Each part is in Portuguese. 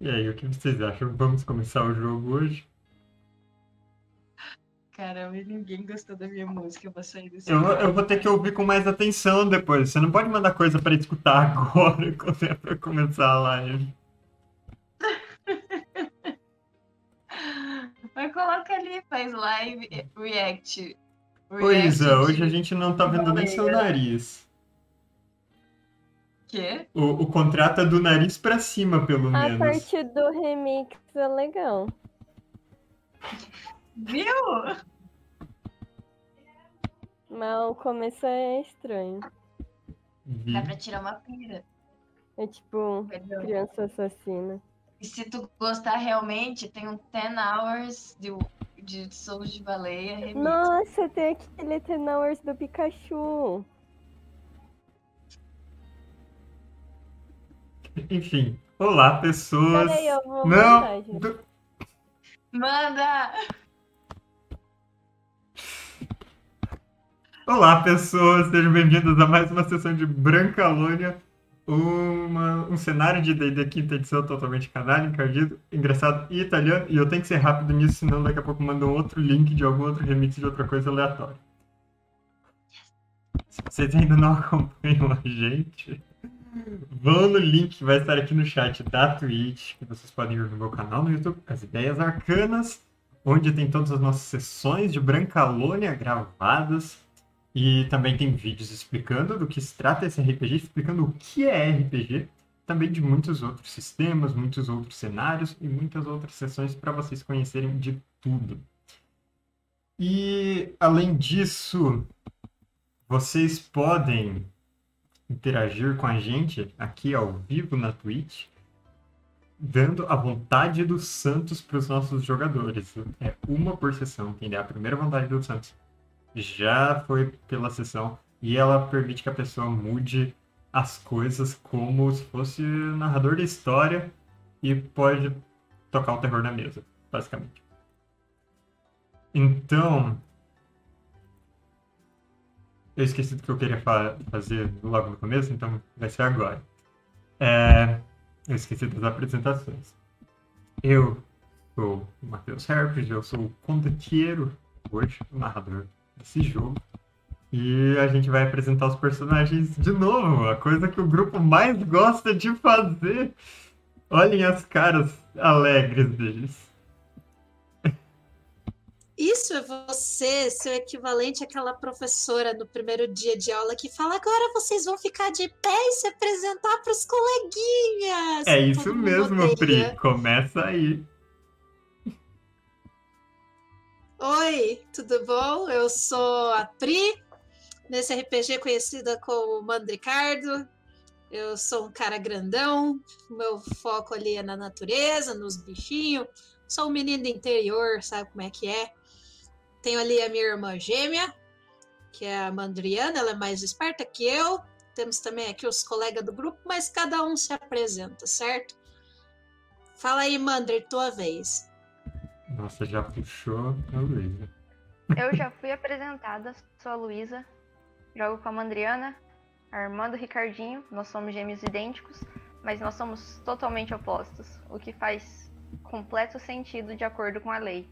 E aí, o que vocês acham? Vamos começar o jogo hoje? Caramba, ninguém gostou da minha música, eu vou sair desse Eu, eu vou ter que ouvir com mais atenção depois. Você não pode mandar coisa pra escutar agora, quando é pra começar a live. Mas coloca ali, faz live, eh, react. Pois é, react hoje a gente não tá vendo nem seu nariz. Quê? O, o contrato é do nariz pra cima, pelo A menos. parte do remix é legal. Viu? Mas o começo é estranho. Vi. Dá pra tirar uma pira. É tipo Perdão. criança assassina. E se tu gostar realmente, tem um 10 hours de, de Souls de Baleia remix. Nossa, tem aquele Ten Hours do Pikachu. Enfim. Olá, pessoas. Peraí, eu vou Não! do- Manda! Olá, pessoas. Sejam bem-vindos a mais uma sessão de Brancalônia. Uma, um cenário de D&D quinta edição totalmente canalha, encardido, engraçado e italiano. E eu tenho que ser rápido nisso, senão daqui a pouco mandam outro link de algum outro remix de outra coisa aleatória. Se vocês ainda não acompanham a gente, vão no link que vai estar aqui no chat da Twitch, que vocês podem ver no meu canal no YouTube, As Ideias Arcanas, onde tem todas as nossas sessões de Brancalônia gravadas. E também tem vídeos explicando do que se trata esse RPG, explicando o que é RPG, também de muitos outros sistemas, muitos outros cenários e muitas outras sessões para vocês conhecerem de tudo. E além disso, vocês podem interagir com a gente aqui ao vivo na Twitch, dando a vontade dos santos para os nossos jogadores. É uma por sessão. Quem der a primeira vontade dos santos já foi pela sessão e ela permite que a pessoa mude as coisas como se fosse narrador da história e pode tocar o terror na mesa, basicamente. Então, eu esqueci do que eu queria fa- fazer logo no começo, então vai ser agora. É, eu esqueci das apresentações. Eu sou o Matheus Herpes, eu sou o condottiero hoje, o narrador desse jogo. E a gente vai apresentar os personagens de novo, a coisa que o grupo mais gosta de fazer. Olhem as caras alegres deles. Isso é você, seu equivalente àquela professora no primeiro dia de aula que fala: agora vocês vão ficar de pé e se apresentar para os coleguinhas. É isso mesmo, odeia. Pri. Começa aí. Oi, tudo bom? Eu sou a Pri, nesse RPG conhecida como Mandricardo. Eu sou um cara grandão, meu foco ali é na natureza, nos bichinhos. Sou um menino do interior, sabe como é que é? Tenho ali a minha irmã gêmea, que é a Mandriana, ela é mais esperta que eu. Temos também aqui os colegas do grupo, mas cada um se apresenta, certo? Fala aí, Mandri, tua vez. Nossa, já puxou a Luísa. Eu já fui apresentada, sou a Luísa, jogo com a Mandriana, a irmã do Ricardinho, nós somos gêmeos idênticos, mas nós somos totalmente opostos, o que faz completo sentido de acordo com a lei.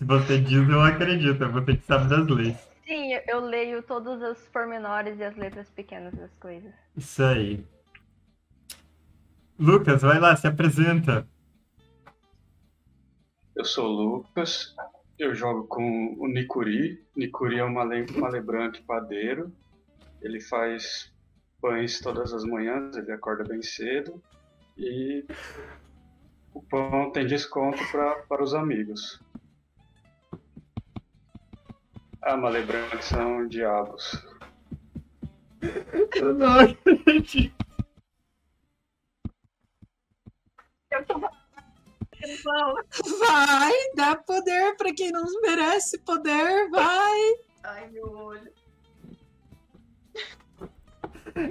Se você diz, eu acredito. É você que sabe das leis. Sim, eu- leio todos os pormenores e as letras pequenas das coisas. Isso aí. Lucas, vai lá, se apresenta. Eu sou o Lucas, eu jogo com o Nicuri. Nicuri é uma male, malebranque padeiro. Ele faz pães todas as manhãs, ele acorda bem cedo. E o pão tem desconto pra, para os amigos. Ah, malebranques são diabos. Eu não acredito. Vai, dá poder para quem não merece poder, vai. Ai, meu olho.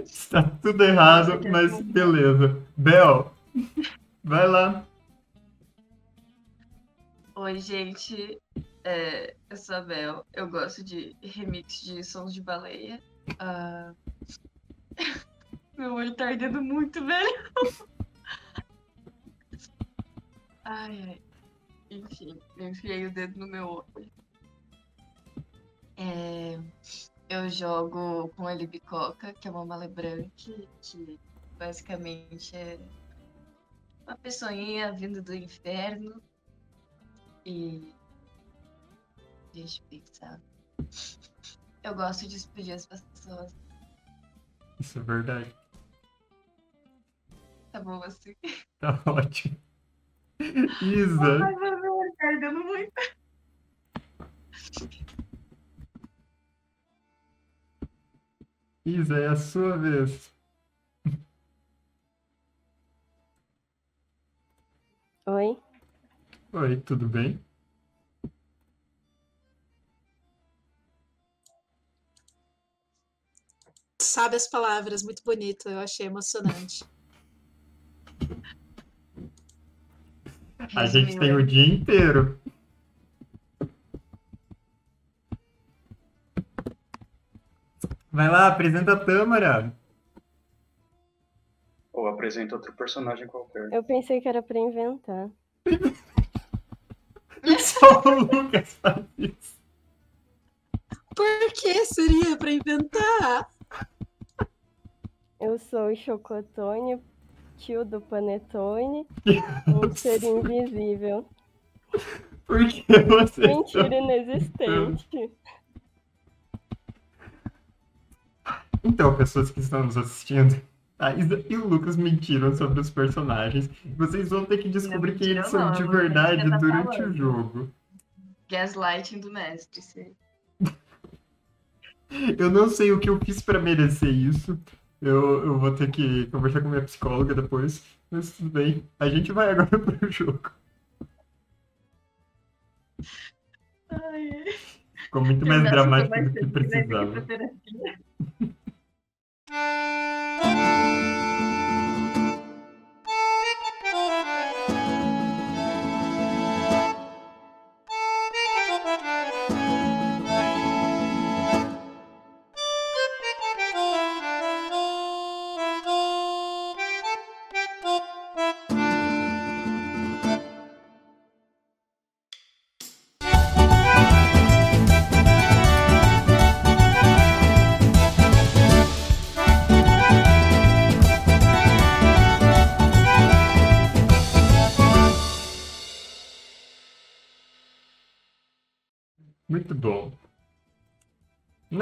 Está tudo errado, mas beleza. Bel, vai lá. Oi, gente. É, eu sou a Bel. Eu gosto de remix de sons de baleia. Ah, Meu olho tá ardendo muito, velho. Ai, ai. Enfim, eu enfiei o dedo no meu olho. É, eu jogo com a Libicoca, que é uma malebranque, que basicamente é uma pessoinha vindo do inferno. E. Eu gosto de explodir as pessoas. Isso é verdade. Tá bom assim? Tá ótimo. Isa, Ai, meu tá ardendo muito. Isa, é a sua vez. Oi? Oi, tudo bem? Sabe as palavras, muito bonito, eu achei emocionante. A gente tem o dia inteiro. Vai lá, apresenta a Tâmara. Ou apresenta outro personagem qualquer. Eu pensei que era pra inventar. Só o Lucas faz isso. Por que seria pra inventar? Eu sou o Chocotone, tio do Panetone, um ser invisível. Por que você. Mentira inexistente. Então, pessoas que estão nos assistindo, a Isa e o Lucas mentiram sobre os personagens. Vocês vão ter que descobrir quem eles são não, de que verdade durante o falando. jogo. Gaslighting do mestre, sei. Eu não sei o que eu fiz pra merecer isso. Eu, eu vou ter que conversar com minha psicóloga depois. Mas tudo bem. A gente vai agora pro jogo. Ai. Ficou muito mais dramático do que pra precisava.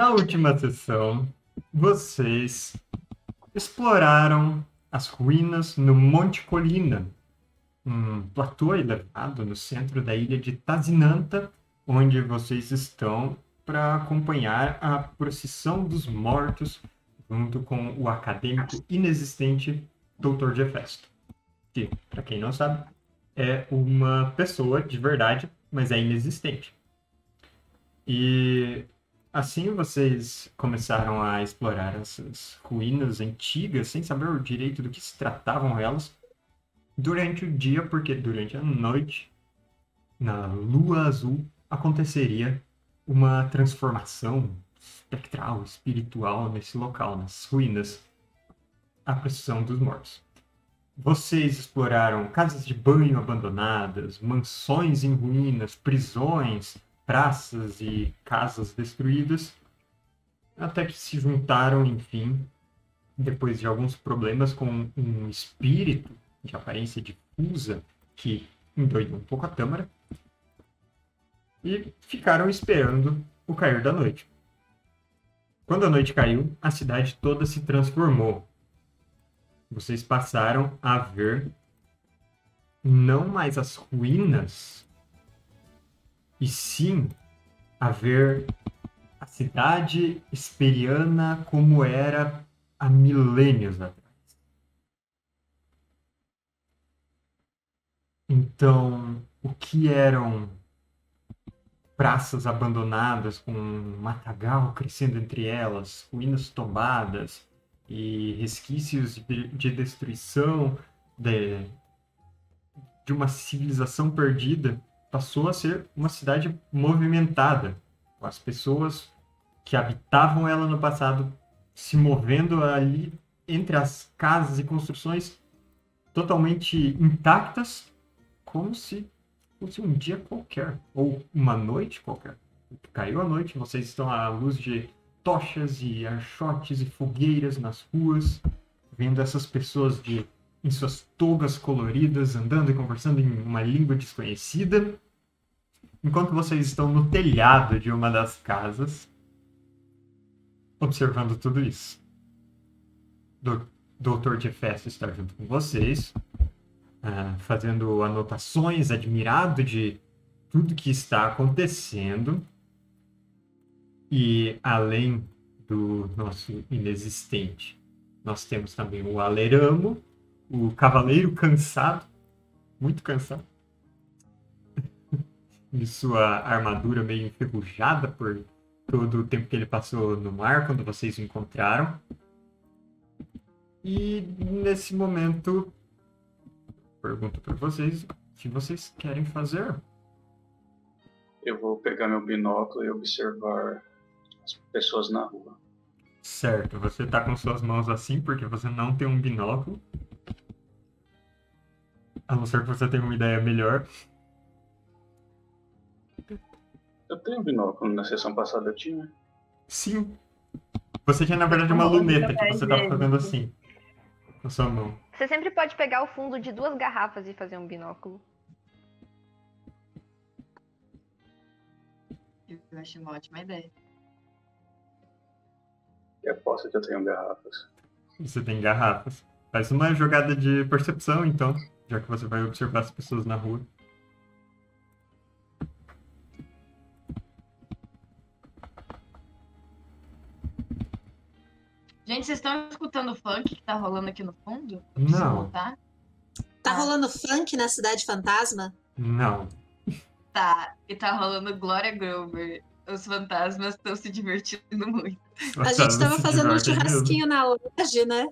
Na última sessão, vocês exploraram as ruínas no Monte Colina, um platô elevado no centro da ilha de Tazinanta, onde vocês estão para acompanhar a procissão dos mortos junto com o acadêmico inexistente Dr. Jefesto, que, para quem não sabe, é uma pessoa de verdade, mas é inexistente. E assim vocês começaram a explorar essas ruínas antigas sem saber o direito do que se tratavam elas durante o dia, porque durante a noite, na lua azul, aconteceria uma transformação espectral, espiritual nesse local, nas ruínas, a procissão dos mortos. Vocês exploraram casas de banho abandonadas, mansões em ruínas, prisões, praças e casas destruídas, até que se juntaram, enfim, depois de alguns problemas com um espírito de aparência difusa que endoidou um pouco a Tâmara, e ficaram esperando o cair da noite. Quando a noite caiu, a cidade toda se transformou. Vocês passaram a ver não mais as ruínas e sim a ver a cidade esperiana como era há milênios atrás. Então, o que eram praças abandonadas com matagal crescendo entre elas, ruínas tombadas e resquícios de, de destruição de, de uma civilização perdida, passou a ser uma cidade movimentada, com as pessoas que habitavam ela no passado se movendo ali entre as casas e construções totalmente intactas, como se fosse um dia qualquer, ou uma noite qualquer. Caiu a noite, vocês estão à luz de tochas e archotes e fogueiras nas ruas, vendo essas pessoas de em suas togas coloridas, andando e conversando em uma língua desconhecida, enquanto vocês estão no telhado de uma das casas, observando tudo isso. O doutor de está junto com vocês, uh, fazendo anotações, admirado de tudo que está acontecendo. E além do nosso inexistente, nós temos também o Aleramo, o cavaleiro cansado, muito cansado, de sua armadura meio enferrujada por todo o tempo que ele passou no mar quando vocês o encontraram. E nesse momento, pergunto para vocês o que vocês querem fazer. Eu vou pegar meu binóculo e observar as pessoas na rua. Certo, você tá com suas mãos assim porque você não tem um binóculo. A não ser que você tenha uma ideia melhor. Eu tenho binóculo, na sessão passada eu tinha. Sim. Você tinha, na verdade, uma luneta que você tava fazendo assim. Com sua mão. Você sempre pode pegar o fundo de duas garrafas e fazer um binóculo. Eu acho uma ótima ideia. Eu posso que eu tenho garrafas. Você tem garrafas. Faz uma jogada de percepção, então já que você vai observar as pessoas na rua. Gente, vocês estão escutando o funk que tá rolando aqui no fundo? Não. Tá? Tá rolando funk na Cidade Fantasma? Não. Tá. E tá rolando Glória Grover. Os fantasmas estão se divertindo muito. A gente tava fazendo um churrasquinho na loja, né?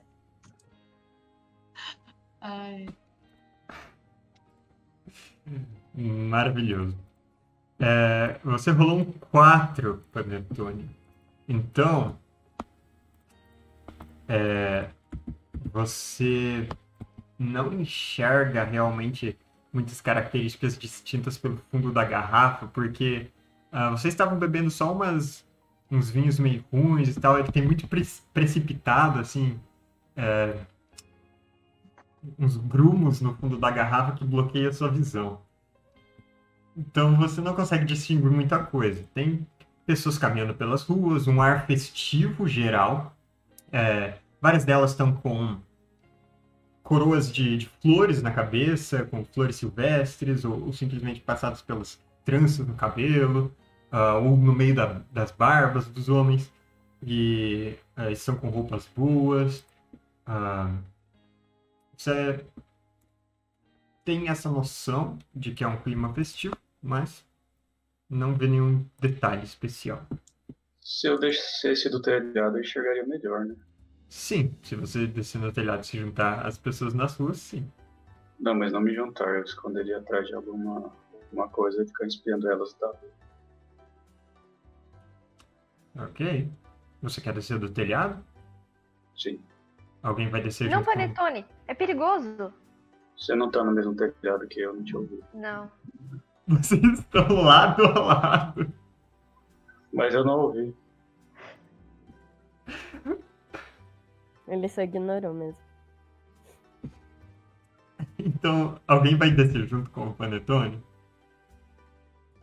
Ai. Maravilhoso. É, você rolou um 4, Panetone. Então, é, você não enxerga realmente muitas características distintas pelo fundo da garrafa, porque uh, vocês estavam bebendo só umas, uns vinhos meio ruins e tal, é que tem muito pre precipitado, assim, é, uns grumos no fundo da garrafa que bloqueia a sua visão. Então você não consegue distinguir muita coisa. Tem pessoas caminhando pelas ruas, um ar festivo geral. É, várias delas estão com coroas de, de, flores na cabeça, com flores silvestres, ou, ou simplesmente passadas pelas tranças no cabelo, uh, ou no meio da, das barbas dos homens, e uh, estão com roupas boas. Uh, você tem essa noção de que é um clima festivo, mas não vê nenhum detalhe especial. Se eu descesse do telhado, eu enxergaria melhor, né? Sim, se você descer no telhado e se juntar às pessoas nas ruas, sim. Não, mas não me juntar, eu esconderia atrás de alguma, alguma coisa e ficar espiando elas da rua. Ok. Você quer descer do telhado? Sim. Alguém vai descer Não, junto com- Panetone, é perigoso. Você não tá no mesmo telhado que eu, não te ouvi. Não. Vocês estão lado a lado. Mas eu não ouvi. Ele só ignorou mesmo. Então, alguém vai descer junto com o Panetone?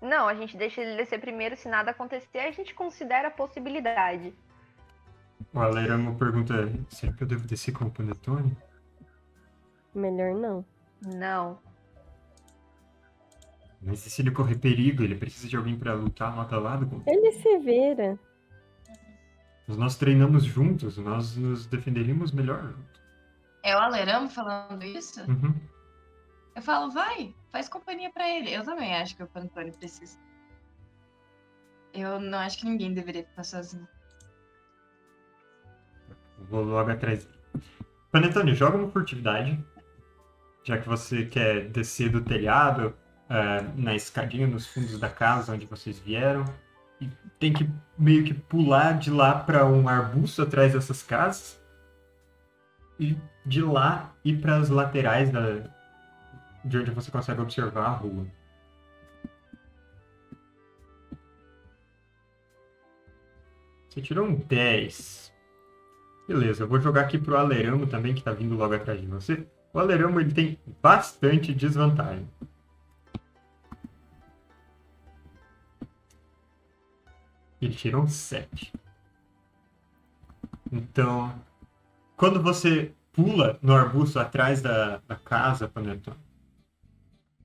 Não, a gente deixa ele descer primeiro. Se nada acontecer, a gente considera a possibilidade. O Aleramo pergunta, será que eu devo descer com o Panetone? Melhor não. Não. Mas e se ele correr perigo? Ele precisa de alguém pra lutar lado a lado com Ele se vira. Mas Nós treinamos juntos, nós nos defenderíamos melhor juntos. É o Aleramo falando isso? Uhum. Eu falo, vai, faz companhia pra ele. Eu também acho que o Pantone precisa. Eu não acho que ninguém deveria ficar sozinho. Vou logo atrás dele. Panetone, joga uma furtividade. Já que você quer descer do telhado, eh, na escadinha, nos fundos da casa onde vocês vieram. E tem que meio que pular de lá para um arbusto atrás dessas casas. e de lá ir para as laterais da, de onde você consegue observar a rua. Você tirou um 10. Beleza, eu vou jogar aqui pro Aleramo também, que tá vindo logo atrás de você. O Aleramo ele tem bastante desvantagem. Ele tirou um 7. Então, quando você pula no arbusto atrás da, da casa, Panetone,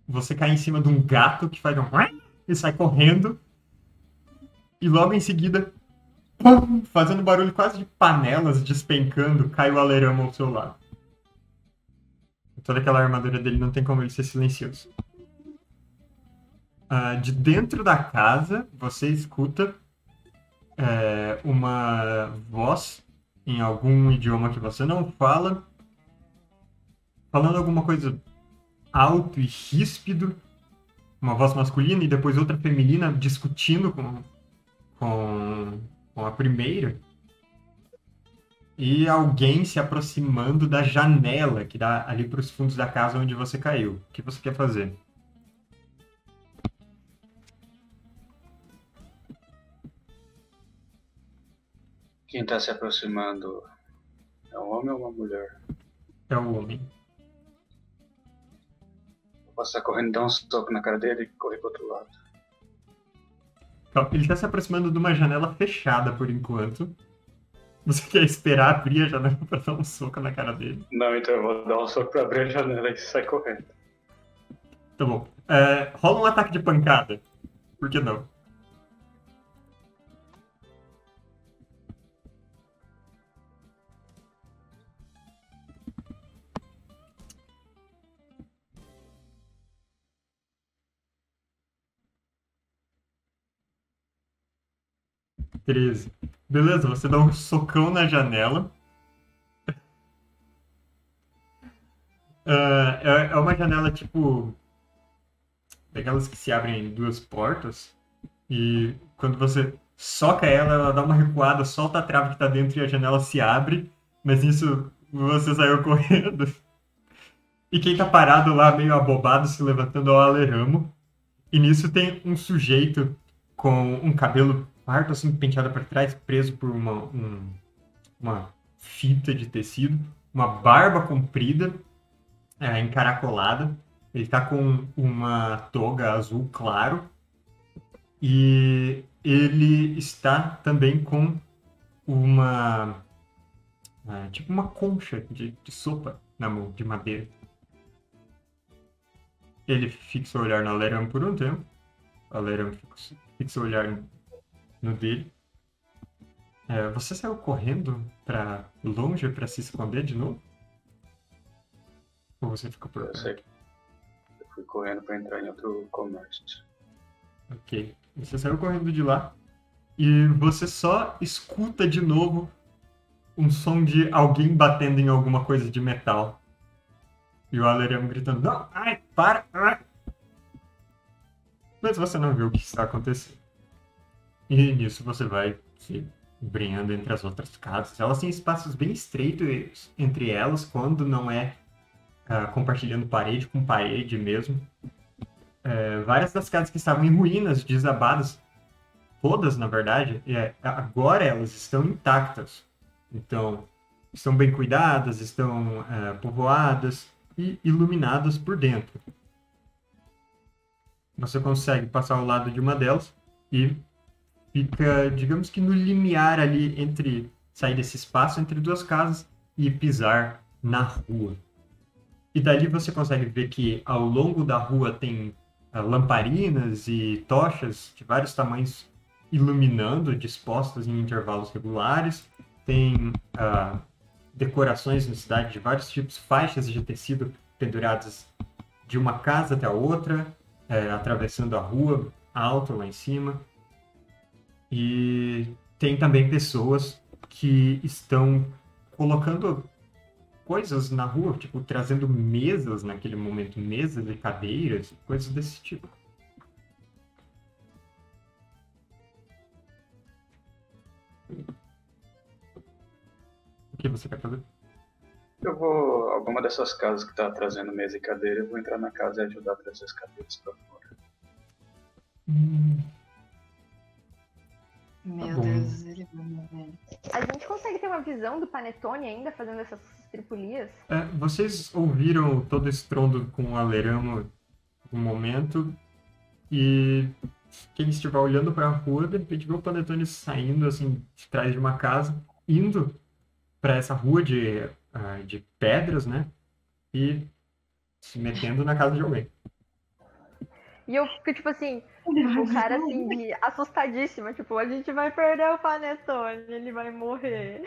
você cai em cima de um gato que faz um... e sai correndo. E logo em seguida, pum, fazendo barulho quase de panelas despencando, cai o aleramo ao seu lado. Toda aquela armadura dele não tem como ele ser silencioso. Uh, de dentro da casa, você escuta é, uma voz em algum idioma que você não fala, falando alguma coisa alto e ríspido, uma voz masculina e depois outra feminina discutindo com, com, com a primeira. E alguém se aproximando da janela que dá ali para os fundos da casa onde você caiu. O que você quer fazer? Quem está se aproximando é um homem ou uma mulher? É o homem. Eu posso estar correndo, dar um soco na cara dele e correr pro outro lado. Então, ele está se aproximando de uma janela fechada por enquanto. Você quer esperar abrir a janela para dar um soco na cara dele? Não, então eu vou dar um soco pra abrir a janela e sair correndo. Tá bom. É, rola um ataque de pancada. Por que não? Treze. Beleza, você dá um socão na janela. Ah, é, é uma janela tipo. Daquelas que se abrem em duas portas. E quando você soca ela, ela dá uma recuada, solta a trava que tá dentro e a janela se abre. Mas nisso você saiu correndo. E quem tá parado lá, meio abobado, se levantando é o Aleramo. E nisso tem um sujeito com um cabelo parto assim penteado para trás, preso por uma, um, uma fita de tecido, uma barba comprida, é, encaracolada. Ele está com uma toga azul claro e ele está também com uma é, tipo uma concha de, de sopa na mão de madeira. Ele fixa o olhar no Alerão por um tempo. Alerão fixa, fixa o olhar no dele. É, você saiu correndo para longe para se esconder de novo? Ou você ficou por Eu sei. Eu fui correndo pra entrar em outro comércio. Ok. Você saiu correndo de lá e você só escuta de novo um som de alguém batendo em alguma coisa de metal. E o Aleriano gritando: Não, ai, para! Ai. Mas você não viu o que está acontecendo. E nisso você vai se embrenhando entre as outras casas. Elas têm espaços bem estreitos entre elas, quando não é ah, compartilhando parede com parede mesmo. É, várias das casas que estavam em ruínas, desabadas, todas na verdade, é, agora elas estão intactas. Então, estão bem cuidadas, estão é, povoadas e iluminadas por dentro. Você consegue passar ao lado de uma delas e fica, digamos que no limiar ali entre sair desse espaço entre duas casas e pisar na rua. E dali você consegue ver que ao longo da rua tem uh, lamparinas e tochas de vários tamanhos iluminando, dispostas em intervalos regulares. Tem uh, decorações na cidade de vários tipos, faixas de tecido penduradas de uma casa até a outra, uh, atravessando a rua alta lá em cima. E tem também pessoas que estão colocando coisas na rua, tipo, trazendo mesas naquele momento, mesas e cadeiras, coisas desse tipo. O que você quer fazer? Eu vou. Alguma dessas casas que tá trazendo mesa e cadeira, eu vou entrar na casa e ajudar a trazer as cadeiras pra fora. Hum, Meu bom. Deus, ele. A gente consegue ter uma visão do Panetone ainda fazendo essas tripulias? é, vocês ouviram todo esse trondo com o aleramo no momento e quem estiver olhando para a rua, de repente vê o Panetone saindo assim de trás de uma casa, indo para essa rua de, ah, de pedras, né? E se metendo na casa de alguém. E eu fico, tipo assim, o cara assim, de assustadíssima, tipo, a gente vai perder o Panetone, ele vai morrer.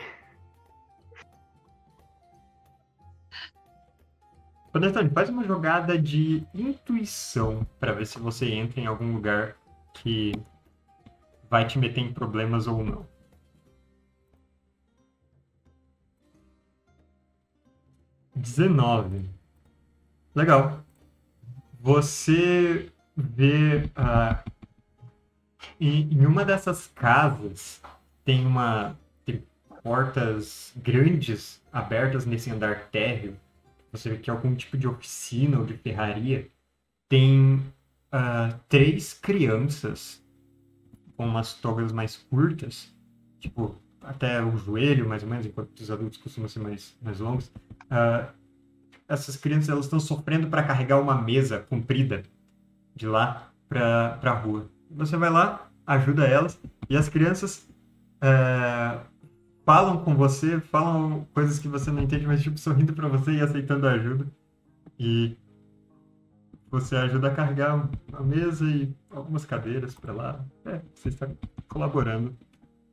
Panetone, faz uma jogada de intuição para ver se você entra em algum lugar que vai te meter em problemas ou não. Dezenove. Legal. Você vê ah, em, em uma dessas casas tem uma tem portas grandes abertas nesse andar térreo. Você vê que é algum tipo de oficina ou de ferraria, tem ah, três crianças com umas togas mais curtas, tipo, até o joelho, mais ou menos, enquanto os adultos costumam ser mais, mais longos. Ah, essas crianças elas estão sofrendo para carregar uma mesa comprida de lá para a rua. Você vai lá, ajuda elas, e as crianças ah, falam com você, falam coisas que você não entende, mas tipo sorrindo pra você e aceitando a ajuda. E você ajuda a carregar a mesa e algumas cadeiras pra lá. É, você está colaborando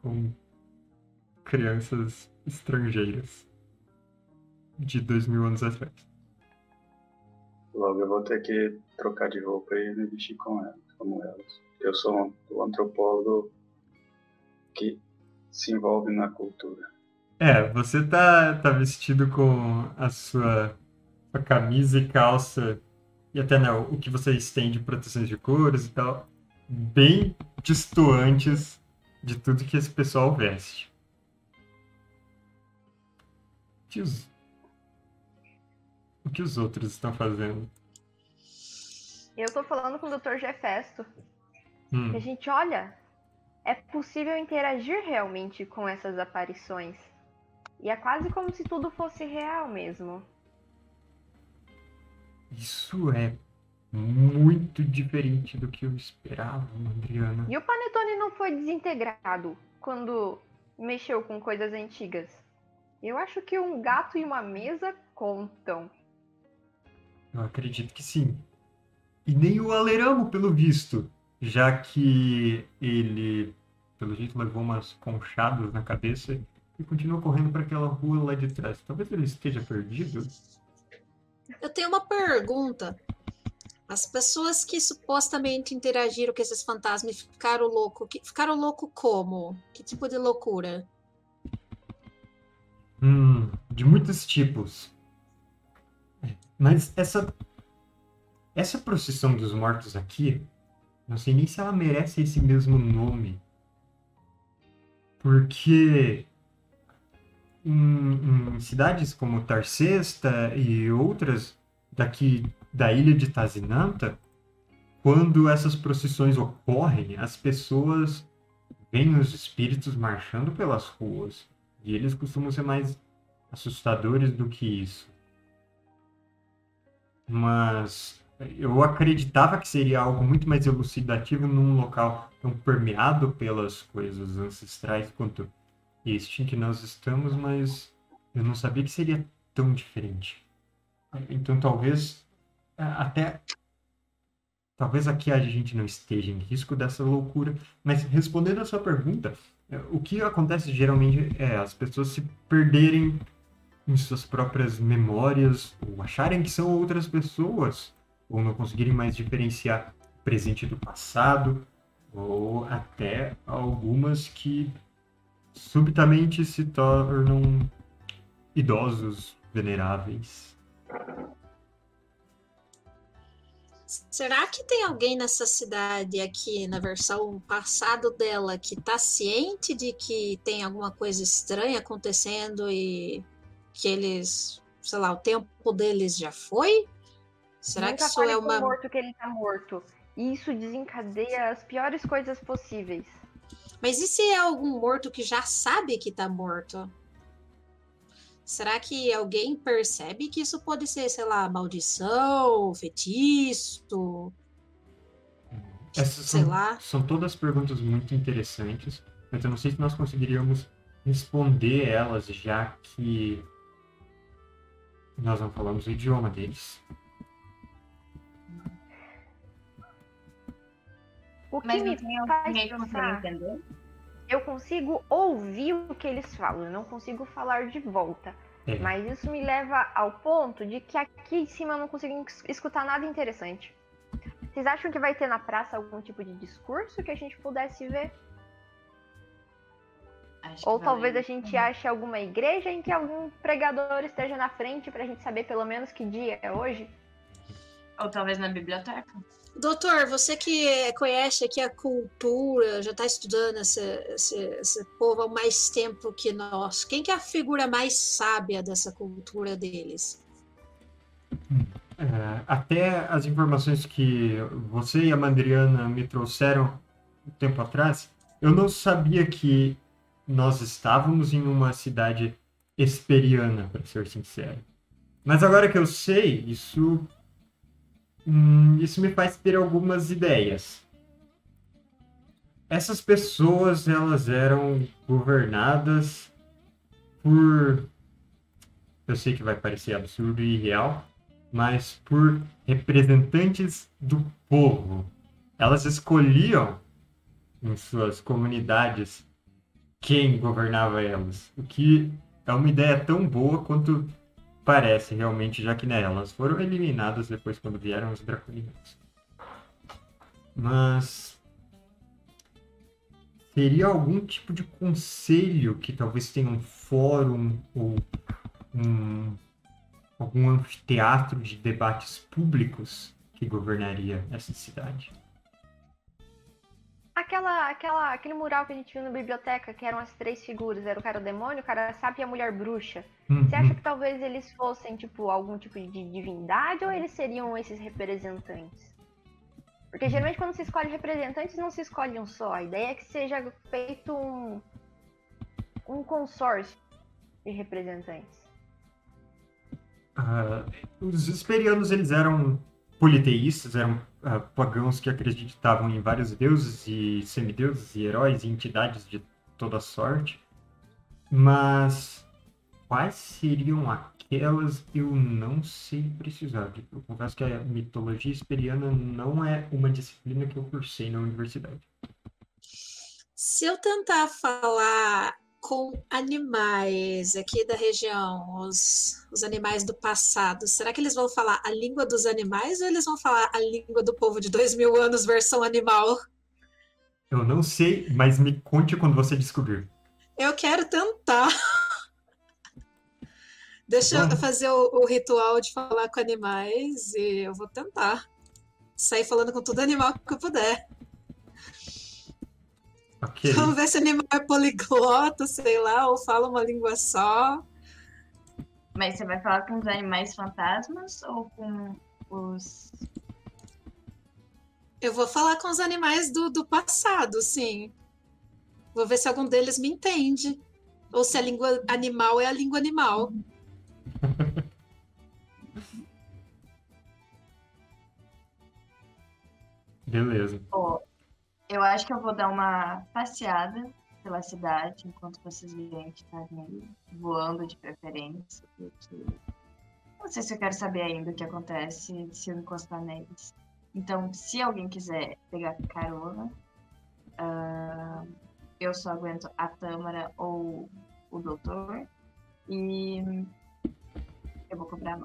com crianças estrangeiras de dois mil anos atrás. Logo eu vou ter que trocar de roupa e me vestir com elas, como elas. Eu sou um, antropólogo que se envolve na cultura. É, você tá, tá vestido com a sua, camisa e calça e até né, o que você estende proteções de cores e tal, bem distoantes de tudo que esse pessoal veste. O que os, o que os outros estão fazendo? Eu tô falando com o Dr. Jefesto. Hum, a gente, olha, é possível interagir realmente com essas aparições. E é quase como se tudo fosse real mesmo. isso é muito diferente do que eu esperava, Adriana. E o Panetone não foi desintegrado quando mexeu com coisas antigas. Eu acho que um gato e uma mesa contam. Eu acredito que sim. E nem o Aleramo, pelo visto, já que ele, pelo jeito, levou umas conchadas na cabeça e continuou correndo para aquela rua lá de trás. Talvez ele esteja perdido. Eu tenho uma pergunta. As pessoas que supostamente interagiram com esses fantasmas e ficaram louco, que- ficaram louco como? Que tipo de loucura? Hum, de muitos tipos. Mas essa essa procissão dos mortos aqui, não sei nem se ela merece esse mesmo nome. Porque em, em cidades como Tarcesta e outras daqui da ilha de Tazinanta, quando essas procissões ocorrem, as pessoas veem os espíritos marchando pelas ruas. E eles costumam ser mais assustadores do que isso. Mas eu acreditava que seria algo muito mais elucidativo num local tão permeado pelas coisas ancestrais quanto este em que nós estamos, mas eu não sabia que seria tão diferente. Então talvez a- até talvez aqui a gente não esteja em risco dessa loucura, mas respondendo a sua pergunta, é, o que acontece geralmente é as pessoas se perderem em suas próprias memórias, ou acharem que são outras pessoas, ou não conseguirem mais diferenciar o presente do passado, ou até algumas que subitamente se tornam idosos veneráveis. Será que tem alguém nessa cidade aqui, na versão passado dela, que tá ciente de que tem alguma coisa estranha acontecendo e que eles sei lá, o tempo deles já foi? Será Nunca que isso é uma. morto que ele tá morto. E isso desencadeia as piores coisas possíveis. Mas e se é algum morto que já sabe que tá morto? Será que alguém percebe que isso pode ser, sei lá, maldição, feitiço, Essas sei são, lá? são todas perguntas muito interessantes, mas eu não sei se nós conseguiríamos responder elas, já que nós não falamos o idioma deles. O que Mas me faz pensar, entender? eu consigo ouvir o que eles falam, eu não consigo falar de volta. É. Mas isso me leva ao ponto de que aqui em cima eu não consigo es- escutar nada interessante. Vocês acham que vai ter na praça algum tipo de discurso que a gente pudesse ver? Acho Ou talvez a gente ache alguma igreja em que algum pregador esteja na frente pra gente saber pelo menos que dia é hoje? Ou talvez na biblioteca. Doutor, você que conhece aqui a cultura, já está estudando esse, esse, esse povo há mais tempo que nós, quem que é a figura mais sábia dessa cultura deles? É, até as informações que você e a Mandriana me trouxeram um tempo atrás, eu não sabia que nós estávamos em uma cidade esperiana, para ser sincero. Mas agora que eu sei, isso, hum, isso me faz ter algumas ideias. Essas pessoas, elas eram governadas por... Eu sei que vai parecer absurdo e irreal, mas por representantes do povo. Elas escolhiam em suas comunidades quem governava elas, o que é uma ideia tão boa quanto parece realmente, já que né, elas foram eliminadas depois quando vieram os draconianos. Mas teria algum tipo de conselho que talvez tenha um fórum ou um algum anfiteatro de debates públicos que governaria essa cidade. Aquela, aquela, aquele mural que a gente viu na biblioteca, que eram as três figuras, era o cara demônio, o cara sábio e a mulher bruxa. Você acha que talvez eles fossem, tipo, algum tipo de divindade ou eles seriam esses representantes? Porque geralmente quando se escolhe representantes, não se escolhe um só. A ideia é que seja feito um, um consórcio de representantes. Ah, os esperianos eles eram politeístas, eram ah, pagãos que acreditavam em vários deuses e semideuses e heróis e entidades de toda sorte. Mas quais seriam aquelas eu não sei precisar. Eu confesso que a mitologia esperiana não é uma disciplina que eu cursei na universidade. Se eu tentar falar com animais aqui da região, os, os animais do passado, será que eles vão falar a língua dos animais ou eles vão falar a língua do povo de dois mil anos versão animal? Eu não sei, mas me conte quando você descobrir. Eu quero tentar. Deixa eu fazer o, o ritual de falar com animais e eu vou tentar. Sair falando com todo animal que eu puder. Ok. Vamos ver se o animal é poliglota, sei lá, ou fala uma língua só. Mas você vai falar com os animais fantasmas ou com os. Eu vou falar com os animais do, do passado, sim. Vou ver se algum deles me entende. Ou se a língua animal é a língua animal. Beleza. Ó, eu acho que eu vou dar uma passeada pela cidade enquanto vocês virem estarem voando de preferência. Porque... Não sei se eu quero saber ainda o que acontece se eu encostar neles. Então, se alguém quiser pegar carona, ah, eu só aguento a Tâmara ou o doutor. E eu vou cobrar a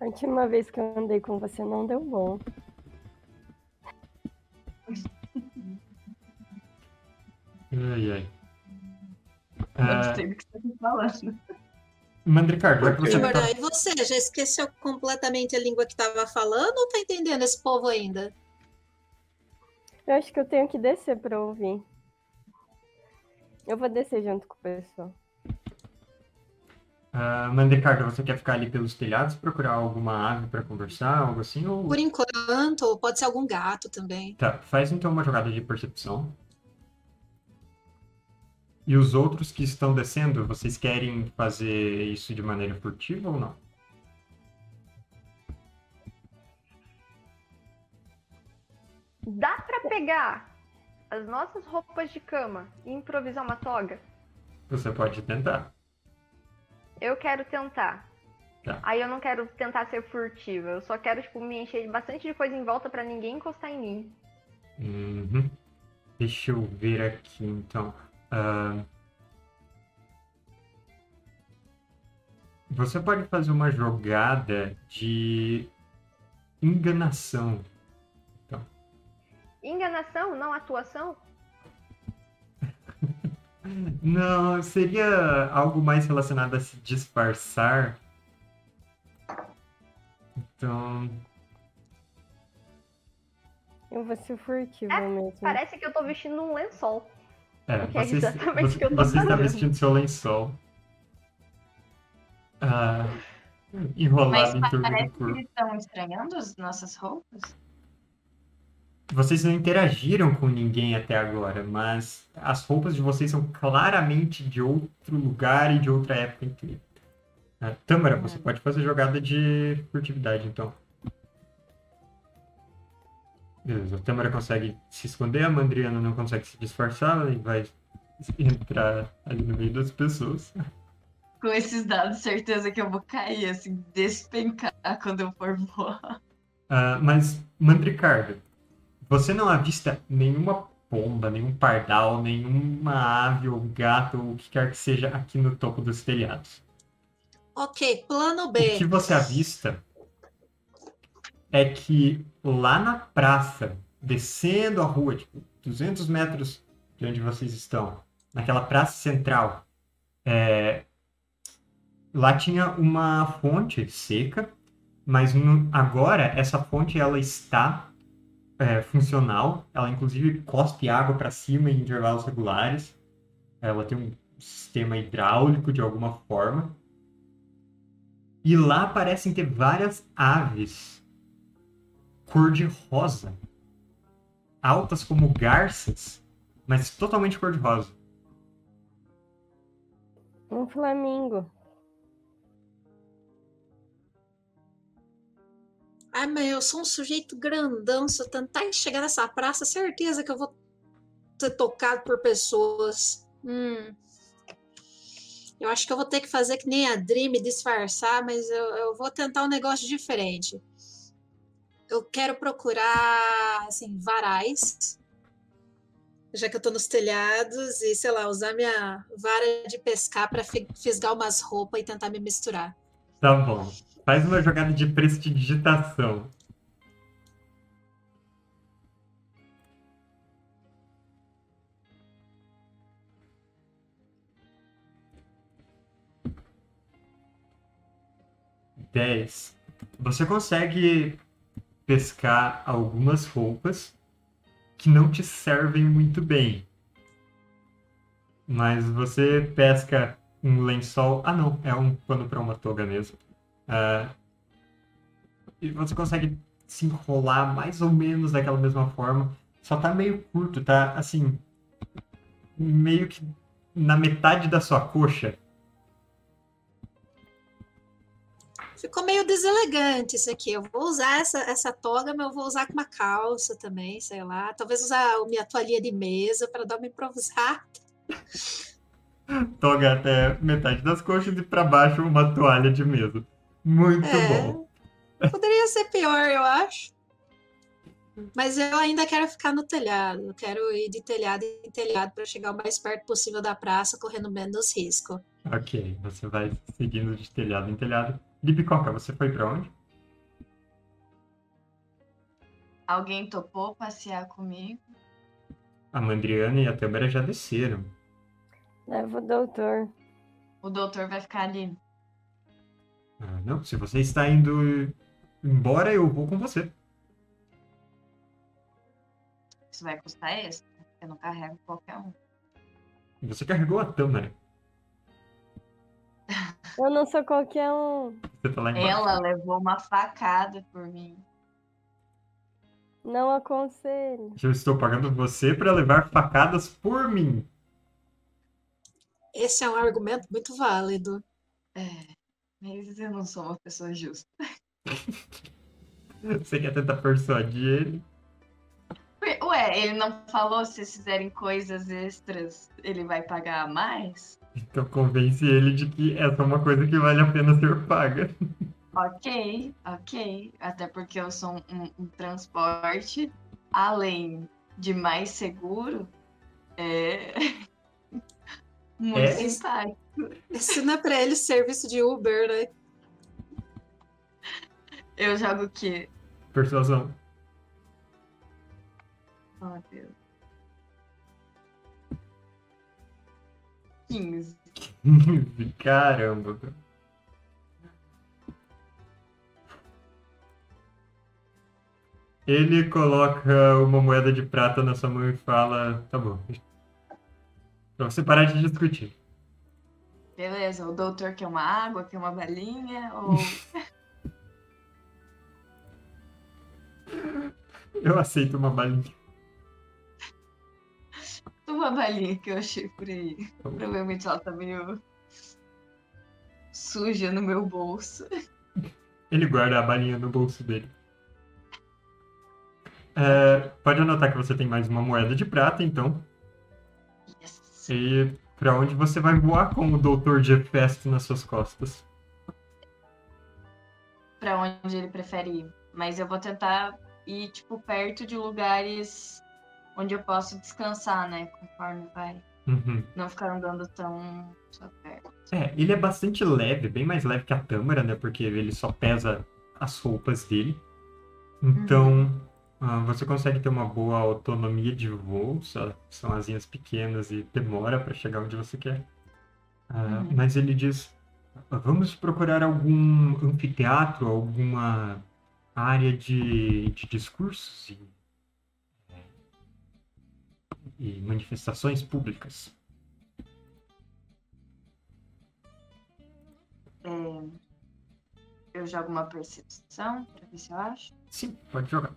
A última vez que eu andei com você não deu bom. Ai, ai. Ah, que você falando. Mandricardo, já que você Timorã, tá... e você? Já esqueceu completamente a língua que estava falando ou tá entendendo esse povo ainda? Eu acho que eu tenho que descer pra ouvir. Eu vou descer junto com o pessoal. Uh, Mandecardo, você quer ficar ali pelos telhados, procurar alguma ave para conversar, algo assim? Ou... Por enquanto, ou pode ser algum gato também. Tá, faz então uma jogada de percepção. E os outros que estão descendo, vocês querem fazer isso de maneira furtiva ou não? Dá pra pegar as nossas roupas de cama e improvisar uma toga? Você pode tentar. Eu quero tentar. Tá. Aí eu não quero tentar ser furtiva. Eu só quero, tipo, me encher bastante de coisa em volta pra ninguém encostar em mim. Uhum. Deixa eu ver aqui, então. Ah, Você pode fazer uma jogada de enganação. Enganação, não atuação? Não, seria algo mais relacionado a se disfarçar. Então, Eu vou ser furtivo É, mesmo. Parece que eu tô vestindo um lençol. é, Que é você, exatamente o que eu tô você está fazendo. vestindo seu lençol. Ah, enrolado em Mas torno parece do que corpo. eles estão estranhando as nossas roupas. Vocês não interagiram com ninguém até agora, mas as roupas de vocês são claramente de outro lugar e de outra época inteira. Ah, Tâmara, você pode fazer jogada de furtividade, então. Beleza, a Tâmara consegue se esconder, a Mandriana não consegue se disfarçar e vai entrar ali no meio das pessoas. Com esses dados, certeza que eu vou cair, assim, despencar quando eu for voar. Ah, mas, Mandricardo, você não avista nenhuma pomba, nenhum pardal, nenhuma ave ou gato ou o que quer que seja aqui no topo dos telhados. Ok, plano O B. que você avista é que lá na praça, descendo a rua, tipo, 200 metros de onde vocês estão, naquela praça central, é, lá tinha uma fonte seca, mas no- agora essa fonte ela está é, funcional, ela inclusive cospe água para cima em intervalos regulares, ela tem um sistema hidráulico de alguma forma. E lá parecem ter várias aves cor-de-rosa. Altas como garças, mas totalmente cor-de-rosa. Um flamingo. Ai, mas eu sou um sujeito grandão. Se eu tentar chegar nessa praça, certeza que eu vou ser tocado por pessoas. Hum. Eu acho que eu vou ter que fazer que nem a Dream, disfarçar, mas eu, eu vou tentar um negócio diferente. Eu quero procurar, assim, varais. Já que eu tô nos telhados e, sei lá, usar minha vara de pescar para fisgar umas roupas e tentar me misturar. Tá bom. Faz uma jogada de prestidigitação. Dez. Você consegue pescar algumas roupas que não te servem muito bem. Mas você pesca um lençol. Ah, não, é um pano para uma toga mesmo. Ah, e você consegue se enrolar mais ou menos daquela mesma forma. Só tá meio curto, tá assim. Meio que na metade da sua coxa. Ficou meio deselegante isso aqui. Eu vou usar essa, essa toga, mas eu vou usar com uma calça também, sei lá. Talvez usar a minha toalhinha de mesa para dar uma improvisada. Toga até metade das coxas e para baixo uma toalha de mesa. Muito É. bom. Poderia ser pior, eu acho. Mas eu ainda quero ficar no telhado. Eu quero ir de telhado em telhado para chegar o mais perto possível da praça, correndo menos risco. Ok, você vai seguindo de telhado em telhado. Lipicoca, você foi para onde? Alguém topou passear comigo? A Mandriana e a Tâmara já desceram. Leva o doutor. O doutor vai ficar ali. Ah, não, se você está indo embora, eu vou com você. Isso vai custar extra. Eu não carrego qualquer um. Você carregou a Tâmara. Eu não sou qualquer um. Você tá. Ela levou uma facada por mim. Não aconselho. Eu estou pagando você para levar facadas por mim. Esse é um argumento muito válido. É, mas eu não sou uma pessoa justa. Você quer tentar persuadir ele? Ué, ele não falou se vocês fizerem coisas extras, ele vai pagar mais? Então convence ele de que essa é uma coisa que vale a pena ser paga. Ok, ok. Até porque eu sou um, um transporte, além de mais seguro, é. Muito É? simpático. Ensina pra ele serviço de Uber, né? Eu jogo o quê? Persuasão. Oh, Deus. 15. Caramba. cara. Ele coloca uma moeda de prata na sua mão e fala: Tá bom. Pra você parar de discutir. Beleza, o doutor quer uma água, quer uma balinha, ou. Eu aceito uma balinha. uma balinha que eu achei por aí. Tá. Provavelmente ela tá meio suja no meu bolso. Ele guarda a balinha no bolso dele. É, pode anotar que você tem mais uma moeda de prata, então. Yes. E pra onde você vai voar com o Dr. Jeffest nas suas costas? Pra onde ele prefere ir. Mas eu vou tentar ir, tipo, perto de lugares onde eu posso descansar, né? Conforme vai. Uhum. Não ficar andando tão só perto. É, ele é bastante leve, bem mais leve que a Tâmara, né? Porque ele só pesa as roupas dele. Então, ah, você consegue ter uma boa autonomia de voo, são asinhas pequenas e demora para chegar onde você quer. Ah, Uhum. Mas ele diz: vamos procurar algum anfiteatro, alguma área de, de discursos e, é, e manifestações públicas. É, Eu jogo uma percepção pra ver se eu acho. Sim, pode jogar.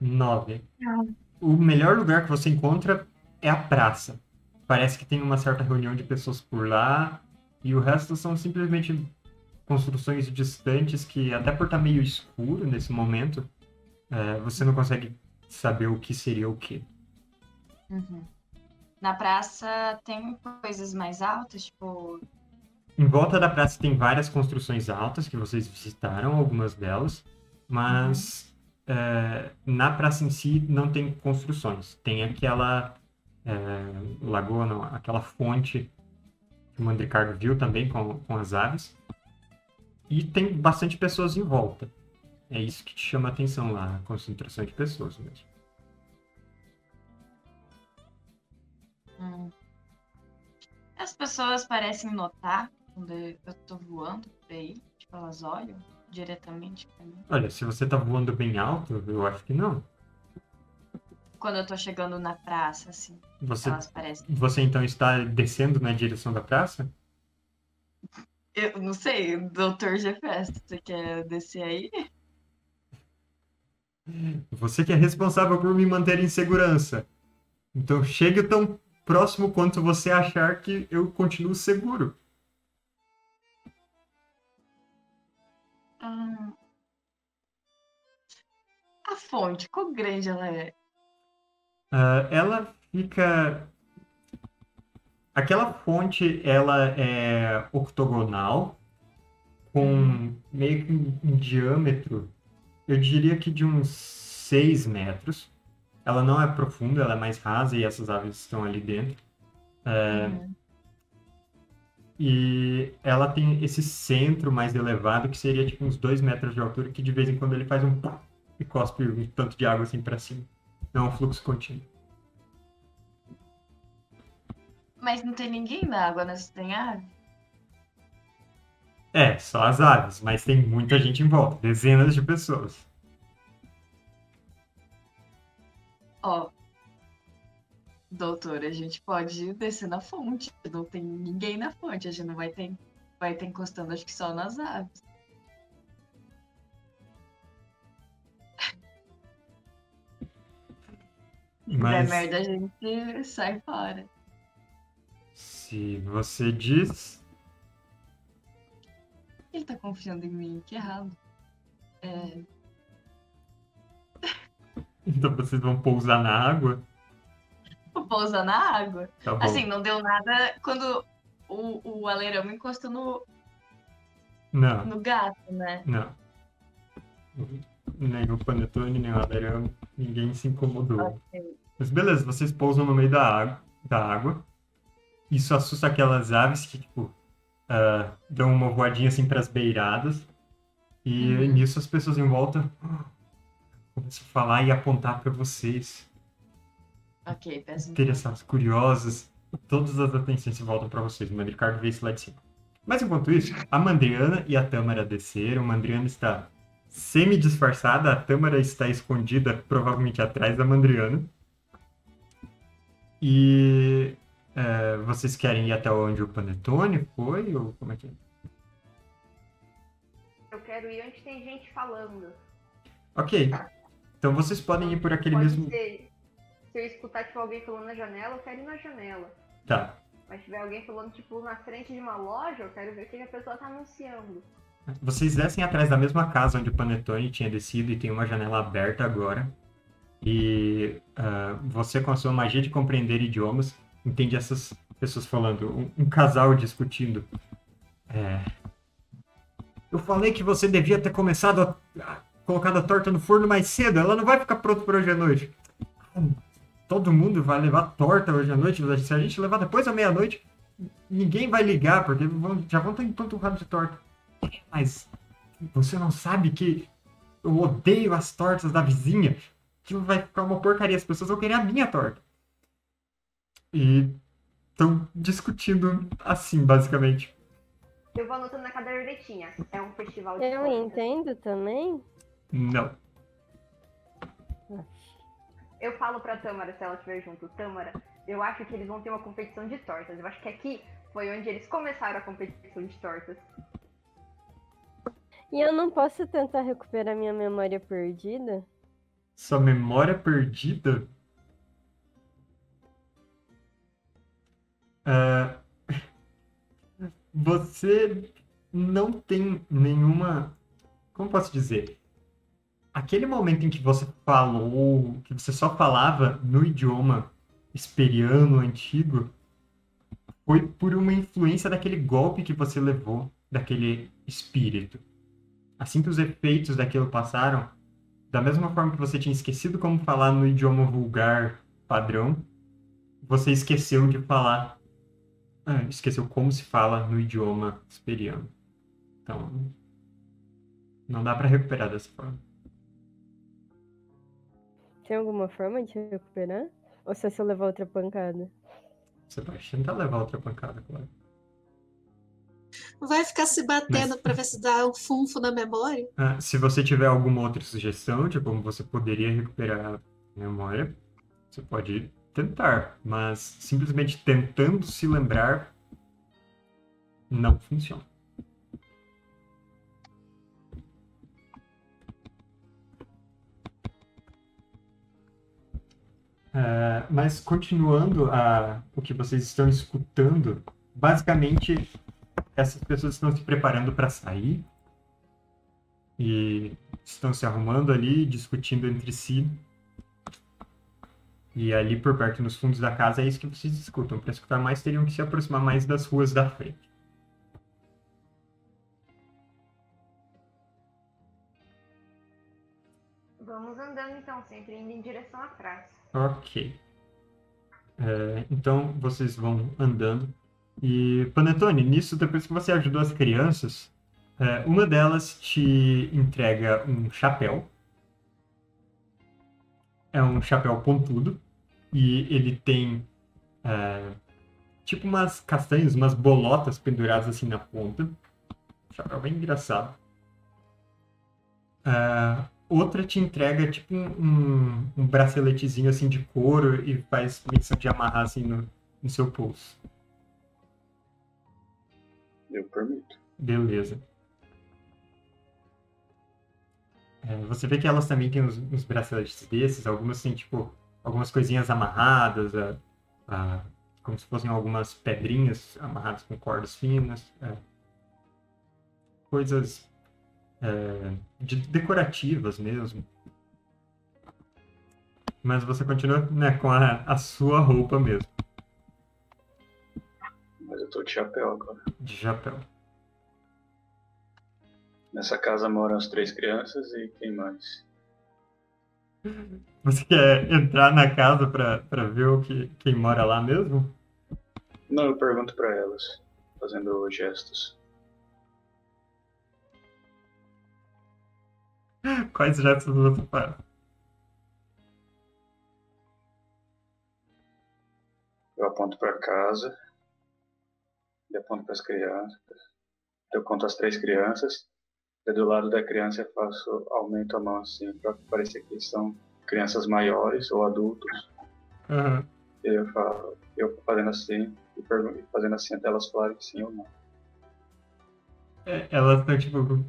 Nove. O melhor lugar que você encontra é a praça. Parece que tem uma certa reunião de pessoas por lá e o resto são simplesmente construções distantes que, até por estar meio escuro nesse momento, é, você não consegue saber o que seria o que. Uhum. Na praça tem coisas mais altas, tipo. Em volta da praça tem várias construções altas que vocês visitaram, algumas delas, mas é, na praça em si não tem construções. Tem aquela é, lagoa, não, aquela fonte que o Mandricardo viu também com, com as aves. E tem bastante pessoas em volta. É isso que te chama a atenção lá, a concentração de pessoas mesmo. hum. As pessoas parecem notar quando eu tô voando por aí. Tipo, elas olham diretamente pra mim. Olha, se você tá voando bem alto, eu acho que não. Quando eu tô chegando na praça, assim, Você, elas parecem. você então está descendo na direção da praça? Eu não sei, Dr. Jefest, você quer descer aí? Você que é responsável por me manter em segurança. Então chegue tão próximo quanto você achar que eu continuo seguro. A fonte, quão grande ela é? Ah, ela fica. Aquela fonte, ela é octogonal, com meio que um, diâmetro, eu diria que de uns 6 metros. Ela não é profunda, ela é mais rasa e essas aves estão ali dentro. Uhum. E ela tem esse centro mais elevado, que seria tipo uns 2 metros de altura, que de vez em quando ele faz um pá e cospe um tanto de água assim pra cima. Não é um fluxo contínuo. Mas não tem ninguém na água, né? Você tem ave? É, só as aves, mas tem muita gente em volta, dezenas de pessoas. Ó. Doutor, a gente pode descer na fonte. Não tem ninguém na fonte. A gente não vai ter, vai ter encostando, acho que só nas aves. Mas merda, a gente sai fora. se você diz, Ele tá confiando em mim, que errado. É, então vocês vão pousar na água. Vou pousar na água. Tá. Assim, não deu nada quando o, o aleirão encostou no, Não, no gato, né? não. Nem o Panetone, nem o Aderão, ninguém se incomodou. Ok. Mas beleza, vocês pousam no meio da água, da água. Isso assusta aquelas aves que, tipo, ah, dão uma voadinha assim pras beiradas. E Uhum. nisso as pessoas em volta começam a falar e apontar pra vocês. Ok, peço Interessados, curiosos. Todas as atenções se voltam pra vocês. O Mandricardo vê isso lá de cima. Mas enquanto isso, a Mandriana e a Tâmara desceram. A Mandriana está semi-disfarçada. A Tâmara está escondida, provavelmente atrás da Mandriana. E é, vocês querem ir até onde o Panetone foi? Ou como é que é? Eu quero ir onde tem gente falando. Ok. Então vocês podem ir por aquele Pode mesmo. ser. Se eu escutar tipo, alguém falando na janela, eu quero ir na janela. Tá. Mas se tiver alguém falando tipo na frente de uma loja, eu quero ver o que a pessoa tá anunciando. Vocês descem atrás da mesma casa onde o Panetone tinha descido e tem uma janela aberta agora. E ah, você, com a sua magia de compreender idiomas, entende essas pessoas falando. Um, um casal discutindo. É, Eu falei que você devia ter começado a, a colocado a torta no forno mais cedo. Ela não vai ficar pronta para hoje à noite. Todo mundo vai levar torta hoje à noite. Se a gente levar depois da meia-noite, ninguém vai ligar, porque vão- já vão estar empanturrados de torta. Mas você não sabe que eu odeio as tortas da vizinha? Que vai ficar uma porcaria. As pessoas vão querer a minha torta. E estão discutindo assim, basicamente. Eu vou anotando na cadernetinha. É um festival de Eu tortas. entendo também. Não. Eu falo pra Tâmara, se ela estiver junto, Tâmara, eu acho que eles vão ter uma competição de tortas. Eu acho que aqui foi onde eles começaram a competição de tortas. E eu não posso tentar recuperar minha memória perdida? Sua memória perdida? Ah, você não tem nenhuma. Como posso dizer? Aquele momento em que você falou, que você só falava no idioma esperiano antigo, foi por uma influência daquele golpe que você levou, daquele espírito. Assim que os efeitos daquilo passaram, da mesma forma que você tinha esquecido como falar no idioma vulgar padrão, você esqueceu de falar. ah, esqueceu como se fala no idioma esperiano. Então. Não dá pra recuperar dessa forma. Tem alguma forma de recuperar? Ou só se eu levar outra pancada? Você pode tentar levar outra pancada, claro. Vai ficar se batendo Mas- pra ver se dá um funfo na memória? Ah, se você tiver alguma outra sugestão de como você poderia recuperar a memória, você pode tentar, mas simplesmente tentando se lembrar não funciona. Ah, mas continuando a, o que vocês estão escutando, basicamente essas pessoas estão se preparando para sair e estão se arrumando ali, discutindo entre si. E ali por perto, nos fundos da casa, é isso que vocês escutam. Para escutar mais, teriam que se aproximar mais das ruas da frente. Vamos andando então, sempre indo em direção praça. Ok. É, então vocês vão andando. E, Panetone, nisso, depois que você ajudou as crianças, é, uma delas te entrega um chapéu. É um chapéu pontudo. E ele tem é, tipo umas castanhas, umas bolotas penduradas assim na ponta. chapéu bem engraçado. Ah, outra te entrega tipo um, um, braceletezinho assim de couro e faz menção de amarrar assim no, no seu pulso. Eu permito. Beleza. É, você vê que elas também têm uns, uns braceletes desses, algumas têm tipo algumas coisinhas amarradas, a- a- como se fossem algumas pedrinhas amarradas com cordas finas. é. Coisas é, de- decorativas mesmo. Mas você continua né, com a, a sua roupa mesmo, Mas eu tô de chapéu agora. de chapéu. Nessa casa moram as três crianças e quem mais? Você quer entrar na casa pra, pra ver o que, quem mora lá mesmo? Não, eu pergunto pra elas, fazendo gestos. Quais gestos você faz? Eu aponto pra casa e aponto pras crianças. Eu conto as três crianças. E do lado da criança eu faço, aumento a mão assim, pra parecer que são crianças maiores ou adultos. E eu falo, eu fazendo assim, e e fazendo assim até elas falarem sim ou não. É, Elas estão, tipo,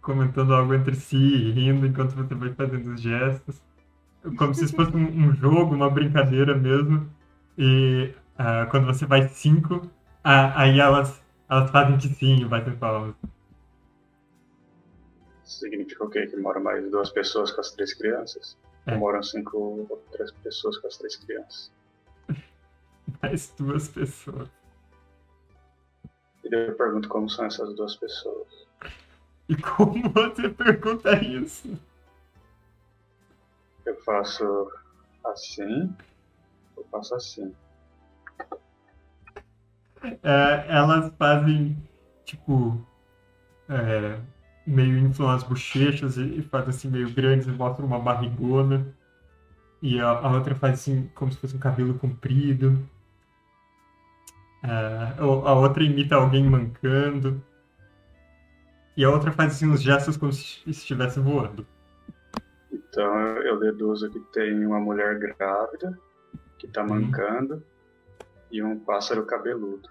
comentando algo entre si, rindo enquanto você vai fazendo os gestos. Como se isso fosse um, um jogo, uma brincadeira mesmo. E ah, quando você vai cinco, ah, aí elas, elas fazem que sim e batem palmas. Significa o quê? Que moram mais duas pessoas com as três crianças? É. Ou moram cinco outras pessoas com as três crianças? Mais duas pessoas. E daí eu pergunto como são essas duas pessoas. E como você pergunta isso? Eu faço assim, eu faço assim. É, elas fazem, tipo, é, meio inflam as bochechas e, fazem assim meio grandes e mostram uma barrigona. E a, a outra faz assim, como se fosse um cabelo comprido. É, a outra imita alguém mancando. E a outra faz assim uns gestos como se estivesse voando. Então eu deduzo que tem uma mulher grávida que tá mancando e um pássaro cabeludo.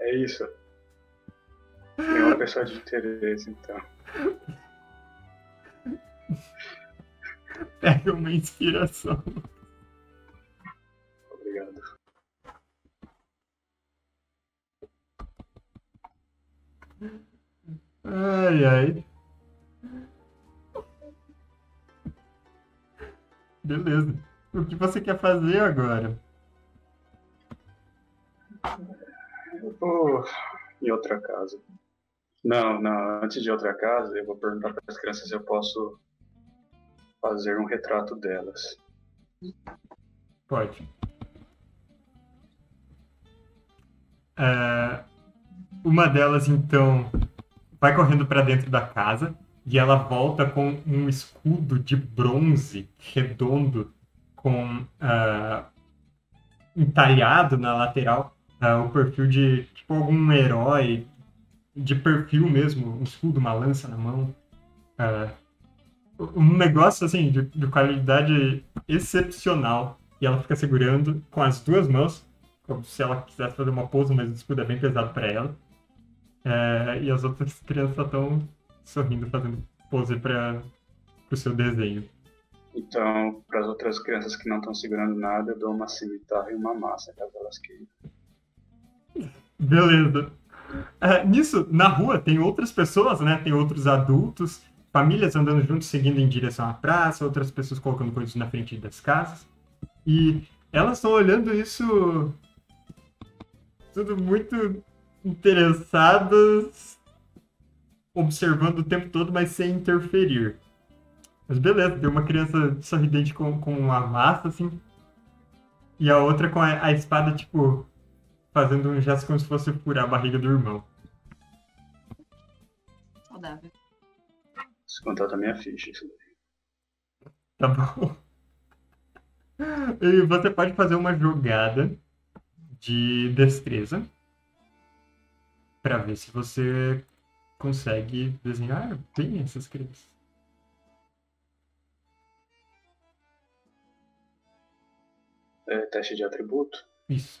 É isso. Nenhuma pessoa de interesse, então. Pega uma inspiração. Ai, ai. Beleza. O que você quer fazer agora? Eu vou em outra casa. Não, não, antes de outra casa, eu vou perguntar para as crianças se eu posso fazer um retrato delas. Pode. É, uma delas, então, vai correndo para dentro da casa e ela volta com um escudo de bronze redondo com ah, entalhado na lateral ah, o perfil de tipo algum herói de perfil mesmo, um escudo, uma lança na mão. Ah, um negócio assim de, de qualidade excepcional e ela fica segurando com as duas mãos, como se ela quisesse fazer uma pose, mas o escudo é bem pesado para ela. É, e as outras crianças estão sorrindo, fazendo pose para o seu desenho. Então, para as outras crianças que não estão segurando nada, eu dou uma cimitarra e uma massa, caso elas queiram. Beleza. É, nisso, na rua, tem outras pessoas, né? Tem outros adultos, famílias andando juntos, seguindo em direção à praça, outras pessoas colocando coisas na frente das casas. E elas estão olhando isso tudo muito interessadas, observando o tempo todo, mas sem interferir. Mas beleza, tem uma criança sorridente com, com uma massa, assim, e a outra com a, a espada, tipo, fazendo um gesto como se fosse furar a barriga do irmão. Saudável. Se contar da minha ficha, isso daí. Tá bom? E você pode fazer uma jogada de destreza para ver se você consegue desenhar bem essas crianças. É, teste de atributo. Isso.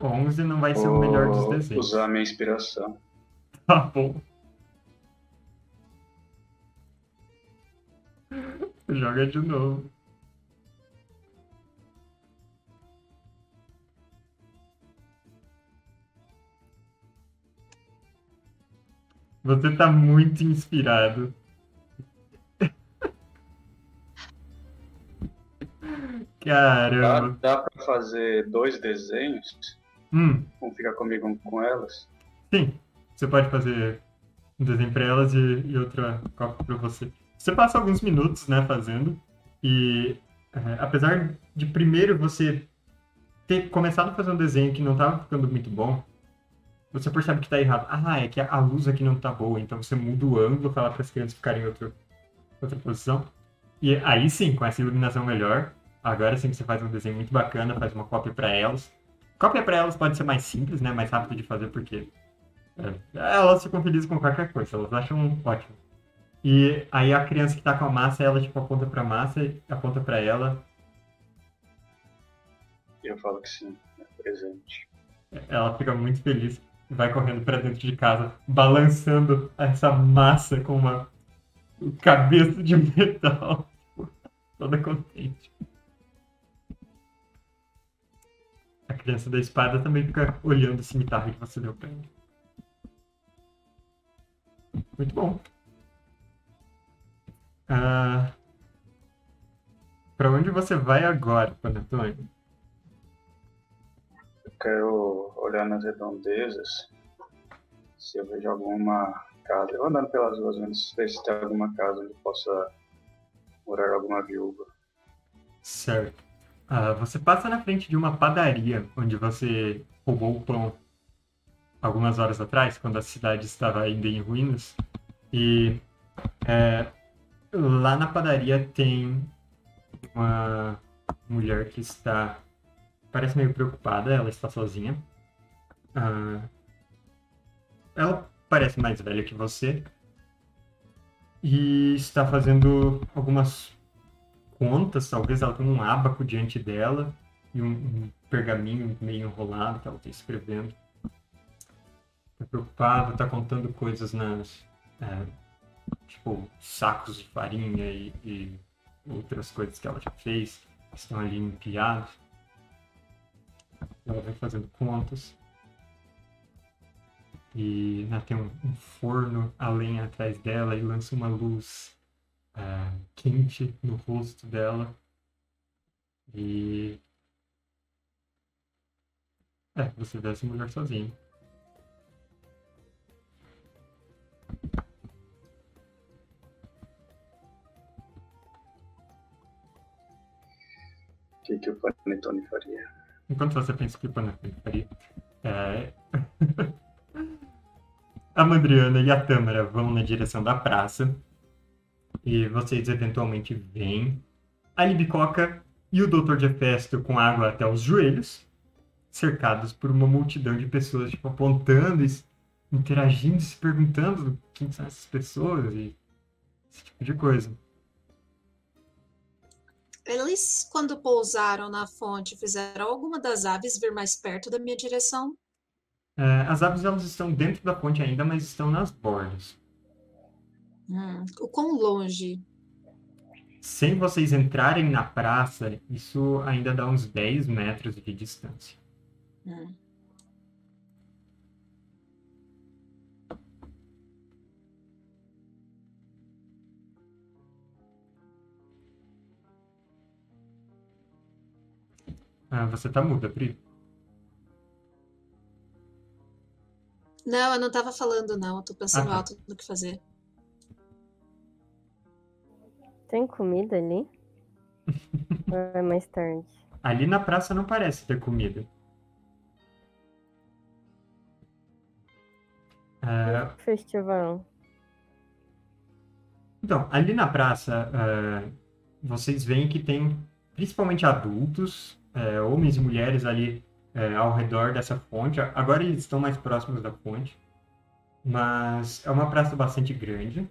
Onze não vai ser o melhor dos Vou desenhos. usar a minha inspiração. Tá bom. Joga de novo. Você tá muito inspirado. Dá, Caramba. dá pra fazer dois desenhos? Hum, Um fica comigo, um com elas? sim. Você pode fazer um desenho pra elas e, e outra cópia pra você. Você passa alguns minutos, né, fazendo. E é, apesar de primeiro você ter começado a fazer um desenho que não tava ficando muito bom, você percebe que tá errado. Ah, é que a luz aqui não tá boa, então você muda o ângulo, para as crianças ficarem em outro, outra posição. E aí sim, com essa iluminação melhor, agora sim que você faz um desenho muito bacana, faz uma cópia para elas. Cópia para elas pode ser mais simples, né, mais rápido de fazer, porque é, elas ficam felizes com qualquer coisa, elas acham ótimo. E aí a criança que tá com a massa, ela tipo aponta pra massa, aponta pra ela, eu falo que sim, é presente. ela fica muito feliz e vai correndo pra dentro de casa, balançando essa massa com uma cabeça de metal, toda contente. A criança da espada também fica olhando o cimitarro que você deu pra ela. Muito bom. Ah, pra onde você vai agora, Panetone? Eu quero olhar nas redondezas se eu vejo alguma casa. Eu andando pelas ruas, vendo se tem alguma casa onde possa morar alguma viúva. Certo. Ah, você passa na frente de uma padaria onde você roubou o pão algumas horas atrás, quando a cidade estava ainda em ruínas. E é, lá na padaria tem uma mulher que está. Parece meio preocupada, ela está sozinha. Ah, ela parece mais velha que você. E está fazendo algumas contas, talvez ela tenha um ábaco diante dela e um, um pergaminho meio enrolado que ela está escrevendo. Está preocupada, está contando coisas nas. é, tipo, sacos de farinha e, e outras coisas que ela já fez, que estão ali empilhados. Ela vai fazendo contas. E né, tem um, um forno a lenha atrás dela e lança uma luz ah, quente no rosto dela. E. É, você vê essa mulher sozinha. O que, que o Panetone faria? Enquanto você pensa que o Panafim faria, é... a Mandriana e a Tâmara vão na direção da praça e vocês eventualmente veem a Libicoca e o Dr. Jefesto com água até os joelhos, cercados por uma multidão de pessoas tipo, apontando, interagindo, se perguntando quem são essas pessoas e esse tipo de coisa. Eles, quando pousaram na fonte, fizeram alguma das aves vir mais perto da minha direção? É, as aves elas estão dentro da ponte ainda, mas estão nas bordas. Hum, o quão longe? Sem vocês entrarem na praça, isso ainda dá uns 10 metros de distância. Hum. Ah, você tá muda, Pri. Não, eu não estava falando, não. Eu tô pensando Ah, tá. alto no que fazer. Tem comida ali? Ou é mais tarde? Ali na praça não parece ter comida. É, Festival. Então, ali na praça, é, vocês veem que tem principalmente adultos, é, homens e mulheres ali é, ao redor dessa fonte. Agora eles estão mais próximos da fonte, mas é uma praça bastante grande.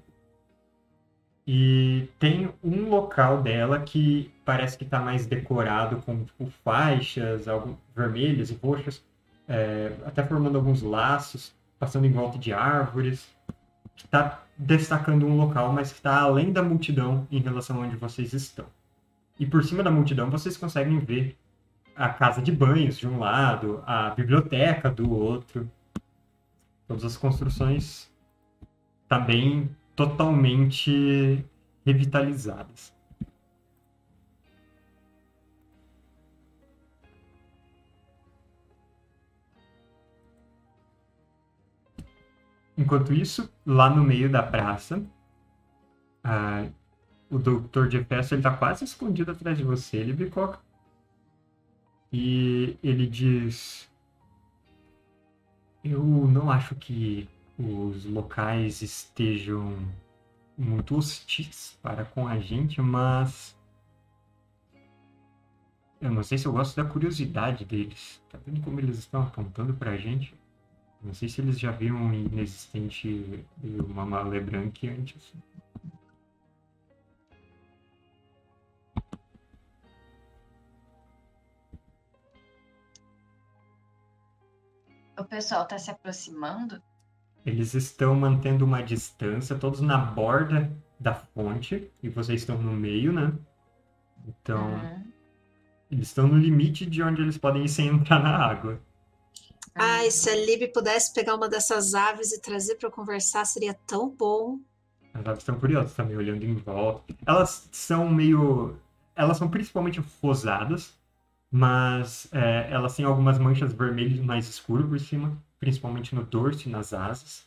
E tem um local dela que parece que está mais decorado com tipo, faixas algo, vermelhas e roxas, é, até formando alguns laços, passando em volta de árvores. Está destacando um local, mas que está além da multidão em relação a onde vocês estão. E por cima da multidão vocês conseguem ver a casa de banhos de um lado, a biblioteca do outro. Todas as construções também totalmente revitalizadas. Enquanto isso, lá no meio da praça, ah, o Dr. Jefferson ele tá quase escondido atrás de você, ele bicoca. E ele diz: Eu não acho que os locais estejam muito hostis para com a gente, mas eu não sei se eu gosto da curiosidade deles. Tá vendo como eles estão apontando pra gente? Não sei se eles já viram um inexistente uma Malebranque antes. O pessoal tá se aproximando? Eles estão mantendo uma distância, todos na borda da fonte, e vocês estão no meio, né? Então, Uhum. eles estão no limite de onde eles podem ir sem entrar na água. Ai, se a Lib pudesse pegar uma dessas aves e trazer para conversar, seria tão bom. As aves estão curiosas também, olhando em volta. Elas são meio. Elas são principalmente rosadas, mas é, elas têm algumas manchas vermelhas mais escuras por cima, principalmente no dorso e nas asas.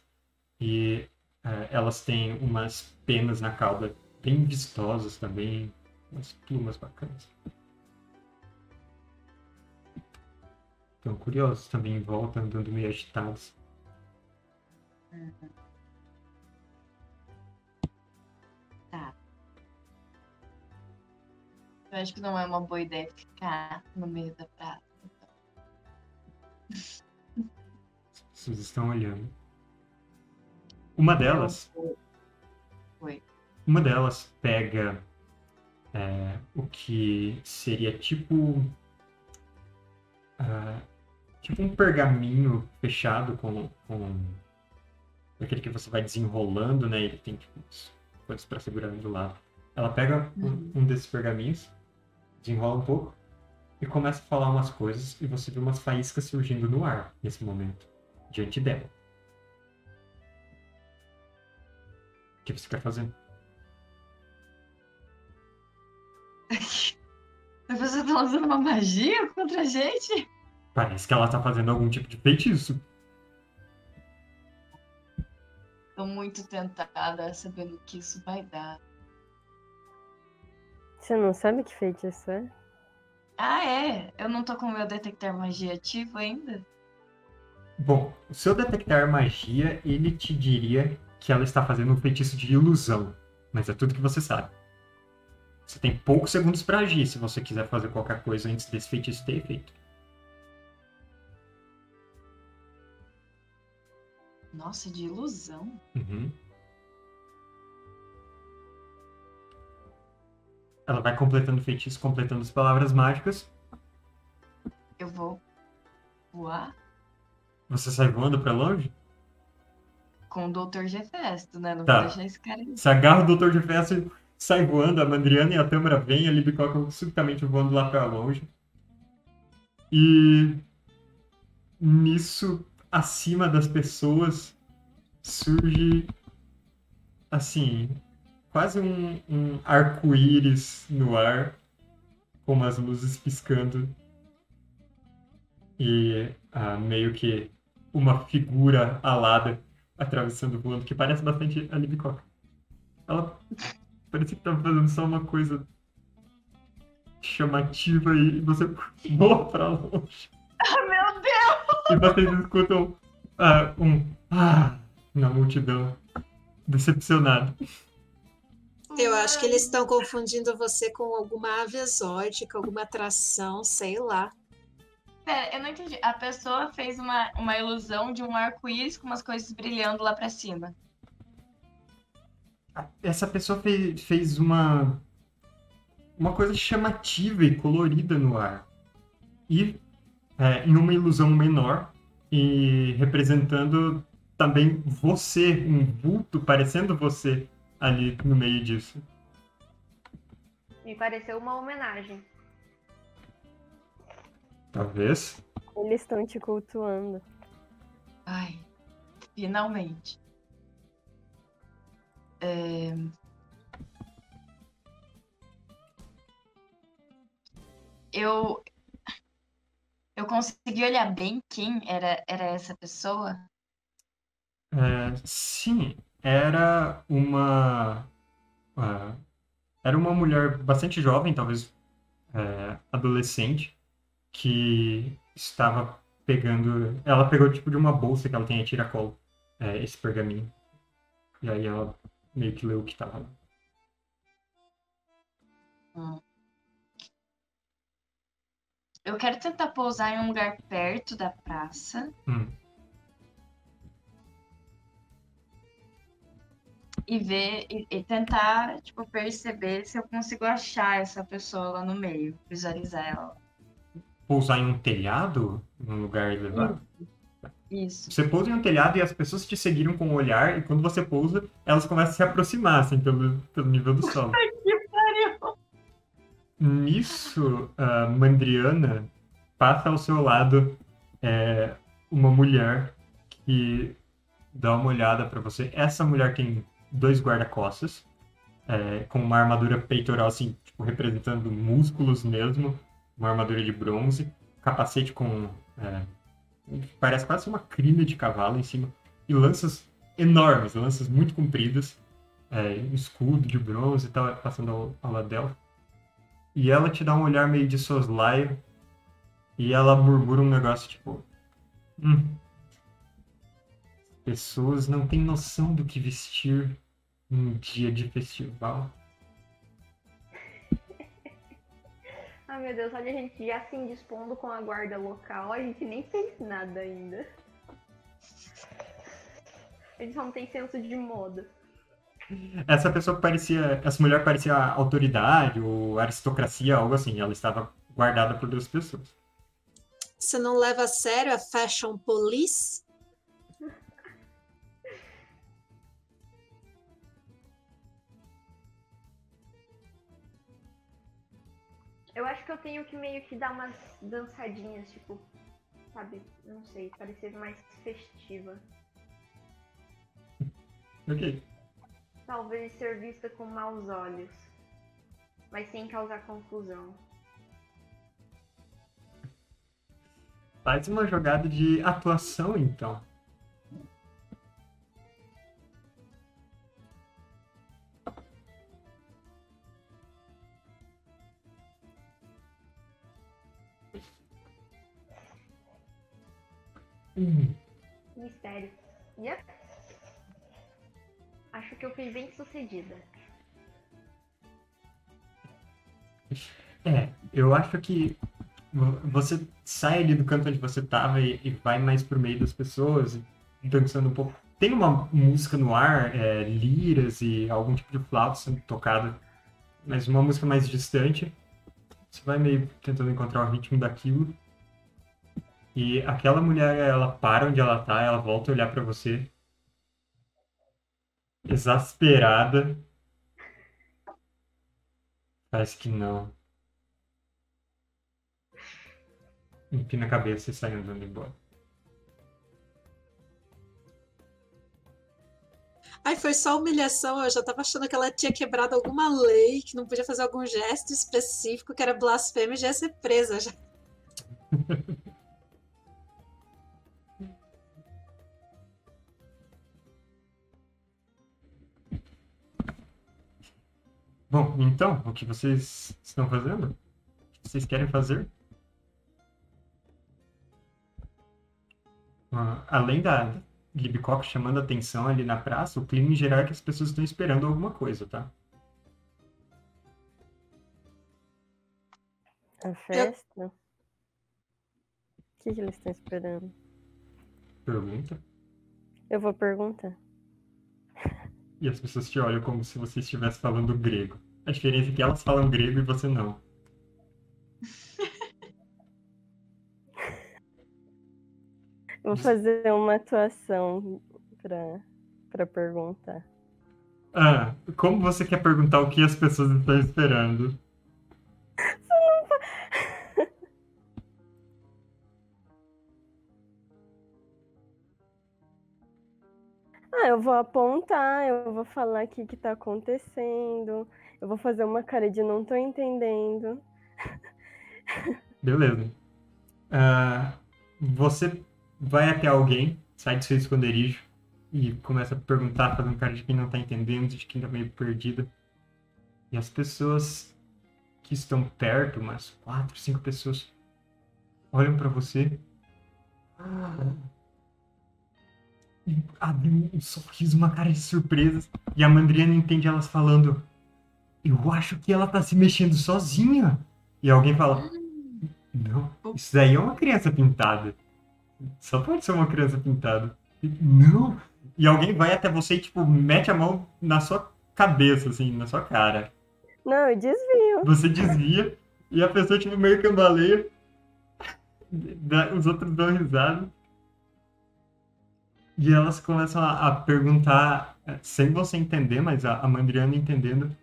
E é, elas têm umas penas na cauda bem vistosas também, umas plumas bacanas. Estão curiosos também em volta, andando meio agitados. Tá. Eu acho que não é uma boa ideia ficar no meio da praça. Vocês estão olhando. Uma delas, Oi. uma delas pega é, o que seria tipo ah, tipo um pergaminho fechado com, com aquele que você vai desenrolando, né? Ele tem tipo coisas para segurar do lado. Ela pega um, um desses pergaminhos, desenrola um pouco e começa a falar umas coisas e você vê umas faíscas surgindo no ar nesse momento diante dela. O que você quer fazer? Você tá usando uma magia contra a gente? Parece que ela tá fazendo algum tipo de feitiço. Tô muito tentada sabendo o que isso vai dar. Você não sabe que feitiço é? Ah, é? Eu não tô com o meu detectar magia ativo ainda? Bom, o seu detectar magia, ele te diria que ela está fazendo um feitiço de ilusão. Mas é tudo que você sabe. Você tem poucos segundos para agir se você quiser fazer qualquer coisa antes desse feitiço ter efeito. Nossa, de ilusão. Uhum. Ela vai completando o feitiço, completando as palavras mágicas. Eu vou voar Você sai voando para longe? com o Dr. Gefesto, né? Não Tá. vou deixar esse cara aí. Você agarra o Dr. e sai voando, a Mandriana e a Tâmara vêm, a Libicoca subitamente voando lá pra longe. E nisso, acima das pessoas, surge assim, quase um, um arco-íris no ar, com umas luzes piscando. E ah, meio que uma figura alada atravessando voando, que parece bastante a Libicoca. Ela parecia que tava fazendo só uma coisa chamativa e você voa pra longe. Ah, meu Deus! E vocês escutam ah, um ah na multidão, decepcionado. Eu acho que eles estão confundindo você com alguma ave exótica, alguma atração, sei lá. Pera, eu não entendi. A pessoa fez uma, uma ilusão de um arco-íris com umas coisas brilhando lá pra cima. Essa pessoa fez, fez uma uma coisa chamativa e colorida no ar. E é, em uma ilusão menor e representando também você, um vulto parecendo você ali no meio disso. Me pareceu uma homenagem. Talvez. Eles estão te cultuando. Ai, finalmente. É, Eu eu consegui olhar bem quem era, era essa pessoa. É, sim, era uma. ah, era uma mulher bastante jovem, talvez é, adolescente, que estava pegando. Ela pegou tipo de uma bolsa que ela tem a tiracolo, é, esse pergaminho. E aí ela meio que leu o que estava lá. Hum. Eu quero tentar pousar em um lugar perto da praça Hum. E ver e, e tentar, tipo, perceber se eu consigo achar essa pessoa lá no meio, visualizar ela. Pousar em um telhado, num lugar elevado. Isso. Você pousa em um telhado e as pessoas te seguiram com o olhar, e quando você pousa, elas começam a se aproximar, assim, pelo, pelo nível do. Que pariu! Nisso, a Mandriana passa ao seu lado é, uma mulher que dá uma olhada pra você. Essa mulher tem dois guarda-costas, é, com uma armadura peitoral, assim, tipo, representando músculos mesmo, uma armadura de bronze, capacete com. é, parece quase uma crina de cavalo em cima, e lanças enormes, lanças muito compridas, é, escudo de bronze e tal, passando ao, ao lado dela. E ela te dá um olhar meio de soslaio. E ela murmura um negócio tipo. Hum. Pessoas não têm noção do que vestir num dia de festival. Ai meu Deus, olha a gente já se indispondo com a guarda local, a gente nem fez nada ainda. A gente só não tem senso de moda. Essa pessoa parecia. Essa mulher parecia autoridade ou aristocracia, algo assim. Ela estava guardada por duas pessoas. Você não leva a sério a Fashion Police? Eu acho que eu tenho que meio que dar umas dançadinhas, tipo, sabe? Não sei, parecer mais festiva. Ok. Talvez ser vista com maus olhos, mas sem causar confusão. Faz uma jogada de atuação, então. Hum, Mistério. Yep. Acho que eu fui bem sucedida. É, eu acho que vo- você sai ali do canto onde você tava e, e vai mais pro meio das pessoas, dançando um pouco. Tem uma música no ar, é, liras e algum tipo de flauta sendo tocada, mas uma música mais distante. Você vai meio tentando encontrar o ritmo daquilo. E aquela mulher, ela para onde ela tá, ela volta a olhar pra você. Exasperada. Parece que não. Empina a cabeça e sai andando embora. Ai, foi só humilhação. Eu já tava achando que ela tinha quebrado alguma lei, que não podia fazer algum gesto específico, que era blasfêmia e já ia ser presa já. Bom, então, o que vocês estão fazendo? O que vocês querem fazer? Ah, além da, Libcock chamando atenção ali na praça, o clima em geral é que as pessoas estão esperando alguma coisa, tá? A festa? O que, que eles estão esperando? Pergunta. Eu vou perguntar. E as pessoas te olham como se você estivesse falando grego. A diferença é que elas falam grego e você não. Vou fazer uma atuação pra, pra perguntar. Ah, como você quer perguntar o que as pessoas estão esperando? Ah, eu vou apontar, eu vou falar o que que tá acontecendo. Eu vou fazer uma cara de não tô entendendo. Beleza. Ah, você vai até alguém, sai do seu esconderijo e começa a perguntar, fazendo cara de quem não tá entendendo, de quem tá meio perdida. E as pessoas que estão perto, umas quatro, cinco pessoas, olham pra você. E abrem um sorriso, uma cara de surpresa. E a Mandriana entende elas falando: Eu acho que ela tá se mexendo sozinha. E alguém fala: Não, isso daí é uma criança pintada. Só pode ser uma criança pintada. Não. E alguém vai até você e, tipo, mete a mão na sua cabeça, assim, na sua cara. Não, eu desvio. Você desvia e a pessoa, tipo, meio cambaleia. Os outros dão risada. E elas começam a, a perguntar, eh, sem você entender, mas a, a Mandriana entendendo.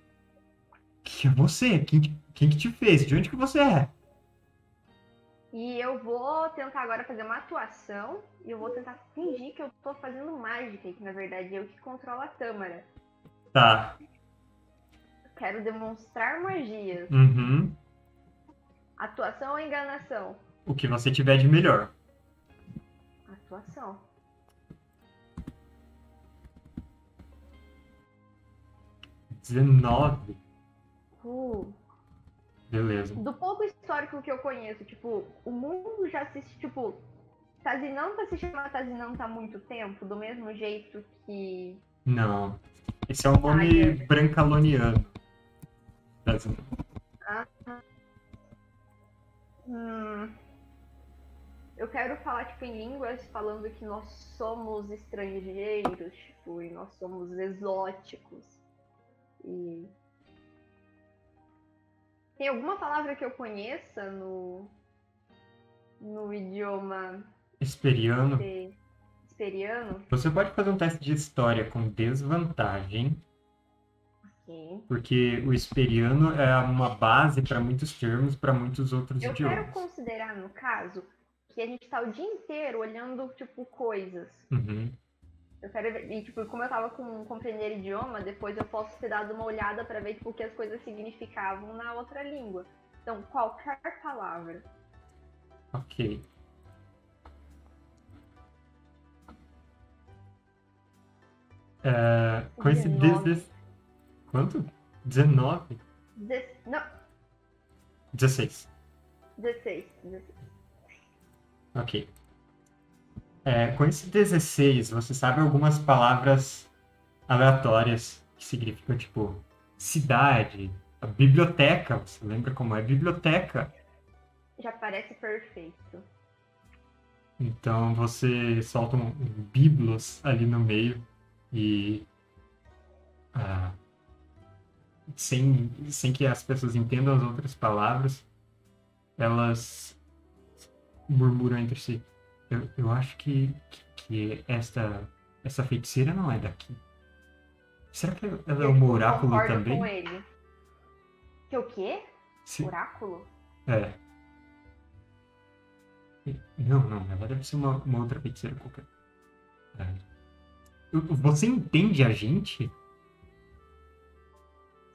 Quem é você? Quem, que- quem que te fez? De onde que você é? E eu vou tentar agora fazer uma atuação e eu vou tentar fingir que eu tô fazendo mágica, e que na verdade eu que controlo a Tâmara. Tá. Quero demonstrar magias. Uhum. Atuação ou enganação? O que você tiver de melhor. Atuação. Dezenove. Uh, Beleza. do pouco histórico que eu conheço, tipo, o mundo já assiste, tipo, Tazinanta se chama Tazinanta há muito tempo, do mesmo jeito que. Não. Esse é um nome Ai, brancaloniano. Das- Hum, eu quero falar, tipo, em línguas, falando que nós somos estrangeiros, tipo, e nós somos exóticos. E. Tem alguma palavra que eu conheça no. no idioma Esperiano. esperiano? Você pode fazer um teste de história com desvantagem, porque o esperiano é uma base para muitos termos, para muitos outros Eu quero idiomas. considerar, no caso, que a gente tá o dia inteiro olhando, tipo, coisas. Uhum. Eu quero ver, e tipo, como eu tava com compreender idioma, depois eu posso ter dado uma olhada pra ver tipo, o que as coisas significavam na outra língua. Então, qualquer palavra. Ok. É. 16. Quanto? 19? Dez... Não, 16. 16. 16. Ok. É, com esse 16, você sabe algumas palavras aleatórias que significam, tipo, cidade, biblioteca. Você lembra como é biblioteca? Já parece perfeito. Então você solta um, um biblos ali no meio e. ah, sem, sem que as pessoas entendam as outras palavras, elas murmuram entre si. Eu, eu acho que, que, que esta, essa feiticeira não é daqui. Será que ela é Eu, um oráculo concordo também? com ele. Que o quê? Se- Oráculo? É. Não, não, ela deve ser uma, uma outra feiticeira qualquer. É. Eu- Você entende a gente?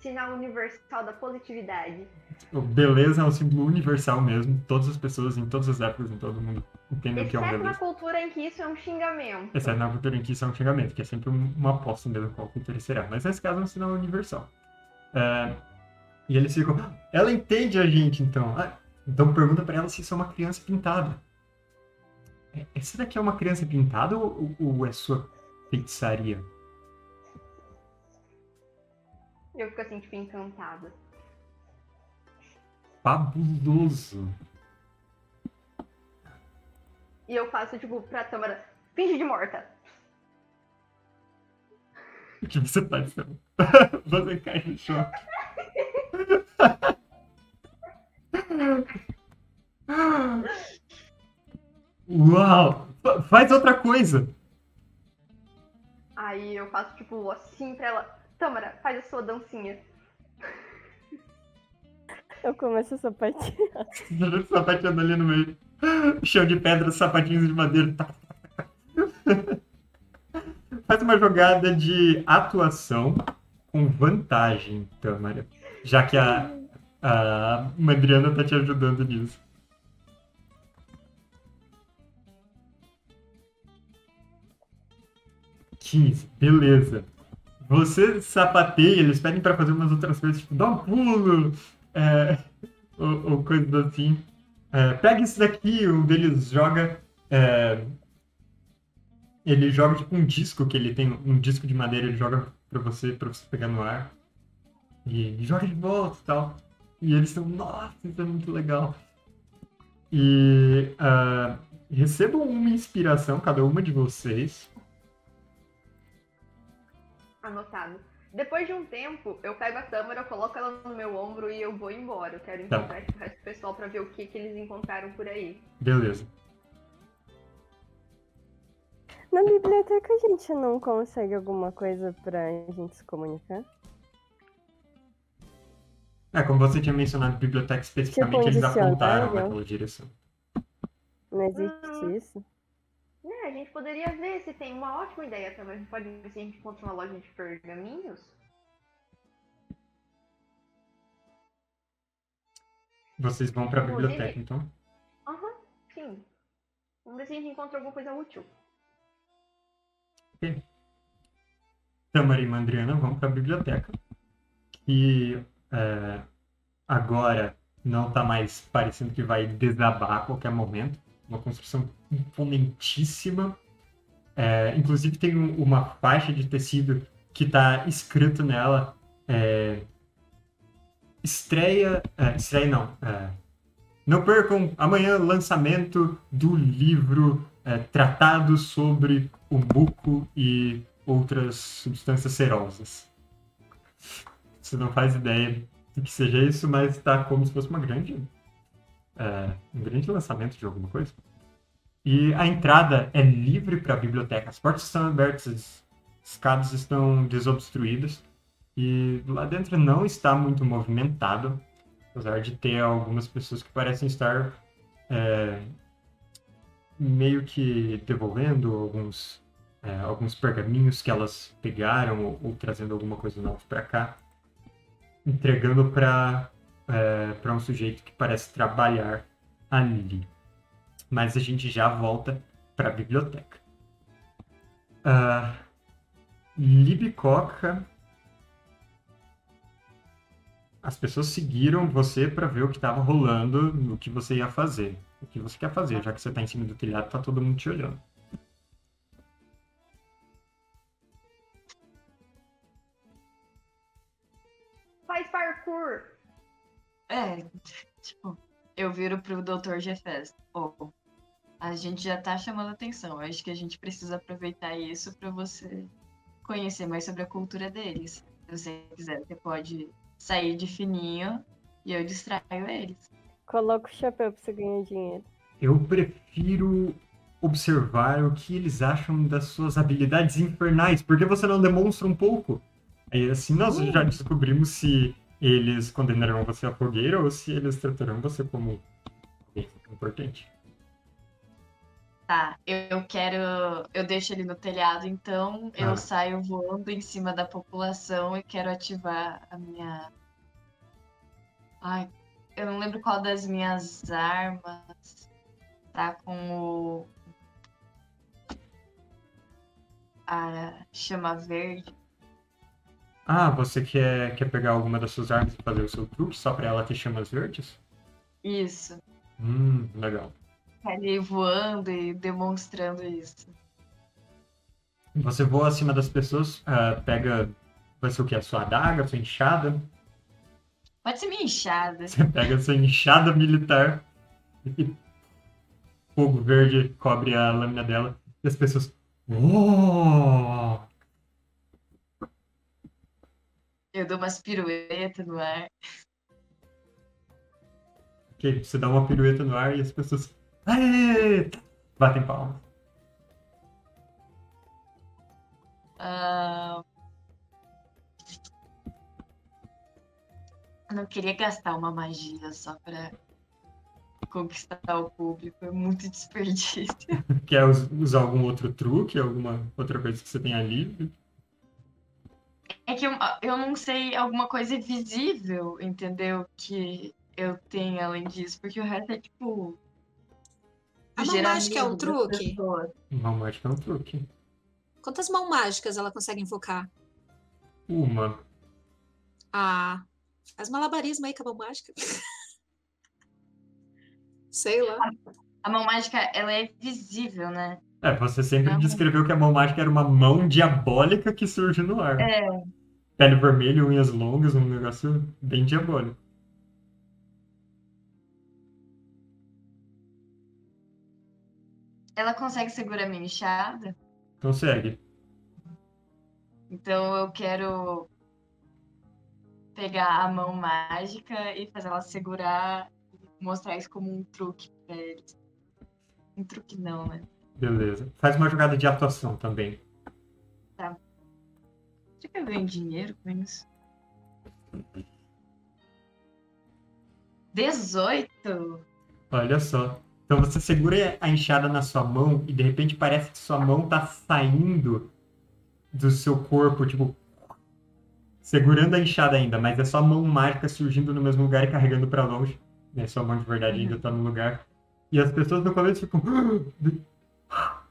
Sinal universal da positividade. O beleza é um símbolo universal mesmo. Todas as pessoas, em todas as épocas, em todo mundo, entendem o que é um Exceto na beleza. cultura em que isso é um xingamento. Exceto na cultura em que isso é um xingamento, que é sempre um- uma aposta mesmo qual cultura será. Mas nesse caso é um sinal universal. É, E eles ficam. Ela entende a gente, então. Ah, então pergunta pra ela se isso é uma criança pintada. é- essa daqui é uma criança pintada ou, ou é sua feitiçaria? Eu fico assim, tipo, encantada. Fabuloso. E eu faço, tipo, pra Tâmara, finge de morta. O que você faz, Sam? Você cai no chão. Uau! Fa- Faz outra coisa. Aí eu faço, tipo, assim pra ela. Tâmara, faz a sua dancinha. Eu começo a sapatear. Sapateando ali no meio. Chão de pedra, sapatinhos de madeira. Faz uma jogada de atuação com vantagem, Tâmara. Já que a, a Madriana tá te ajudando nisso. Beleza. Você sapateia, eles pedem pra fazer umas outras coisas, tipo, dá um pulo, é, ou, ou assim. É, pega isso daqui, um deles joga. é, ele joga tipo um disco que ele tem, um disco de madeira, ele joga pra você, pra você pegar no ar. E, joga de volta e tal. E eles estão, nossa, isso é muito legal. E ah, recebam uma inspiração, cada uma de vocês. Anotado. Depois de um tempo, eu pego a Tâmara, eu coloco ela no meu ombro e eu vou embora. Eu quero Tá. encontrar com o resto do pessoal pra ver o que, que eles encontraram por aí. Beleza. Na biblioteca a gente não consegue alguma coisa pra gente se comunicar? É, como você tinha mencionado biblioteca especificamente, Tipo eles apontaram naquela direção. Não existe isso? É, a gente poderia ver se tem uma ótima ideia também. A gente pode ver se a gente encontra uma loja de pergaminhos. Vocês vão pra Inclusive- biblioteca, então? Aham, sim. Vamos ver se a gente encontra alguma coisa útil. Tamara e Mandriana vão para a biblioteca. E é, agora não está mais parecendo que vai desabar a qualquer momento. Uma construção imponentíssima. É, inclusive tem um- uma faixa de tecido que está escrito nela. é, estreia. é, estreia não. é, não percam amanhã lançamento do livro é, Tratado sobre o Buco e outras substâncias serosas. Você não faz ideia do que seja isso, mas está como se fosse uma grande, é, um grande lançamento de alguma coisa. E a entrada é livre para a biblioteca. As portas estão abertas, as escadas estão desobstruídas e lá dentro não está muito movimentado, apesar de ter algumas pessoas que parecem estar é, meio que devolvendo alguns é, alguns pergaminhos que elas pegaram ou, ou trazendo alguma coisa nova para cá, entregando para é, para um sujeito que parece trabalhar ali. Mas a gente já volta para a biblioteca. Uh, Libicoca. As pessoas seguiram você para ver o que estava rolando, o que você ia fazer. O que você quer fazer, já que você está em cima do telhado, tá todo mundo te olhando. Faz parkour! É, tipo, eu viro pro Dr. Jefes. Ou a gente já tá chamando atenção. Acho que a gente precisa aproveitar isso pra você conhecer mais sobre a cultura deles. Se você quiser, você pode sair de fininho e eu distraio eles. Coloca o chapéu pra você ganhar dinheiro. Eu prefiro observar o que eles acham das suas habilidades infernais. Por que você não demonstra um pouco? Aí assim nós já descobrimos se eles condenarão você à fogueira ou se eles tratarão você como alguém importante. Tá, eu eu quero. Eu deixo ele no telhado, então eu Ah. saio voando em cima da população e quero ativar a minha. Ai, eu não lembro qual das minhas armas tá com o. A chama verde. Ah, você quer, quer pegar alguma das suas armas e fazer o seu truque só pra ela ter chamas verdes? Isso. Hum, legal. ali voando e demonstrando isso. Você voa acima das pessoas, ah, pega. Vai ser o que? A sua adaga, a sua enxada. Pode ser minha enxada. Você pega a sua enxada militar e fogo verde cobre a lâmina dela. E as pessoas. Oh! Eu dou umas piruetas no ar. Ok, você dá uma pirueta no ar e as pessoas. Aê! Batem palmas. Eu não queria gastar uma magia só pra conquistar o público. É muito desperdício. Quer us- usar algum outro truque, alguma outra coisa que você tem ali? É que eu, eu não sei alguma coisa visível, entendeu? Que eu tenho além disso, porque o resto é tipo. A mão mágica é um truque? pessoas. Uma mágica é um truque. Quantas mãos mágicas ela consegue invocar? Uma. Ah, faz malabarismo aí com a mão mágica. Sei lá. A mão mágica, ela é visível, né? É, você sempre Não. descreveu que a mão mágica era uma mão diabólica que surge no ar. É. Pele vermelha, unhas longas, um negócio bem diabólico. Ela consegue segurar minha enxada, Consegue. então eu quero pegar a mão mágica e fazer ela segurar mostrar isso como um truque pra eles. Um truque não, né? Beleza. Faz uma jogada de atuação também. Será que eu ganho dinheiro com isso? 18? Olha só. Então você segura a enxada na sua mão e de repente parece que sua mão tá saindo do seu corpo, tipo, segurando a enxada ainda, mas é só a mão mágica surgindo no mesmo lugar e carregando pra longe. Né? Sua mão de verdade ainda tá no lugar. E as pessoas no começo ficam.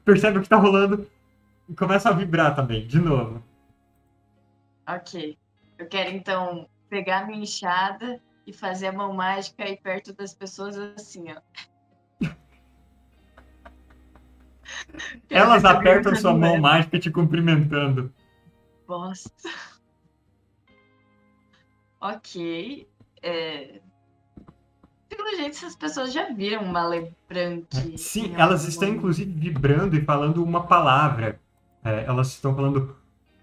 Percebem o que tá rolando e começam a vibrar também, de novo. Ok. Eu quero então pegar minha enxada e fazer a mão mágica aí perto das pessoas assim, ó. Elas apertam sua mão leva. mágica te cumprimentando. Bosta. Ok. É... Pelo jeito, essas pessoas já viram uma Lebranque. Sim, em elas estão inclusive vibrando e falando uma palavra. É, elas estão falando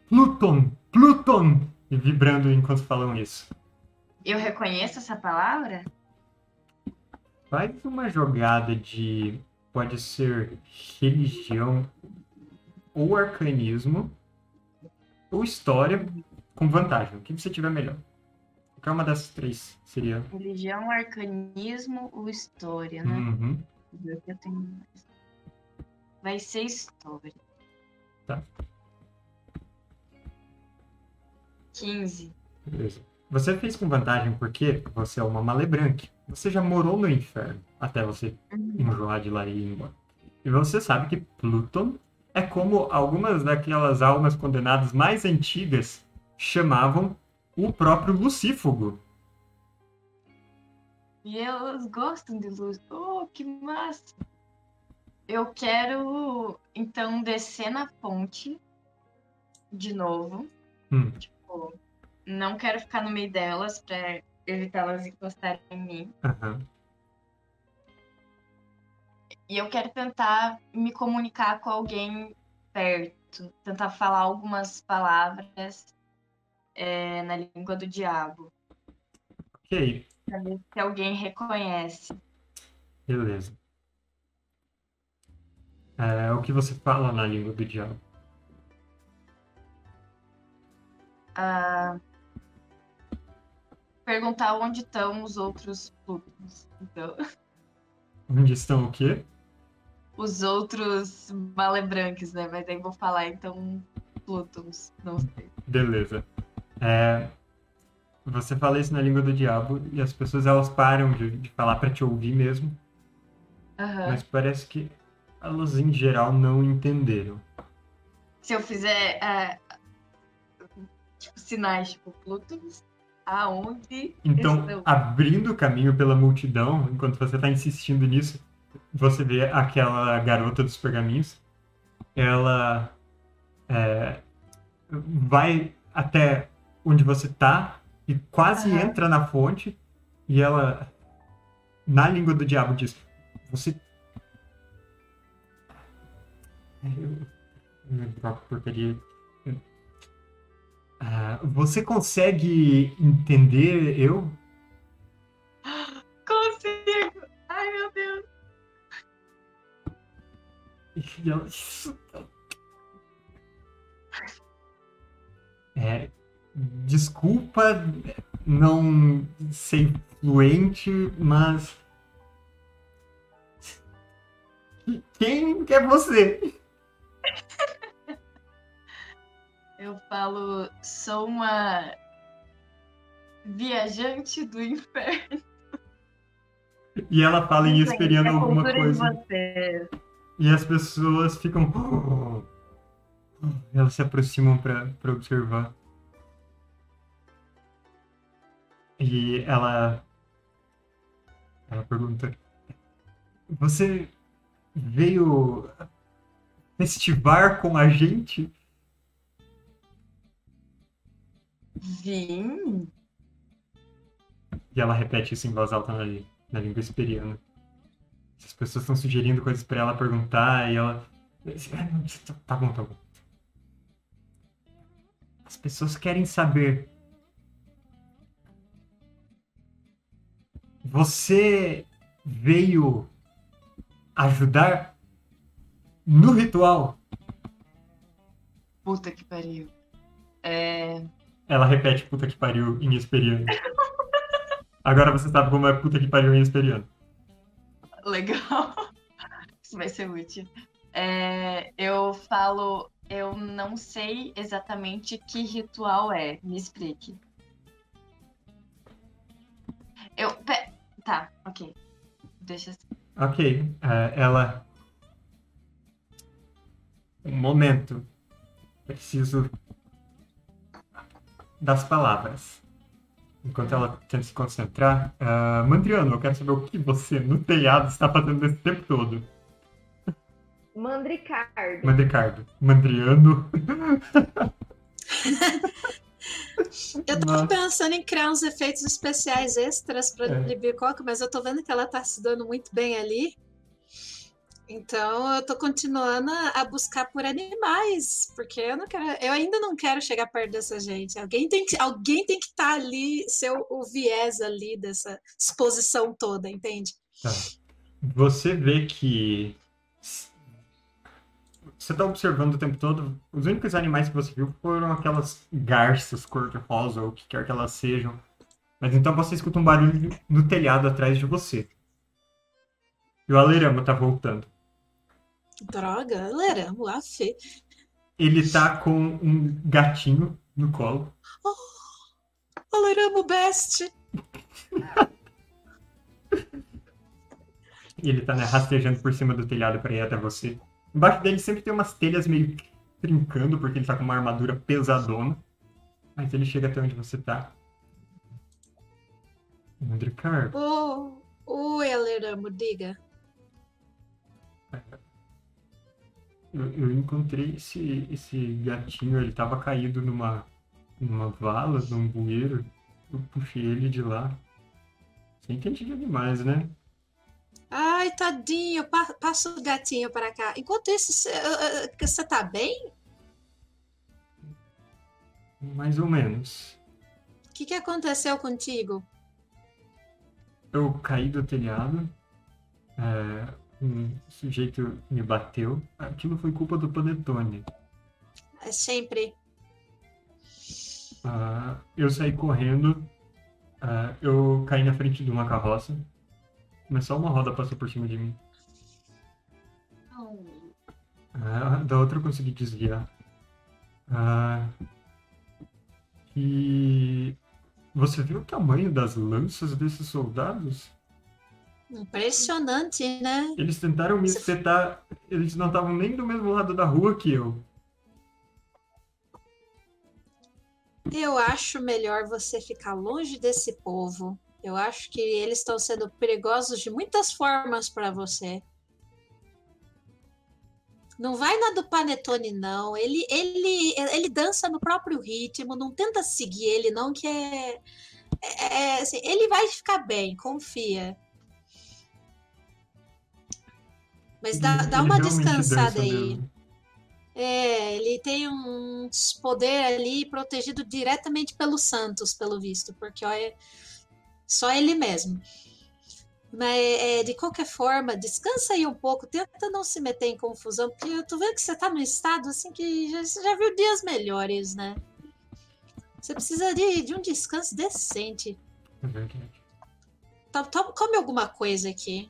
Pluton, Pluton, e vibrando enquanto falam isso. Eu reconheço essa palavra? Faz uma jogada de. Pode ser religião ou arcanismo ou história com vantagem. O que você tiver melhor. Qualquer uma dessas três seria. Religião, arcanismo ou história, né? Uhum. Eu tenho mais. Vai ser história. Tá. 15. Beleza. Você fez com vantagem porque você é uma malebranque. Você já morou no inferno até você enjoar de lá e ir embora. E você sabe que Pluton é como algumas daquelas almas condenadas mais antigas chamavam o próprio Lucífugo. E elas gostam de luz. Oh, que massa! Eu quero, então, descer na ponte de novo. Hum. Tipo, não quero ficar no meio delas pra evitar elas encostarem em mim. Aham. E eu quero tentar me comunicar com alguém perto. Tentar falar algumas palavras é, na língua do diabo. Ok, Pra ver se alguém reconhece. beleza. É, o que você fala na língua do diabo? Ah, perguntar onde estão os outros Plutons. Então, Onde estão o quê? os outros malebranques, né? Mas aí vou falar então Plutons. Não sei. Beleza. É, você fala isso na língua do diabo e as pessoas elas param de, de falar pra te ouvir mesmo, Aham. mas parece que elas em geral não entenderam. Se eu fizer ah, tipo, sinais tipo Plutons, aonde Então, abrindo o caminho pela multidão, enquanto você está insistindo nisso, você vê aquela garota dos pergaminhos. Ela é, vai até onde você tá e quase Aham. entra na fonte. E ela, na língua do diabo, diz: Você. Eu. porcaria. Eu- Ah, você consegue entender eu? Consigo! Ai, meu Deus! E ela- É, desculpa não ser fluente, mas. Quem é você? Eu falo, sou uma viajante do inferno. E ela fala em esperiano É alguma coisa. E as pessoas ficam. Elas se aproximam pra observar. E ela. Ela pergunta: Você veio festivar com a gente? Vim? E ela repete isso em voz alta na, na língua esperiana. As pessoas estão sugerindo coisas pra ela perguntar e ela. "Ah, não, Tá bom, tá bom. As pessoas querem saber. Você veio ajudar no ritual? Puta que pariu. É. Ela repete puta que pariu em esperiano. Agora você sabe como é puta que pariu em esperiano. Legal. Isso vai ser útil. É, eu falo, eu não sei exatamente que ritual é. Me explique. Eu. Tá, ok. Deixa assim. Ok, é, ela. Um momento. Preciso das palavras. Enquanto ela tenta se concentrar. ah, Mandriano, eu quero saber o que você, no telhado, está fazendo esse tempo todo. Mandricardo. Mandricardo. Mandriano. Eu tava Nossa. pensando em criar uns efeitos especiais extras pra É. Libicoca, mas eu tô vendo que ela tá se dando muito bem ali. Então eu tô continuando a buscar por animais, porque eu não quero, eu ainda não quero chegar perto dessa gente. Alguém tem que, alguém tem que estar ali, ser o, o viés ali dessa exposição toda, entende? Tá. Você vê que. Você está observando o tempo todo. Os únicos animais que você viu foram aquelas garças cor-de-rosa, ou o que quer que elas sejam. Mas então você escuta um barulho no telhado atrás de você. E o Alerama tá voltando. Droga, leramo, a fê. Ele tá com um gatinho no colo. O leramo best. E ele tá né, rastejando por cima do telhado para ir até você. Embaixo dele sempre tem umas telhas meio trincando, porque ele tá com uma armadura pesadona. Mas ele chega até onde você tá. Mandricar, Oh, oi, leramo, diga. eu, eu encontrei esse, esse gatinho, ele tava caído numa, numa vala, num bueiro. Eu puxei ele de lá. Você entende de animais, né? Ai, tadinho, pa- passa o gatinho para cá. Enquanto isso, você tá bem? Mais ou menos. O que, que aconteceu contigo? Eu caí do telhado. é, um sujeito me bateu. Aquilo foi culpa do Panetone. É sempre. Ah, eu saí correndo. ah, eu caí na frente de uma carroça. Mas só uma roda passou por cima de mim. Não. Ah, da outra eu consegui desviar. Ah, e você viu o tamanho das lanças desses soldados? Impressionante, né? Eles tentaram me espetar. Eles não estavam nem do mesmo lado da rua que eu. Eu acho melhor você ficar longe desse povo. Eu acho que eles estão sendo perigosos de muitas formas para você. Não vai na do Panetone, não. Ele, ele, ele dança no próprio ritmo. Não tenta seguir ele, não, que é. é, é, assim, ele vai ficar bem, confia. Mas dá, Ele- dá uma descansada aí. mesmo. É, ele tem uns poder ali protegido diretamente pelo Santos, pelo visto, porque olha, só ele mesmo. Mas é, de qualquer forma, descansa aí um pouco, tenta não se meter em confusão, porque eu tô vendo que você tá num estado assim que já, você já viu dias melhores, né? Você precisa de, um descanso decente. É verdade. Tá- tá- come alguma coisa aqui.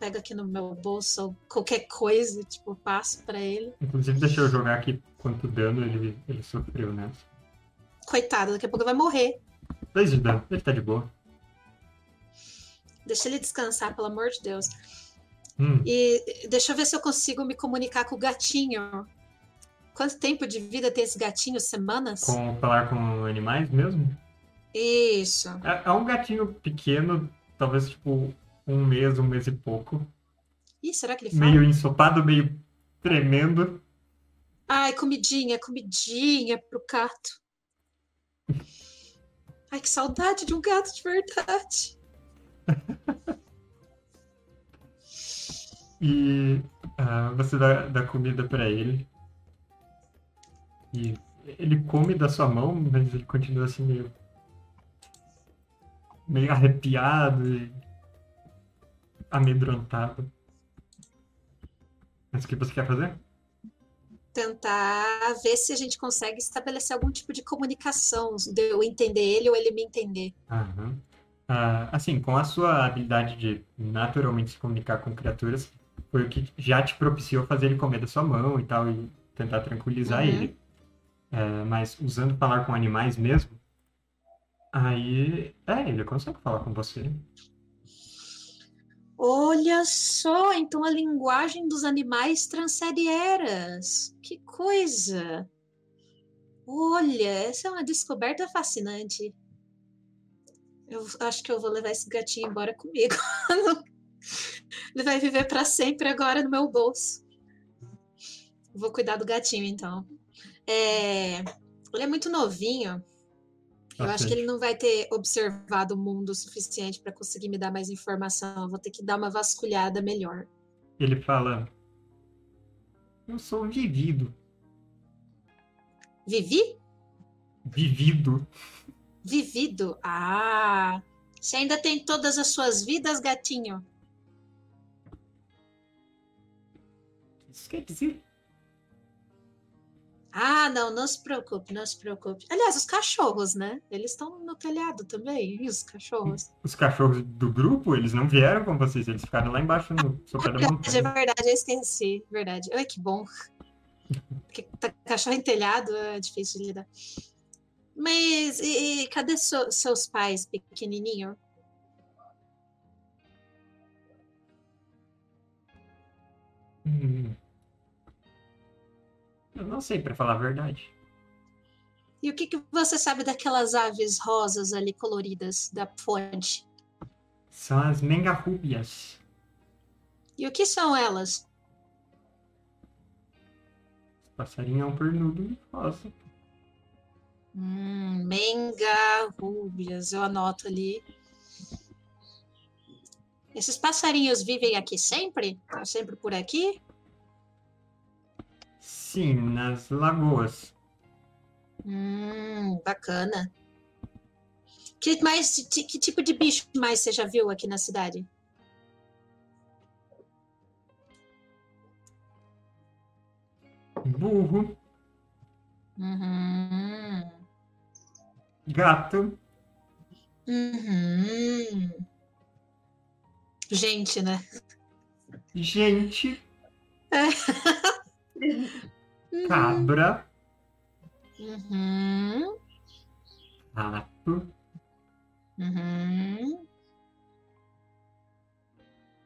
Pegar aqui no meu bolso qualquer coisa, tipo, passo pra ele. Inclusive, deixa eu jogar aqui quanto dano ele, ele sofreu, né? Coitado, daqui a pouco vai morrer. Dois de dano, ele tá de boa. Deixa ele descansar, pelo amor de Deus. Hum, E deixa eu ver se eu consigo me comunicar com o gatinho. Quanto tempo de vida tem esse gatinho? Semanas? com falar com animais mesmo? Isso. É, é um gatinho pequeno, talvez tipo um mês, um mês e pouco. Ih, será que ele fala? Meio ensopado, meio tremendo. Ai, comidinha, comidinha pro gato. Ai, que saudade de um gato de verdade. E ah, você dá, dá comida pra ele. E ele come da sua mão, mas ele continua assim meio. meio arrepiado e. amedrontado. Mas o que você quer fazer? Tentar ver se a gente consegue estabelecer algum tipo de comunicação, de eu entender ele ou ele me entender. Aham. Ah, assim, com a sua habilidade de naturalmente se comunicar com criaturas, foi o que já te propiciou fazer ele comer da sua mão e tal, e tentar tranquilizar Uhum. ele. É, mas usando falar com animais mesmo, aí, é, ele consegue falar com você. Olha só, então a linguagem dos animais transcende eras. Que coisa! Olha, essa é uma descoberta fascinante. Eu acho que eu vou levar esse gatinho embora comigo. Ele vai viver para sempre agora no meu bolso. Vou cuidar do gatinho, então. É, Ele é muito novinho. Eu acho que ele não vai ter observado o mundo o suficiente para conseguir me dar mais informação. Eu vou ter que dar uma vasculhada melhor. Ele fala: Eu sou um vivido. Vivi? Vivido. Vivido. Ah! Você ainda tem todas as suas vidas, gatinho? Isso quer dizer? Ah, não, não se preocupe, não se preocupe. Aliás, os cachorros, né? Eles estão no telhado também. E os cachorros? Os cachorros do grupo, eles não vieram com vocês, eles ficaram lá embaixo no sopé da Verdade, é montanha. verdade, eu esqueci. Verdade. Ai, que bom. Porque tá- cachorro em telhado é difícil de lidar. Mas e, e cadê so- seus pais pequenininho? Hum. Eu não sei, pra falar a verdade. E o que, que você sabe daquelas aves rosas ali coloridas da fonte? São as mengarrúbias. E o que são elas? Passarinho é um pernudo rosa. Hum, mengarrúbias, eu anoto ali. Esses passarinhos vivem aqui sempre? Estão sempre por aqui? Sim, nas lagoas. Hum, bacana. Que, mais, que tipo de bicho mais você já viu aqui na cidade? Burro, Uhum. Gato, Uhum. Gente, né? gente, Uhum. cabra, Uhum. rato. Uhum.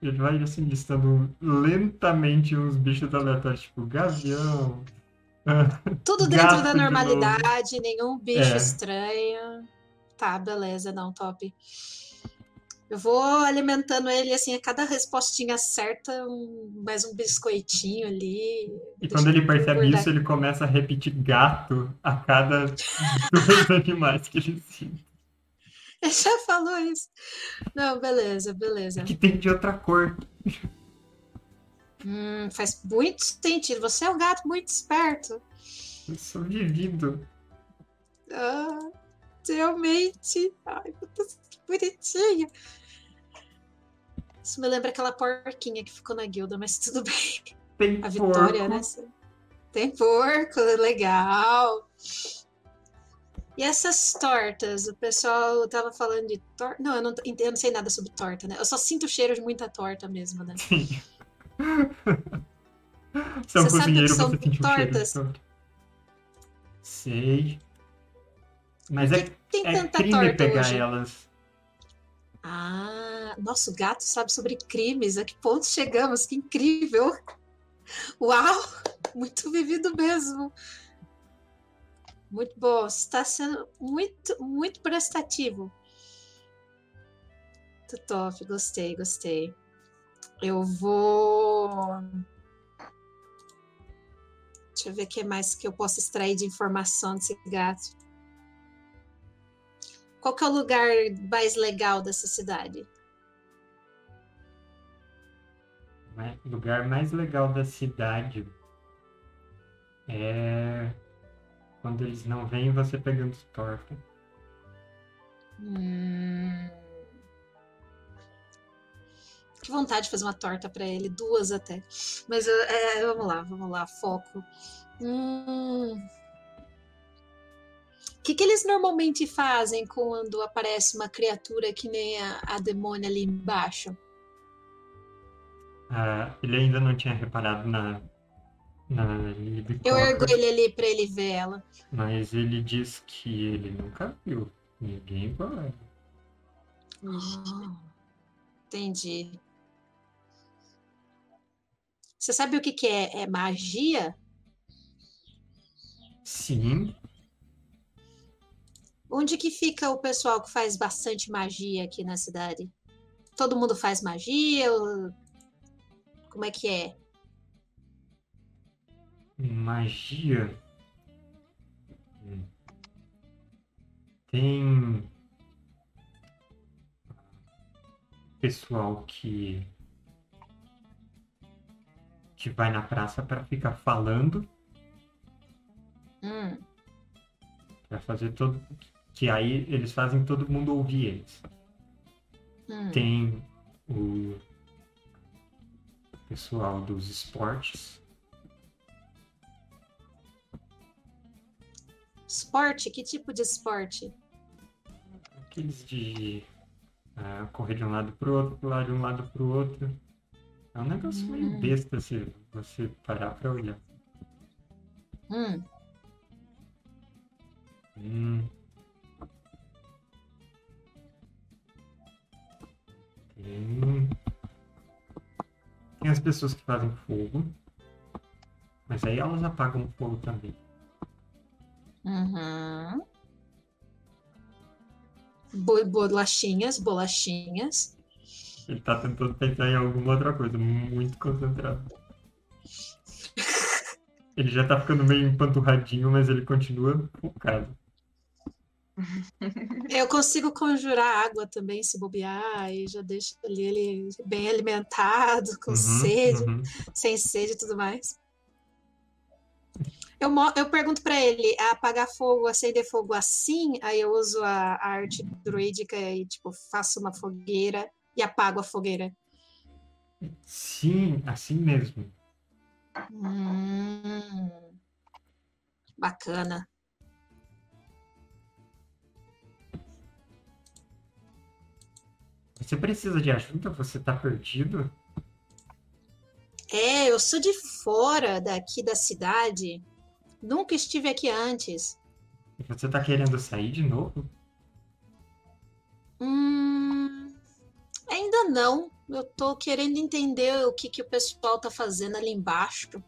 Ele vai assim listando lentamente uns bichos aleatórios, tipo gavião. Tudo dentro Gato da de normalidade, nenhum bicho É. estranho. Tá, beleza, não, top. Eu vou alimentando ele assim, a cada respostinha certa, um- mais um biscoitinho ali. E quando ele percebe isso, ele começa a repetir gato a cada dois animais que ele cita. Ele já falou isso. Não, beleza, beleza. Que tem de outra cor. Hum, faz muito sentido. Você é um gato muito esperto. Eu sou vivido. Ah, realmente. Ai, meu Deus, que bonitinho. Isso me lembra aquela porquinha que ficou na guilda, mas tudo bem. Tem A Vitória, porco. né? Tem porco, legal. E essas tortas? O pessoal tava falando de torta. Não, eu não, eu não sei nada sobre torta, né? Eu só sinto o cheiro de muita torta mesmo, né? Sim. Você é um cozinheiro, são você sente um cheiro tortas? Sei. Mas é, Tem é tanta crime pegar hoje. elas. Ah, nosso gato sabe sobre crimes. A que ponto chegamos? Que incrível! Uau! Muito vivido mesmo. Muito bom. Está sendo muito, muito prestativo. Muito top. Gostei, gostei. Eu vou. Deixa eu ver o que mais que eu posso extrair de informação desse gato. Qual que é o lugar mais legal dessa cidade? né? O lugar mais legal da cidade é quando eles não veem você pegando torta. Hum... Que vontade de fazer uma torta para ele, duas até. Mas é, vamos lá, vamos lá, foco. Hum... O que, que eles normalmente fazem quando aparece uma criatura que nem a, a demônia ali embaixo? Ah, ele ainda não tinha reparado na, na Eu ergo ele ali para ele ver ela. mas ele diz que ele nunca viu ninguém igual a ela. Ah, entendi. Você sabe o que, que é, é magia? Sim, Onde que fica o pessoal que faz bastante magia aqui na cidade? Todo mundo faz magia? Como é que é? magia. Tem pessoal que que vai na praça para ficar falando, Hum, para fazer todo que aí eles fazem todo mundo ouvir eles. hum. Tem o pessoal dos esportes, Esporte? Que tipo de esporte? aqueles de ah, correr de um lado pro outro, pular de um lado pro outro. É um negócio meio Hum. besta se você parar pra olhar. Hum, Hum. Tem... Tem as pessoas que fazem fogo, mas aí elas apagam o fogo também. uhum. Bo- Bolachinhas, bolachinhas. Ele tá tentando pensar em alguma outra coisa, muito concentrado. Ele já tá ficando meio empanturradinho, mas ele continua focado. Eu consigo conjurar água também, se bobear, e já deixo ali ele bem alimentado, com Uhum, sede. uhum. sem sede e tudo mais. Eu, eu pergunto pra ele, apagar fogo, acender fogo assim, aí eu uso a, a arte druídica e, tipo, faço uma fogueira e apago a fogueira. Sim, assim mesmo. Hum, bacana. Você precisa de ajuda? Você tá perdido? É, eu sou de fora daqui da cidade. Nunca estive aqui antes. E Você tá querendo sair de novo? Hum, ainda não. Eu tô querendo entender o que, que o pessoal tá fazendo ali embaixo.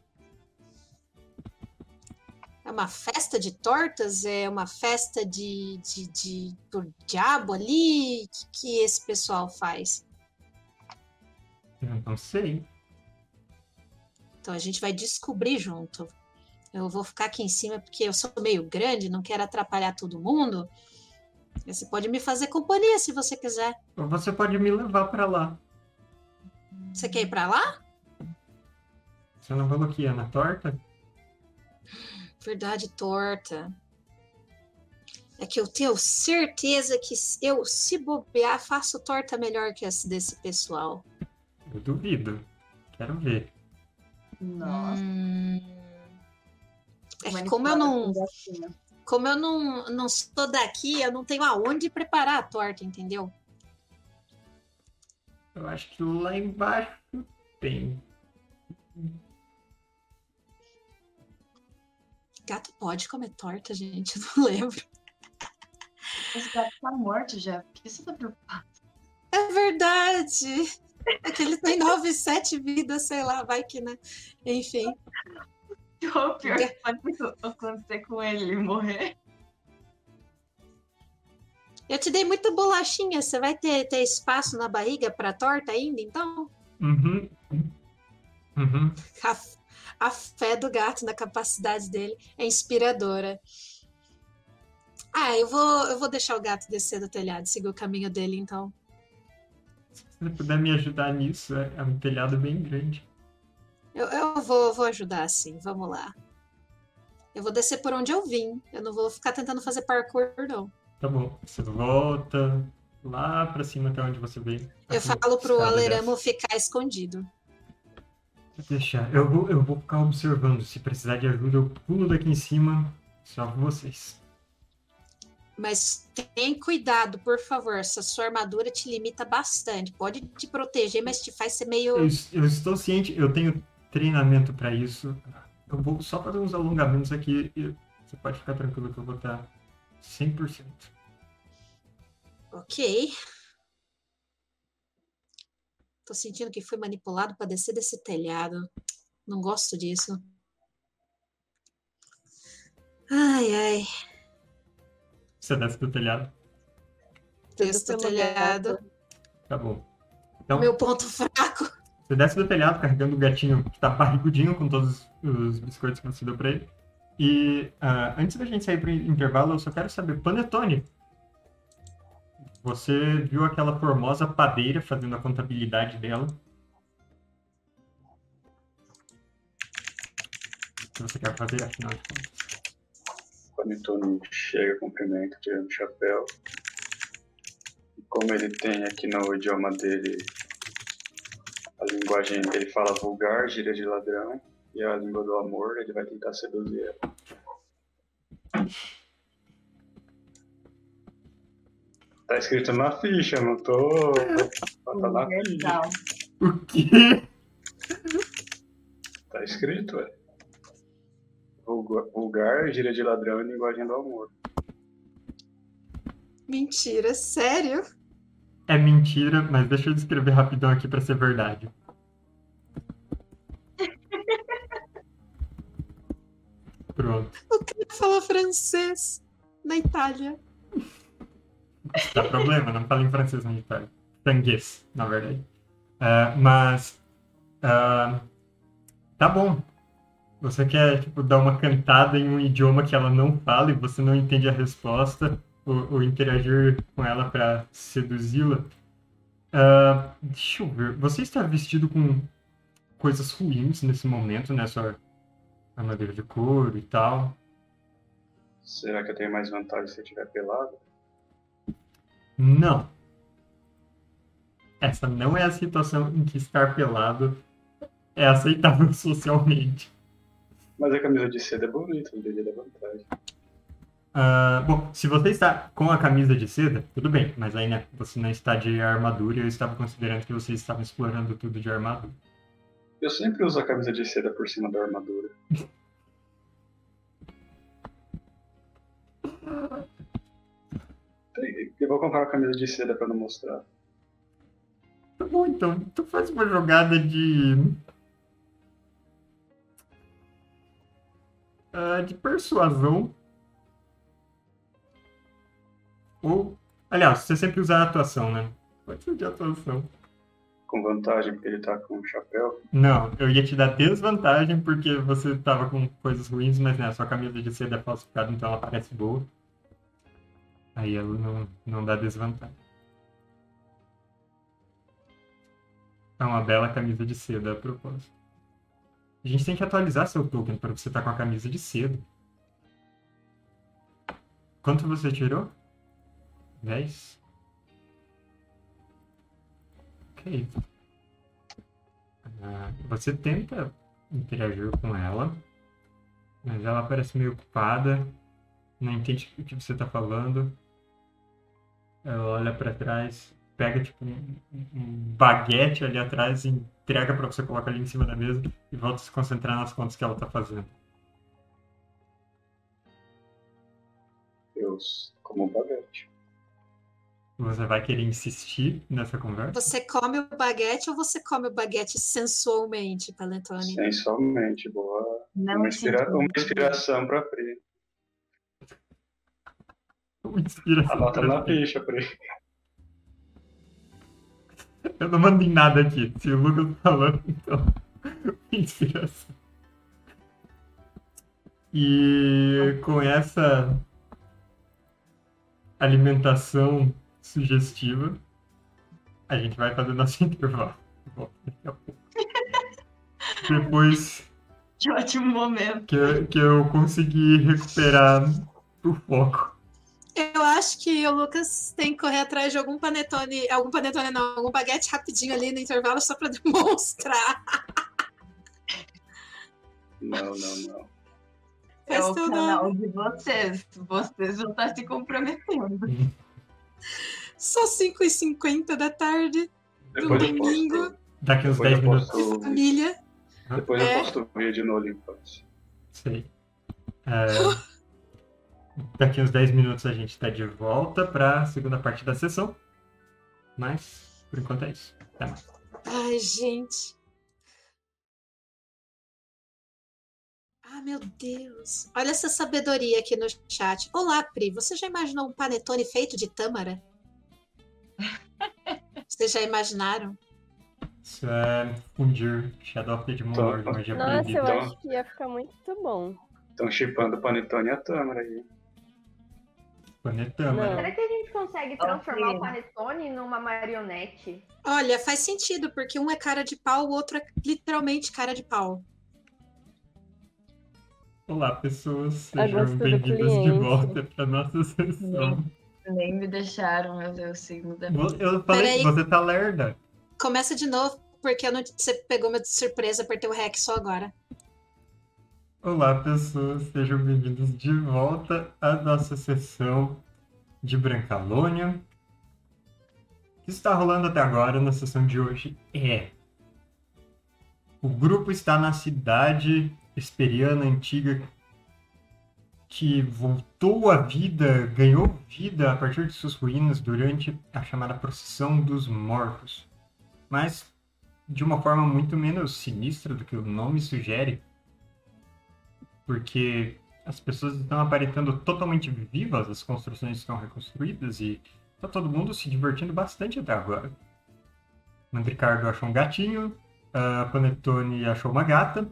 É uma festa de tortas? É uma festa de, de, de por diabo ali? O que, que esse pessoal faz? Eu não sei. Então a gente vai descobrir junto. Eu vou ficar aqui em cima porque eu sou meio grande, não quero atrapalhar todo mundo. Você pode me fazer companhia se você quiser. Ou você pode me levar pra lá. Você quer ir pra lá? Você não falou que ia na torta? Verdade, torta. É que eu tenho certeza que eu, se bobear, faço torta melhor que essa desse pessoal. Eu duvido. Quero ver. Nossa. Hum, é que como eu não. Como eu não, não sou daqui, eu não tenho aonde preparar a torta, entendeu? Eu acho que lá embaixo tem. Gato pode comer torta, gente, eu não lembro. Esse gato tá morto já. Por que você tá preocupado? É verdade. É que ele tem nove, sete vidas, sei lá, vai que, né? Enfim. O pior que pode acontecer com ele, ele morrer. Eu te dei muita bolachinha. Você vai ter, ter espaço na barriga pra torta ainda, então? Uhum. Uhum. A, a fé do gato na capacidade dele é inspiradora. Ah, eu vou, eu vou deixar o gato descer do telhado, seguir o caminho dele, então. Se você puder me ajudar nisso, é é um telhado bem grande. Eu, eu vou, vou ajudar, sim. Vamos lá. Eu vou descer por onde eu vim. Eu não vou ficar tentando fazer parkour, não. Tá bom. Você volta lá pra cima até onde você veio. Eu falo pro Aleramo dessa. ficar escondido. Deixa. Eu vou, eu vou ficar observando. Se precisar de ajuda, eu pulo daqui em cima. Salvo vocês. Mas tem cuidado, por favor. Essa sua armadura te limita bastante. Pode te proteger, mas te faz ser meio. Eu, eu estou ciente, eu tenho treinamento pra isso. Eu vou só fazer uns alongamentos aqui e você pode ficar tranquilo que eu vou estar 100%. Ok. Tô sentindo que fui manipulado para descer desse telhado. Não gosto disso. Ai, ai. Você desce do telhado? Desce do telhado. Tá bom. Então, Meu ponto fraco. Você desce do telhado carregando o gatinho que tá barrigudinho com todos os biscoitos que você deu pra ele. E ah, antes da gente sair pro intervalo, eu só quero saber, Panetone, você viu aquela formosa padeira fazendo a contabilidade dela? O que você quer fazer, afinal de contas? Panetone chega, cumprimenta, tirando o chapéu. E como ele tem aqui no idioma dele a linguagem, ele fala vulgar, gíria de ladrão, e a língua do amor, ele vai tentar seduzir ela. Tá escrito na ficha, não tô. Tá na ficha. O quê? Tá escrito, é. Vulgar, vulgar, gíria de ladrão e linguagem do amor. Mentira, sério? É mentira, mas deixa eu descrever rapidão aqui pra ser verdade. Pronto. O cara fala francês na Itália. Dá problema, não fala em francês na Itália. Tanguês, na verdade. Ah, mas. ah, tá bom. Você quer, tipo, dar uma cantada em um idioma que ela não fala e você não entende a resposta, ou, ou interagir com ela pra seduzi-la. Ah, deixa eu ver. Você está vestido com coisas ruins nesse momento, né? Sua armadura de couro e tal. Será que eu tenho mais vantagem se eu estiver pelado? Não. Essa não é a situação em que estar pelado é aceitável socialmente. Mas a camisa de seda é bonita, não dar vantagem. Ah, bom, se você está com a camisa de seda, tudo bem, mas aí né, você não está de armadura e eu estava considerando que você estava explorando tudo de armadura. Eu sempre uso a camisa de seda por cima da armadura. Eu vou comprar uma camisa de seda pra não mostrar. Tá bom, então, tu faz uma jogada de. ah, de persuasão. Ou. Aliás, você sempre usa a atuação, né? Pode ser de atuação. Com vantagem, porque ele tá com um chapéu. Não, eu ia te dar desvantagem porque você tava com coisas ruins, mas né, sua camisa de seda é falsificada, então ela parece boa. Aí ela não, não dá desvantagem. É uma bela camisa de seda a propósito. A gente tem que atualizar seu token para você estar com a camisa de seda. Quanto você tirou? 10? Ok. Ah, você tenta interagir com ela, mas ela parece meio ocupada, não entende o que você está falando. Ela olha para trás, pega tipo um, um baguete ali atrás, e entrega para você colocar ali em cima da mesa e volta a se concentrar nas contas que ela está fazendo. Eu como um baguete. Você vai querer insistir nessa conversa? Você come o baguete ou você come o baguete sensualmente, Panetone? Sensualmente, boa. Não Uma, inspira... uma inspiração pra Pri. Inspiração Anota na ficha, Pri. Eu não mando em nada aqui. Se o Lucas tá falando, então. Inspiração. E com essa alimentação sugestiva, a gente vai fazer nosso intervalo. Volta daqui a pouco. Depois Que ótimo momento. que, eu- que eu consegui recuperar o foco. Eu acho que o Lucas tem que correr atrás de algum panetone, algum panetone não, algum baguete rapidinho ali no intervalo só pra demonstrar. Não, não, não. É Faz o tudo. canal de vocês. Vocês vão estar se comprometendo. Só 5h50 da tarde, Depois eu domingo. posto, Daqui uns depois 10 eu minutos. posto, família. depois É. eu posto o vídeo no Olympus. Sei. É, daqui uns 10 minutos a gente está de volta para a segunda parte da sessão. Mas, por enquanto é isso. Até mais. Ai, gente. Ah, meu Deus. Olha essa sabedoria aqui no chat. Olá, Pri. Você já imaginou um panetone feito de tâmara? Vocês já imaginaram? Isso é fundir Shadow of the Demon. Lord, magia Nossa, eu. Então- acho que ia ficar muito bom. Estão chipando o Panetone e a Tâmara aí. Panetama. Não. Será que a gente consegue transformar o Panetone numa marionete? Olha, faz sentido, porque um é cara de pau, o outro é literalmente cara de pau. Olá, pessoas. Sejam bem-vindas de volta para nossa sessão. Nem me deixaram eu ler o signo da Eu falei Peraí. que você tá lerda. Começa de novo, porque eu não, você pegou meu de surpresa, apertei o REC só agora. Olá, pessoas. Sejam bem-vindos de volta à nossa sessão de Brancalônia. O que está rolando até agora na sessão de hoje é... O grupo está na cidade esperiana antiga que voltou à vida, ganhou vida a partir de suas ruínas durante a chamada Procissão dos Mortos. Mas de uma forma muito menos sinistra do que o nome sugere, porque as pessoas estão aparentando totalmente vivas, as construções estão reconstruídas e tá todo mundo se divertindo bastante até agora. Mandricardo achou um gatinho, a Panetone achou uma gata,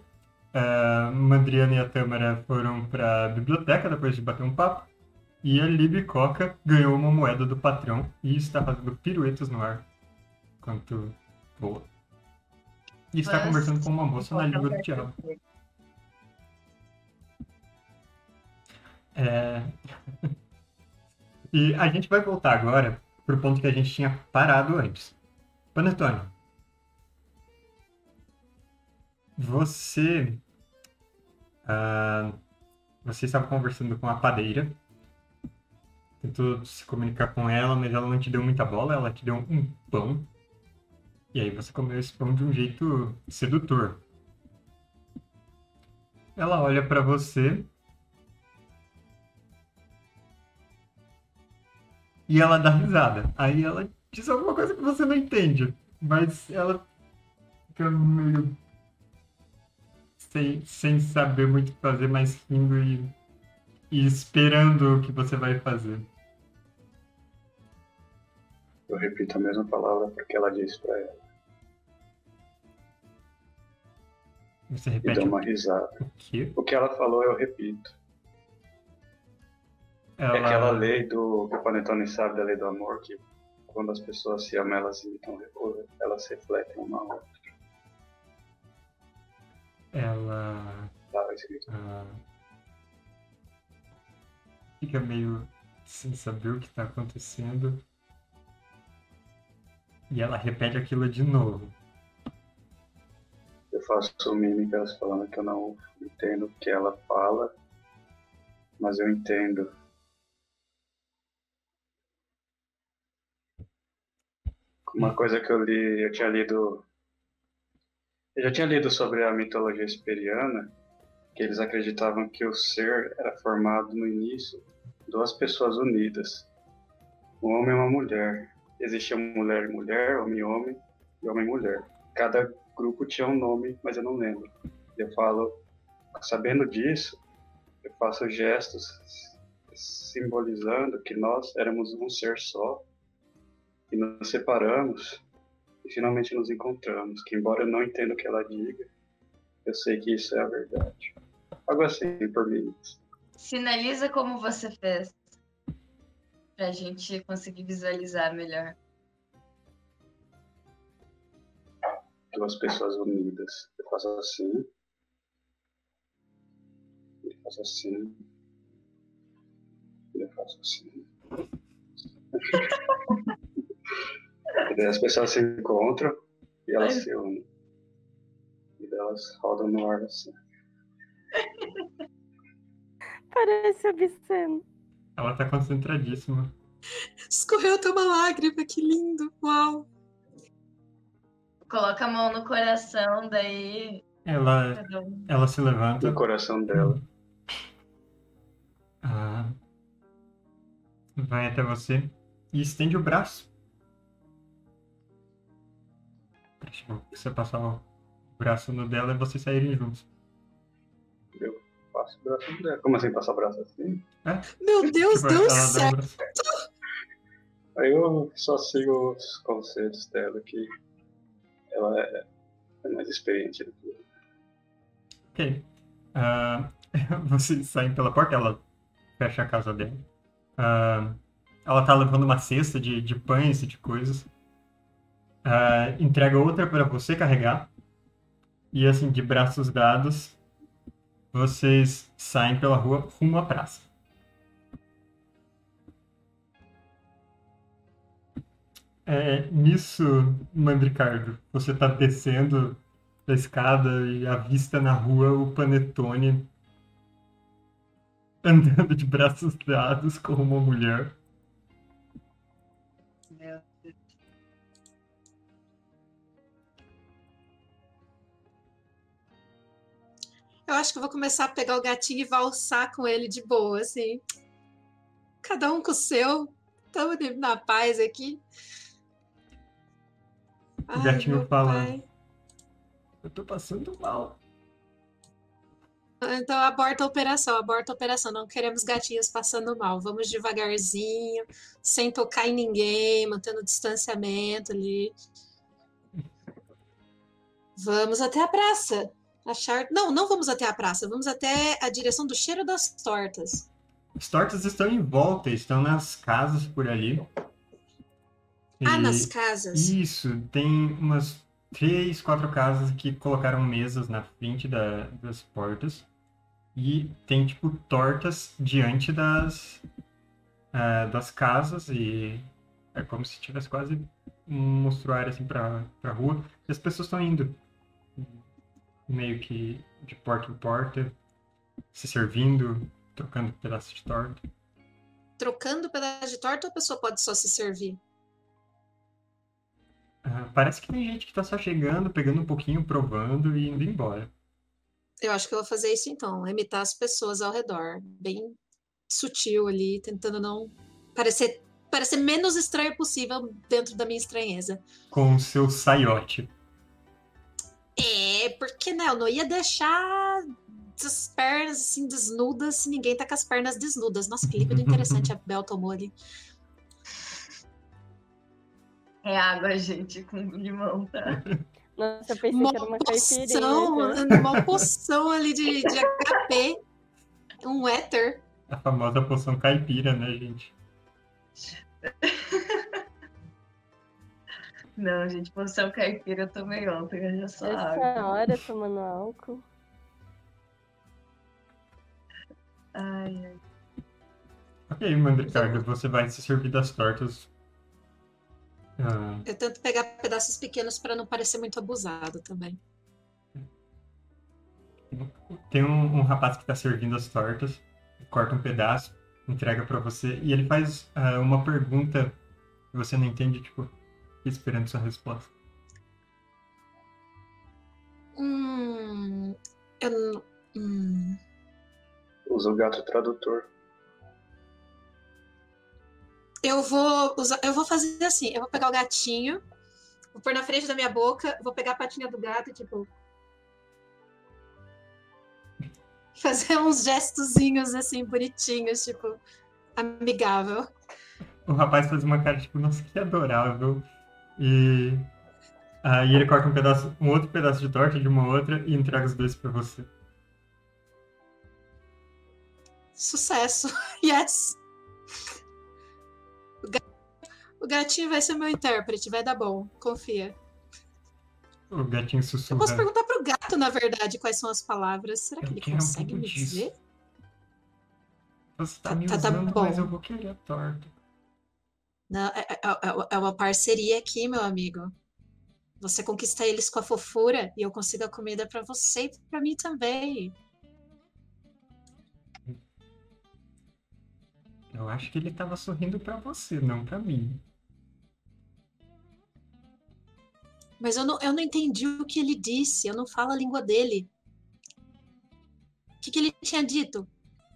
a Mandriana e a Tâmara foram para a biblioteca depois de bater um papo, e a Libicoca ganhou uma moeda do patrão e está fazendo piruetas no ar enquanto voa. E está Mas- conversando com uma moça na língua do diabo. É... e a gente vai voltar agora pro ponto que a gente tinha parado antes. Panetone, você... ah, você estava conversando com a padeira. Tentou se comunicar com ela, mas ela não te deu muita bola. Ela te deu um pão. E aí você comeu esse pão de um jeito sedutor. Ela olha pra você e ela dá risada. Aí ela diz alguma coisa que você não entende, mas ela fica meio sem, sem saber muito o que fazer, mas rindo e, e esperando o que você vai fazer. Eu repito a mesma palavra porque ela disse pra ela. Você E repete dou uma risada. o quê? O que ela falou eu repito. Ela... É aquela lei do que o Panetone sabe da lei do amor, que quando as pessoas se amam, elas imitam, elas refletem uma outra. Ela ah, fica meio sem saber o que está acontecendo. E ela repete aquilo de novo. Eu faço mímicas falando que eu não entendo o que ela fala, mas eu entendo. Uma coisa que eu li, eu tinha lido. Eu já tinha lido sobre a mitologia esperiana, que eles acreditavam que o ser era formado no início duas pessoas unidas, um homem e uma mulher. Existia mulher e mulher, homem e homem e homem e mulher. Cada grupo tinha um nome, mas eu não lembro. Eu falo, sabendo disso, eu faço gestos simbolizando que nós éramos um ser só e nos separamos e finalmente nos encontramos. Que embora eu não entenda o que ela diga, eu sei que isso é a verdade. Algo assim, por mim. Sinaliza como você fez. Pra gente conseguir visualizar melhor. Duas pessoas unidas. Eu faço assim. Eu faço assim. Eu faço assim. as pessoas se encontram e elas Ai. se unem. E elas rodam no ar assim. Parece obsceno. Ela tá concentradíssima. Escorreu até uma lágrima, que lindo. Uau. Coloca a mão no coração, daí. Ela, ela se levanta. No coração dela. Ah, vai até você e estende o braço. Você passar o braço no dela e vocês saírem juntos. Passo o braço dela. Como assim passar o braço assim? Meu Deus, Tipo, deu certo. Aí eu só sigo os conselhos dela que ela é, é mais experiente do que eu. Ok. Ah, vocês saem pela porta, ela fecha a casa dela. Ah, ela tá levando uma cesta de, de pães e de coisas. Ah, entrega outra para você carregar. E assim, de braços dados, vocês saem pela rua rumo à praça. É, nisso, Mandricardo, você tá descendo da escada e a vista na rua o Panetone andando de braços dados como uma mulher. Meu Deus. Eu acho que eu vou começar a pegar o gatinho e valsar com ele de boa, assim. Cada um com o seu. Tamo na paz aqui. O gatinho fala. pai. Eu tô passando mal. Então aborta a operação, aborta a operação. Não queremos gatinhos passando mal. Vamos devagarzinho, sem tocar em ninguém, mantendo o distanciamento ali. Vamos até a praça. Achar. Não, não vamos até a praça. Vamos até a direção do cheiro das tortas. As tortas estão em volta, estão nas casas por ali. Ah, E- nas casas. Isso, tem umas três, quatro casas que colocaram mesas na frente da- das portas. E tem, tipo, tortas diante das, ah, das casas e é como se tivesse quase um mostruário, assim, pra, pra rua. E as pessoas estão indo meio que de porta em porta, se servindo, trocando pedaços de torta. Trocando pedaço de torta ou a pessoa pode só se servir? Ah, parece que tem gente que tá só chegando, pegando um pouquinho, provando e indo embora. Eu acho que eu vou fazer isso então, imitar as pessoas ao redor, bem sutil ali, tentando não parecer parecer menos estranho possível dentro da minha estranheza. Com o seu saiote. É, porque, né, eu não ia deixar as pernas assim desnudas se ninguém tá com as pernas desnudas. Nossa, que líquido interessante a Bel tomou ali. É água, gente, com limão, tá? Nossa, eu pensei Uma que era uma poção, caipirinha. uma poção ali de, de HP. Um éter. A famosa poção caipira, né, gente? Não, gente, poção caipira eu tomei ontem, eu já sou Essa água. hora tomando álcool. Ai, ai. Ok, Mandricardo, você vai se servir das tortas. Ah, Eu tento pegar pedaços pequenos para não parecer muito abusado também. tem um, um rapaz que tá servindo as tortas, corta um pedaço, entrega pra você, e ele faz ah, uma pergunta que você não entende, tipo, esperando sua resposta. Hum. Eu não. Hum. Usa o gato tradutor. Eu vou usar, eu vou fazer assim, eu vou pegar o gatinho, vou pôr na frente da minha boca, vou pegar a patinha do gato e tipo fazer uns gestozinhos assim bonitinhos, tipo amigável. O rapaz faz uma cara, tipo, nossa, que adorável. E aí ele corta um pedaço, um outro pedaço de torta de uma outra e entrega os dois pra você. Sucesso. Yes. O ga- O gatinho vai ser meu intérprete, vai dar bom, confia. O gatinho Eu posso sussurra. perguntar pro gato, na verdade, quais são as palavras. Será que Eu ele um consegue pouco me disso. dizer? Você tá Tá- me tá- tá usando, bom. mas eu vou querer a torta. Não, é, é- é- é uma parceria aqui, meu amigo. Você conquista eles com a fofura e eu consigo a comida pra você e pra mim também. Eu acho que ele tava sorrindo pra você, não pra mim. Mas eu não, eu não entendi o que ele disse. Eu não falo a língua dele. O que, que ele tinha dito?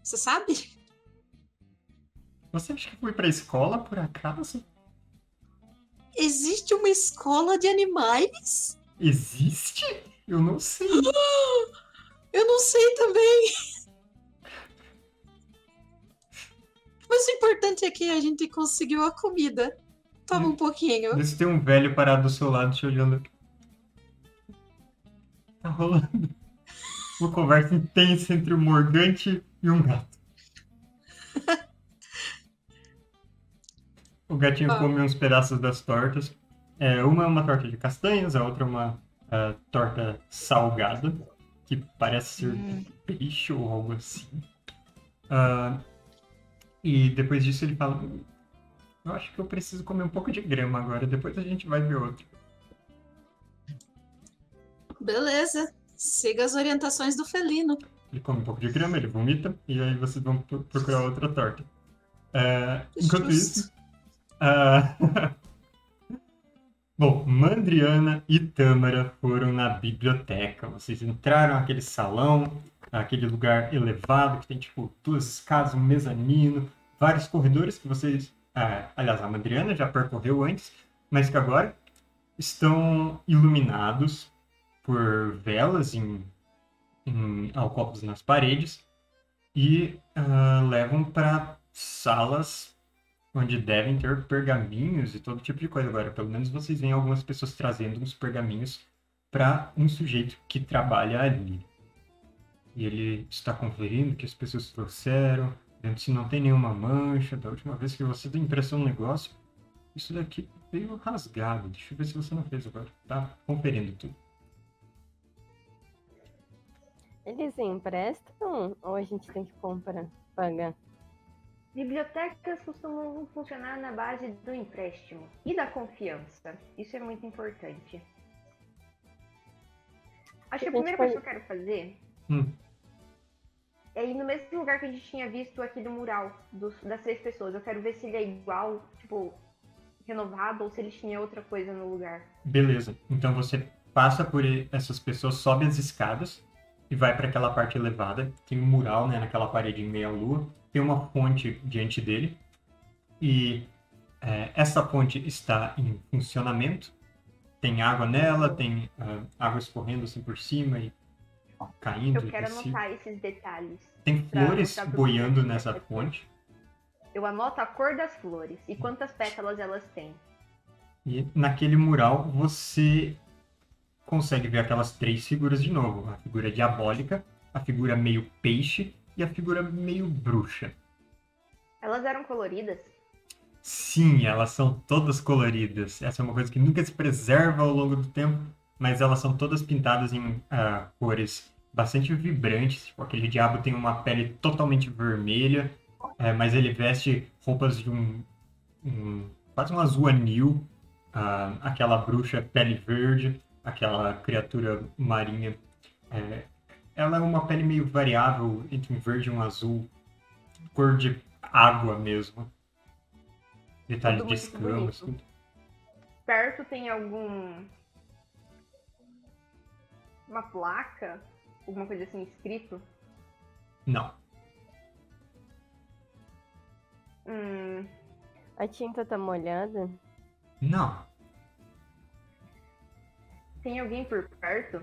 Você sabe? Você acha que foi pra escola, por acaso? Existe uma escola de animais? Existe? Eu não sei. Eu não sei também. Mas o importante é que a gente conseguiu a comida. Toma um pouquinho. Você tem um velho parado do seu lado te olhando. Tá rolando uma conversa intensa entre um morgante e um gato. O gatinho Ah. come uns pedaços das tortas. É, uma é uma torta de castanhas, a outra é uma ah, torta salgada, que parece ser Hum. peixe ou algo assim. Ah, e depois disso ele fala: Eu acho que eu preciso comer um pouco de grama agora, depois a gente vai ver outro. Beleza. Siga as orientações do felino. Ele come um pouco de grama, ele vomita, e aí vocês vão pro- procurar outra torta. Ah, enquanto Justo. isso. Ah, Bom, Mandriana e Tâmara foram na biblioteca. Vocês entraram naquele salão, aquele lugar elevado que tem tipo duas escadas, um mezanino, vários corredores que vocês, ah, aliás, a Mandriana já percorreu antes, mas que agora estão iluminados por velas em, em alcovas nas paredes e ah, levam para salas onde devem ter pergaminhos e todo tipo de coisa. Agora, pelo menos vocês veem algumas pessoas trazendo uns pergaminhos para um sujeito que trabalha ali. E ele está conferindo que as pessoas trouxeram, vendo se não tem nenhuma mancha. Da última vez que você deu impressão no negócio, isso daqui veio rasgado. Deixa eu ver se você não fez agora. Tá conferindo tudo. Eles emprestam ou a gente tem que comprar, pagar? Bibliotecas costumam funcionar na base do empréstimo e da confiança. Isso é muito importante. Acho que a primeira coisa que eu quero fazer Hum. é ir no mesmo lugar que a gente tinha visto aqui do mural dos- das três pessoas. Eu quero ver se ele é igual, tipo, renovado ou se ele tinha outra coisa no lugar. Beleza. Então você passa por essas pessoas, sobe as escadas e vai para aquela parte elevada. Tem um mural, né, naquela parede em meia lua. Tem uma fonte diante dele. E é, essa fonte está em funcionamento. tem água nela, tem ah, água escorrendo assim por cima e caindo. Eu quero anotar esses detalhes. Tem flores boiando nessa fonte. Eu anoto a cor das flores e quantas pétalas elas têm. E naquele mural você consegue ver aquelas três figuras de novo: a figura diabólica, a figura meio peixe e a figura meio bruxa. Elas eram coloridas? Sim, elas são todas coloridas. Essa é uma coisa que nunca se preserva ao longo do tempo, mas elas são todas pintadas em ah, cores bastante vibrantes. Tipo, aquele diabo tem uma pele totalmente vermelha, eh, mas ele veste roupas de um, um- quase um azul anil. Ah, aquela bruxa pele verde, aquela criatura marinha. eh, ela é uma pele meio variável entre um verde e um azul, cor de água mesmo. Detalhes Tudo de escamas, tudo. Perto tem algum. Uma placa? Alguma coisa assim escrito? Não. Hum, A tinta tá molhada? Não. tem alguém por perto?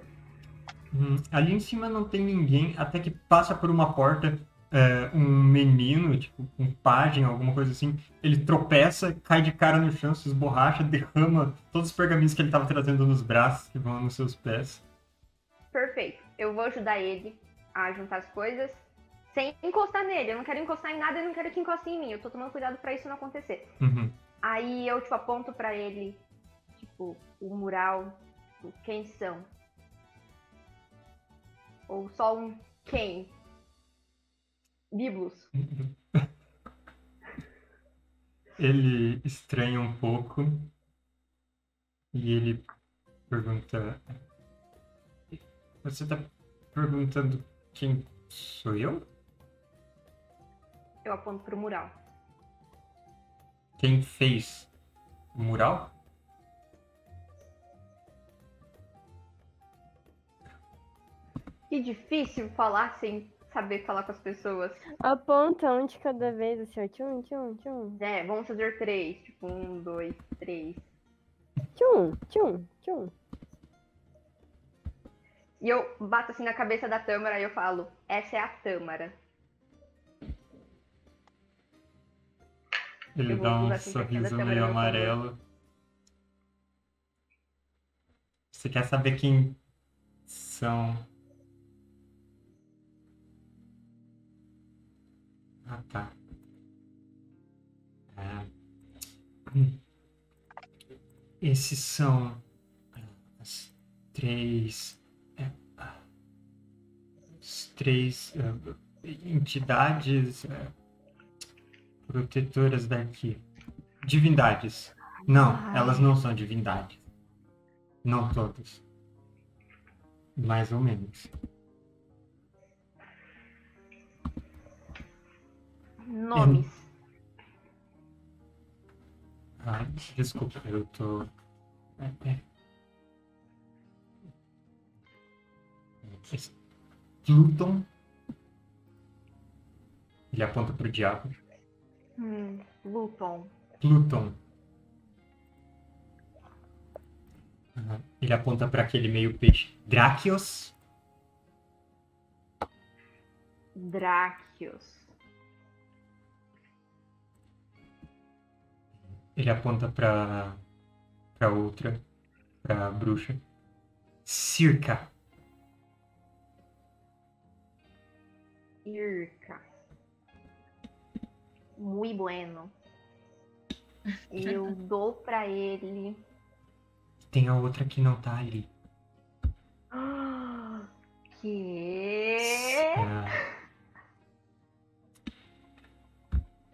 Hum, ali em cima não tem ninguém, até que passa por uma porta é, um menino, tipo, um pajem, alguma coisa assim. Ele tropeça, cai de cara no chão, se esborracha, derrama todos os pergaminhos que ele estava trazendo nos braços, que vão nos seus pés. Perfeito. Eu vou ajudar ele a juntar as coisas sem encostar nele. Eu não quero encostar em nada e não quero que encoste em mim. Eu tô tomando cuidado pra isso não acontecer. Uhum. Aí eu, tipo, aponto pra ele, tipo, o mural, tipo, quem são? Ou só um quem? Biblos. Ele estranha um pouco e ele pergunta: Você tá perguntando quem sou eu? Eu aponto pro mural. Quem fez o mural? Que difícil falar sem saber falar com as pessoas. Aponta um de cada vez, assim, ó. Tchum, tchum, tchum. É, vamos fazer três. Tipo, um, dois, três. Tchum, tchum, tchum. E eu bato assim na cabeça da Tâmara e eu falo, essa é a Tâmara. Ele dá um assim sorriso meio amarelo. Você quer saber quem são? Ah, tá. É. Esses são as três. é, as três é, entidades. é, protetoras daqui. Divindades. Não, Ai. elas não são divindades. Não todas. Mais ou menos. Nomes. Ah, desculpa, eu tô. É, é. Esse- Pluton. Ele aponta pro diabo. Hum, Luton. Pluton. Ah, Ele aponta para aquele meio peixe. Drakios. Dráquios. Ele aponta para para outra, para bruxa. Circa. Irca. Muy bueno. Eu dou pra ele. Tem a outra que não tá ali. Que? Ah,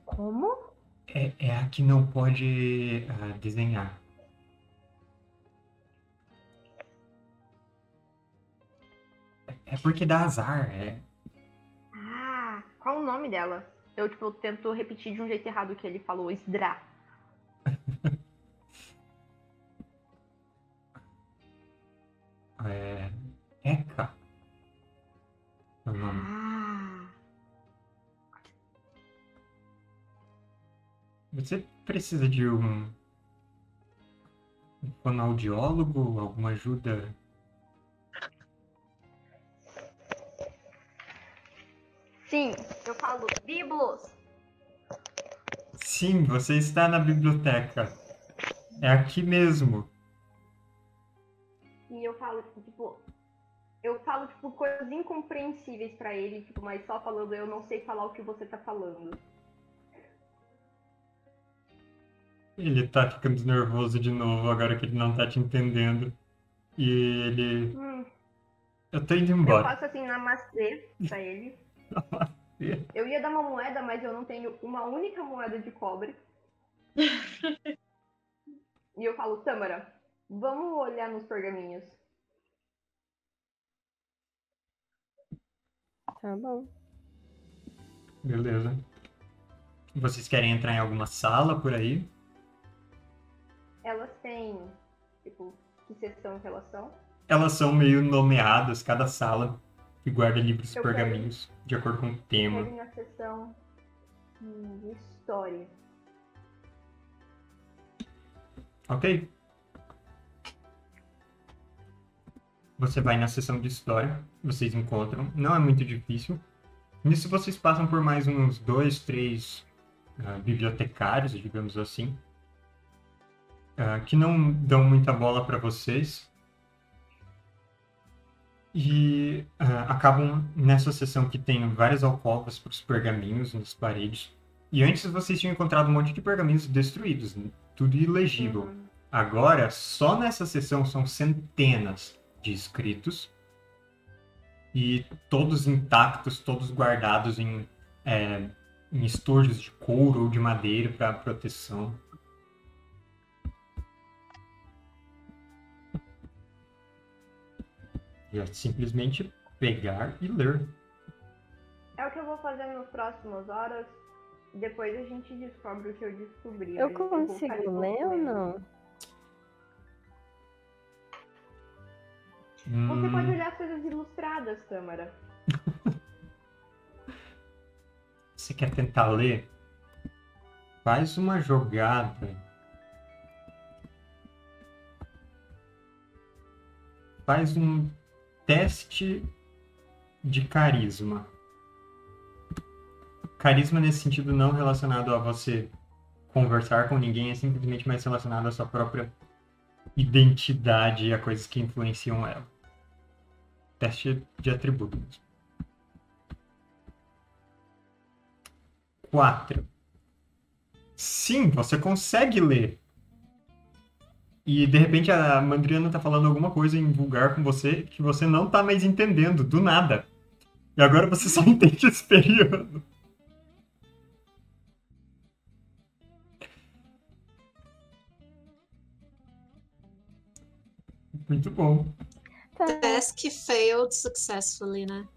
Como? É, é a que não pode ah, desenhar. É porque dá azar. É, Ah, qual o nome dela? Eu, tipo, tento repetir de um jeito errado o que ele falou. Sdra. é Eka. É o nome. Ah. Você precisa de um Um fonoaudiólogo? Alguma ajuda? Sim, eu falo Biblos. Sim, você está na biblioteca. É aqui mesmo. E eu falo, tipo, eu falo, tipo, coisas incompreensíveis pra ele, tipo, mas só falando, eu não sei falar o que você tá falando. Ele tá ficando nervoso de novo agora que ele não tá te entendendo. E ele. Hum, Eu tô indo eu embora. faço assim, namastê pra ele. Eu ia dar uma moeda, mas eu não tenho uma única moeda de cobre. e eu falo, Tâmara, vamos olhar nos pergaminhos. Tá bom. Beleza. Vocês querem entrar em alguma sala por aí? Elas têm, tipo, que seção que elas são? Elas são meio nomeadas, cada sala que guarda livros e Eu quero. pergaminhos de acordo com o tema. Ir na seção hum, de história. Ok. Você vai na sessão de história, vocês encontram, não é muito difícil. Nisso vocês passam por mais uns dois, três ah, bibliotecários, digamos assim, ah, que não dão muita bola para vocês. E ah, acabam nessa sessão que tem várias alcovas para os pergaminhos nas paredes. E antes vocês tinham encontrado um monte de pergaminhos destruídos, tudo ilegível. Uhum. Agora, só nessa sessão são centenas de escritos e todos intactos, todos guardados em, é, em estojos de couro ou de madeira para proteção. É simplesmente pegar e ler. É o que eu vou fazer nas próximas horas. Depois a gente descobre o que eu descobri. Eu consigo ler ou não? Você Hum, pode olhar as coisas ilustradas, Câmara. Você quer tentar ler? Faz uma jogada. Faz um teste de carisma. Carisma nesse sentido não relacionado a você conversar com ninguém, é simplesmente mais relacionado à sua própria identidade e a coisas que influenciam ela. Teste de atributo mesmo. 4. Sim, você consegue ler. E de repente a Mandriana tá falando alguma coisa em vulgar com você que você não tá mais entendendo, do nada. E agora você só entende esperiano. Muito bom. Tá. Task failed successfully, né?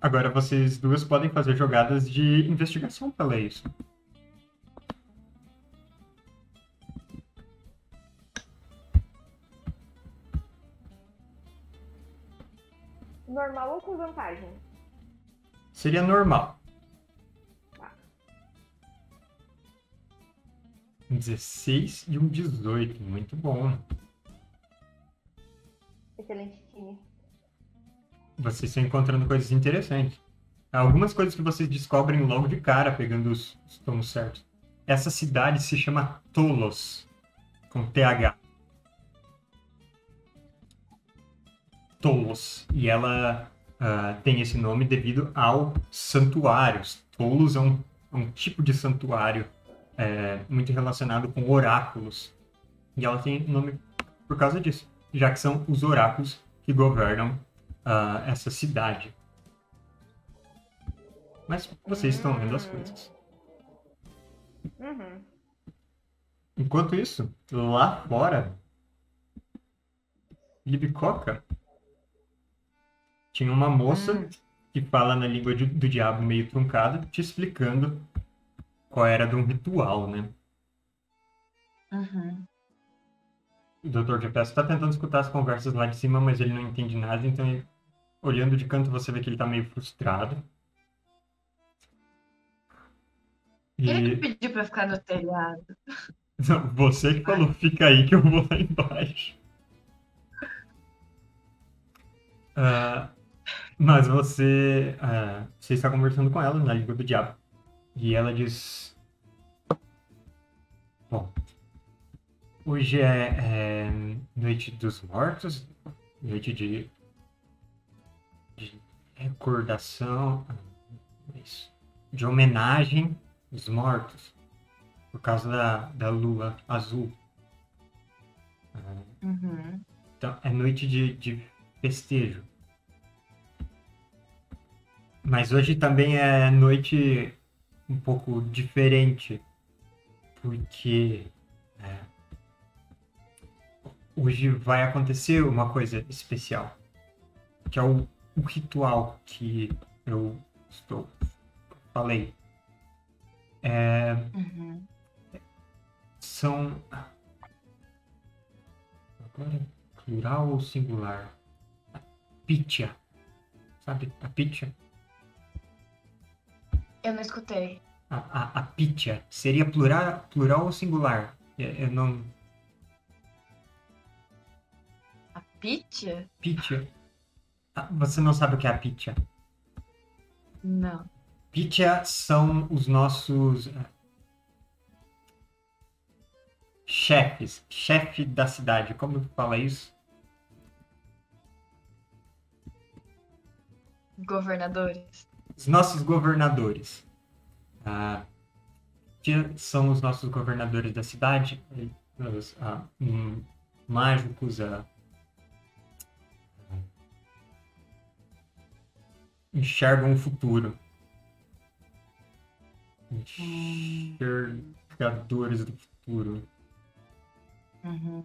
Agora vocês duas podem fazer jogadas de investigação pra ler isso. Seria normal. Tá. Um 16 e um 18. Muito bom. Excelente time. Vocês estão encontrando coisas interessantes. Algumas coisas que vocês descobrem logo de cara, pegando os, os tomos certos. Essa cidade se chama Tolos, com TH. Tolos. E ela ah, tem esse nome devido ao santuário. Tolos é um, um tipo de santuário é, muito relacionado com oráculos. E ela tem nome por causa disso, já que são os oráculos que governam ah, essa cidade. Mas vocês estão lendo as coisas. Uhum. Enquanto isso, lá fora, Libicoca tinha uma moça que fala na língua de- do diabo meio truncada, te explicando qual era de um ritual, né? Uhum. O Dr. Jefferson está tentando escutar as conversas lá de cima, mas ele não entende nada, então ele- olhando de canto você vê que ele está meio frustrado. Ele E que pediu pra ficar no telhado. Não, Você que falou, fica aí que eu vou lá embaixo. Ah, mas você, ah, você está conversando com ela na língua do diabo. E ela diz: Bom, hoje é, é noite dos mortos, noite de, de recordação, isso, de homenagem aos mortos, por causa da, da lua azul. Uhum. então, é noite de, de festejo. Mas hoje também é noite um pouco diferente, porque é, hoje vai acontecer uma coisa especial, que é o, o ritual que eu estou falei. É, Uhum. são agora plural ou singular? A Pitya. Sabe? A Pitya? Eu não escutei. A, a, a Pitya. Seria plural, plural ou singular? Eu, eu não. A Pitya? Pitya. Ah, você não sabe o que é a Pitya? Não. Pitya são os nossos ah, chefes, chefe da cidade. Como fala isso? Governadores. Os nossos governadores. Ah, que são os nossos governadores da cidade, os ah, hum, mágicos, ah, enxergam o futuro. Enxergadores do futuro. Uhum.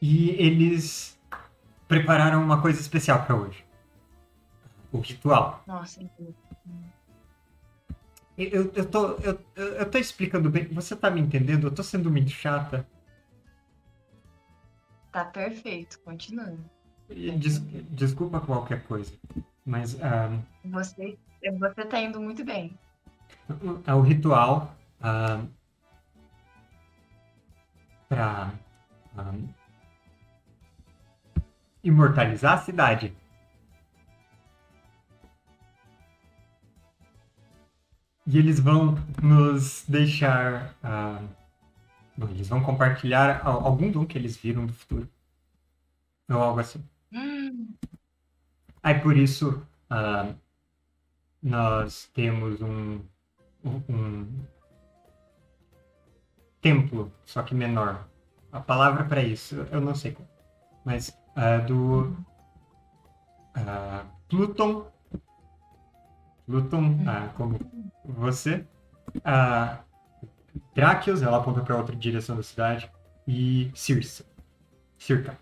E eles prepararam uma coisa especial para hoje. O ritual. Nossa, incrível. Eu, eu, tô, eu, eu tô explicando bem. Você tá me entendendo? Eu tô sendo muito chata. Tá perfeito, continua. E des- desculpa qualquer coisa. Mas ah, Você, você tá indo muito bem. é o ritual ah, para imortalizar a cidade. E eles vão nos deixar. ah, bom, eles vão compartilhar al- algum dom que eles viram do futuro. Ou algo assim. Hum, Aí por isso ah, nós temos um, um, um templo, só que menor. A palavra para isso eu não sei qual. Mas ah, do ah, Pluton. Pluton, ah, como você. Uh, Dráquios, ela aponta para outra direção da cidade. E Circe. Circa.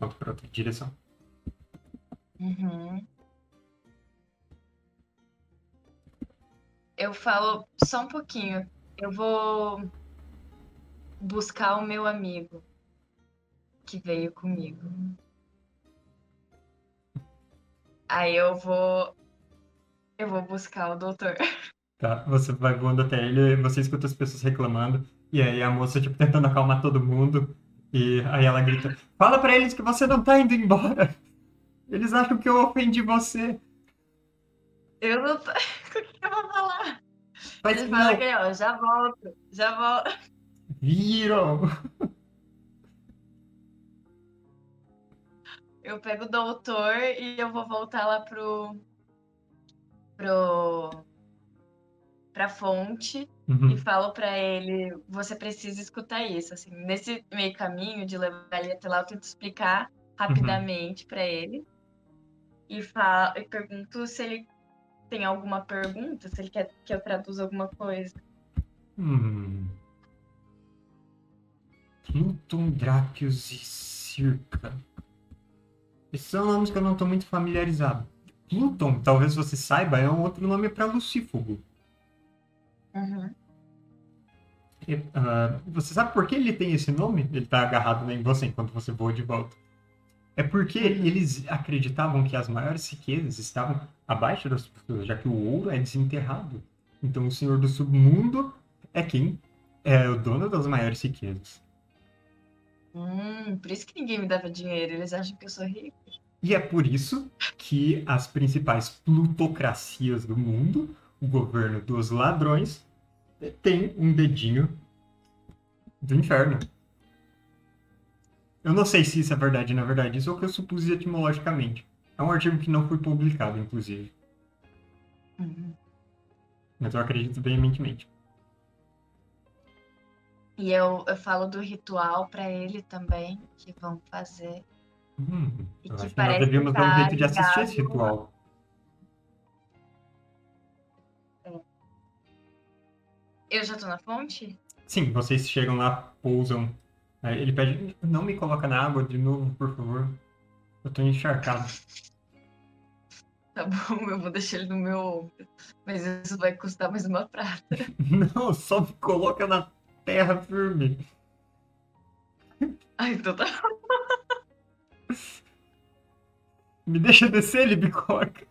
Aponta para outra direção. uhum. Eu falo só um pouquinho. Eu vou buscar o meu amigo que veio comigo. Aí eu vou. Eu vou buscar o doutor. Tá? Você vai voando até ele, você escuta as pessoas reclamando, e aí a moça, tipo, tentando acalmar todo mundo, e aí ela grita, fala pra eles que você não tá indo embora. Eles acham que eu ofendi você. Eu não tô. O que eu vou falar? Mas Ele não, fala que, ó, já volto, já volto. viram. Eu pego o doutor e eu vou voltar lá pro. Pro. pra fonte e Uhum, falo pra ele: você precisa escutar isso. Assim, nesse meio caminho de levar ele até lá, eu tento explicar rapidamente pra ele e, falo, e pergunto se ele tem alguma pergunta, se ele quer que eu traduza alguma coisa. Hum. Pluton, e Circa. Esses são nomes que eu não tô muito familiarizado. Pluton, talvez você saiba, é um outro nome para Lucífugo. Uhum. E, ah, você sabe por que ele tem esse nome? Ele tá agarrado em você enquanto você voa de volta. É porque eles acreditavam que as maiores riquezas estavam abaixo das pessoas, já que o ouro é desenterrado. Então o senhor do submundo é quem é o dono das maiores riquezas. Hum, por isso que ninguém me dava dinheiro. Eles acham que eu sou rico. E é por isso que as principais plutocracias do mundo, o governo dos ladrões, tem um dedinho do inferno. Eu não sei se isso é verdade, na verdade, isso é o que eu supus etimologicamente. É um artigo que não foi publicado, inclusive. Uhum. Mas eu acredito veementemente. E eu, eu falo do ritual pra ele também, que vão fazer. Hum, E que acho que nós devíamos dar um tá jeito de assistir esse ritual. Eu já tô na fonte? Sim, vocês chegam lá, pousam. Aí ele pede, não me coloca na água de novo, por favor. Eu tô encharcado. Tá bom, eu vou deixar ele no meu ombro. Mas isso vai custar mais uma prata. Não, só me coloca na terra firme. Ah, então tá. Me deixa descer, Libicoca.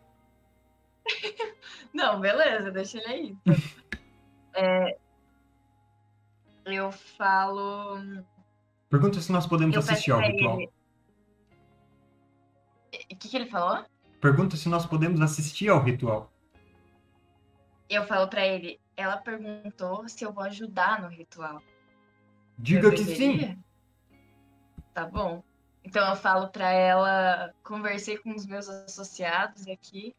Não, beleza, deixa ele aí. então. É, eu falo. Pergunta se nós podemos Eu assistir ao ritual. ele. O que, que ele falou? Pergunta se nós podemos assistir ao ritual. Eu falo pra ele. Ela perguntou se eu vou ajudar no ritual. Diga Eu que sim. Tá bom. Então eu falo pra ela, conversei com os meus associados aqui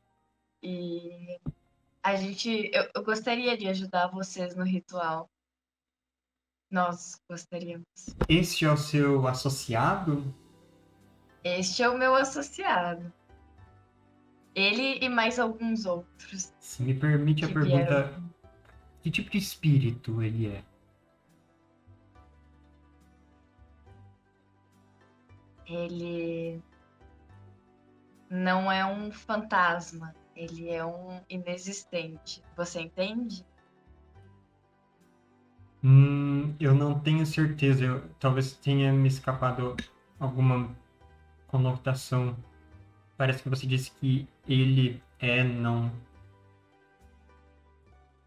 e a gente, eu, eu gostaria de ajudar vocês no ritual. Nós gostaríamos. Este é o seu associado? Este é o meu associado. Ele e mais alguns outros. Se me permite a pergunta, vieram. que tipo de espírito ele é? Ele não é um fantasma, ele é um inexistente. Você entende? Hum, eu não tenho certeza. Eu, talvez tenha me escapado alguma conotação. Parece que você disse que ele é não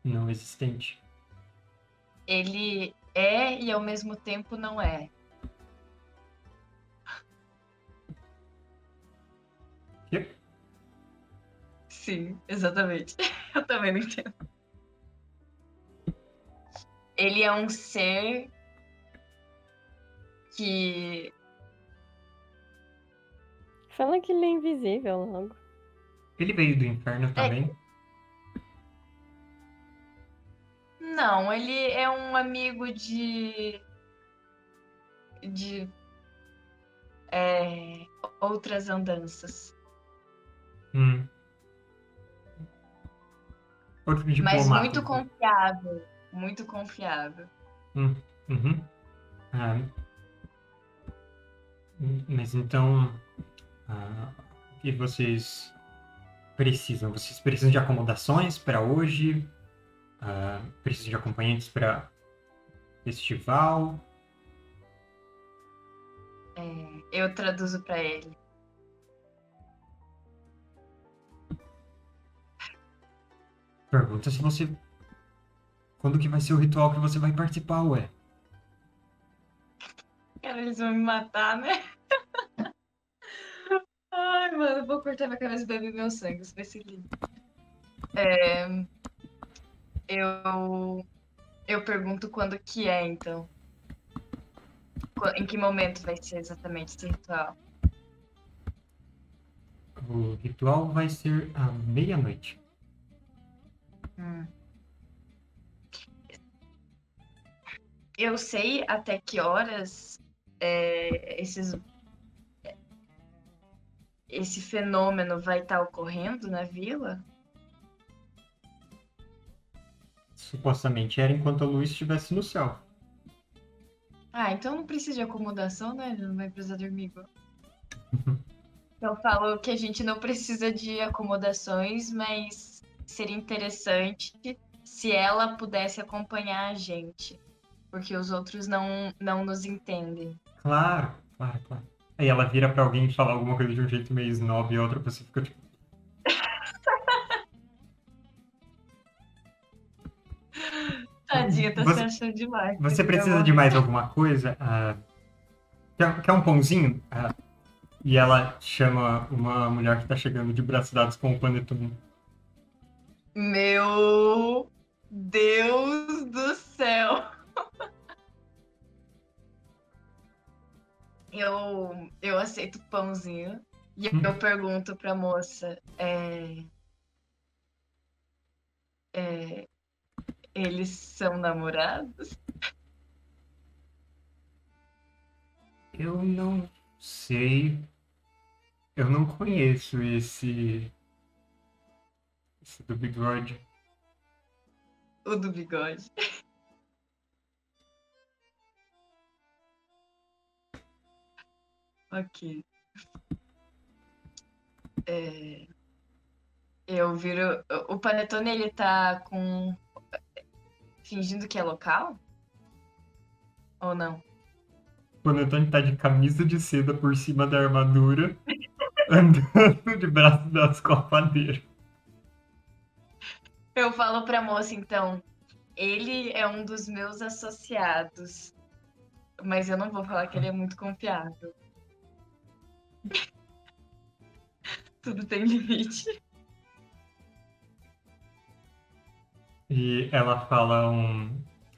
não existente. Ele é e ao mesmo tempo não é. Sim, exatamente. Eu também não entendo. Ele é um ser que Fala que ele é invisível logo. Ele veio do inferno também. Não, ele é um amigo de. de. é, outras andanças. Hum. Outro Mas muito então. confiável. Muito confiável. Uhum. Ah, hum, mas então, ah, o que vocês precisam? Vocês precisam de acomodações para hoje? Ah, precisam de acompanhantes para festival? É, eu traduzo pra ele. Pergunta se você. Quando que vai ser o ritual que você vai participar, ué? Cara, eles vão me matar, né? Ai, mano, eu vou cortar minha cabeça e beber meu sangue. Isso vai ser lindo. É, eu. Eu pergunto quando que é, então. Em que momento vai ser exatamente esse ritual? O ritual vai ser à meia-noite. Hum. Eu sei até que horas é, esses, esse fenômeno vai estar ocorrendo na vila? Supostamente era enquanto a luz estivesse no céu. Ah, então não precisa de acomodação, né? Ele não vai precisar dormir igual. Eu falo que a gente não precisa de acomodações, mas seria interessante se ela pudesse acompanhar a gente. Porque os outros não, não nos entendem. Claro, claro, claro. Aí ela vira pra alguém e fala alguma coisa de um jeito meio snob e a outra pessoa fica tipo. Tadinha, tá Você- se achando demais. Você precisa de mais alguma coisa? Ah, quer, quer um pãozinho? Ah, e ela chama uma mulher que tá chegando de braços dados com o panetone. Meu Deus do céu. Eu, eu aceito pãozinho e Hum. eu pergunto pra moça, é, é, eles são namorados? Eu não sei. Eu não conheço esse. Do bigode. O do bigode. Ok. É, eu viro. O Panetone ele tá com. fingindo que é local? Ou não? O panetone tá de camisa de seda por cima da armadura, andando de com a padeira. Eu falo pra moça, então. Ele é um dos meus associados. Mas eu não vou falar que ele é muito confiável. Tudo tem limite. E ela fala um,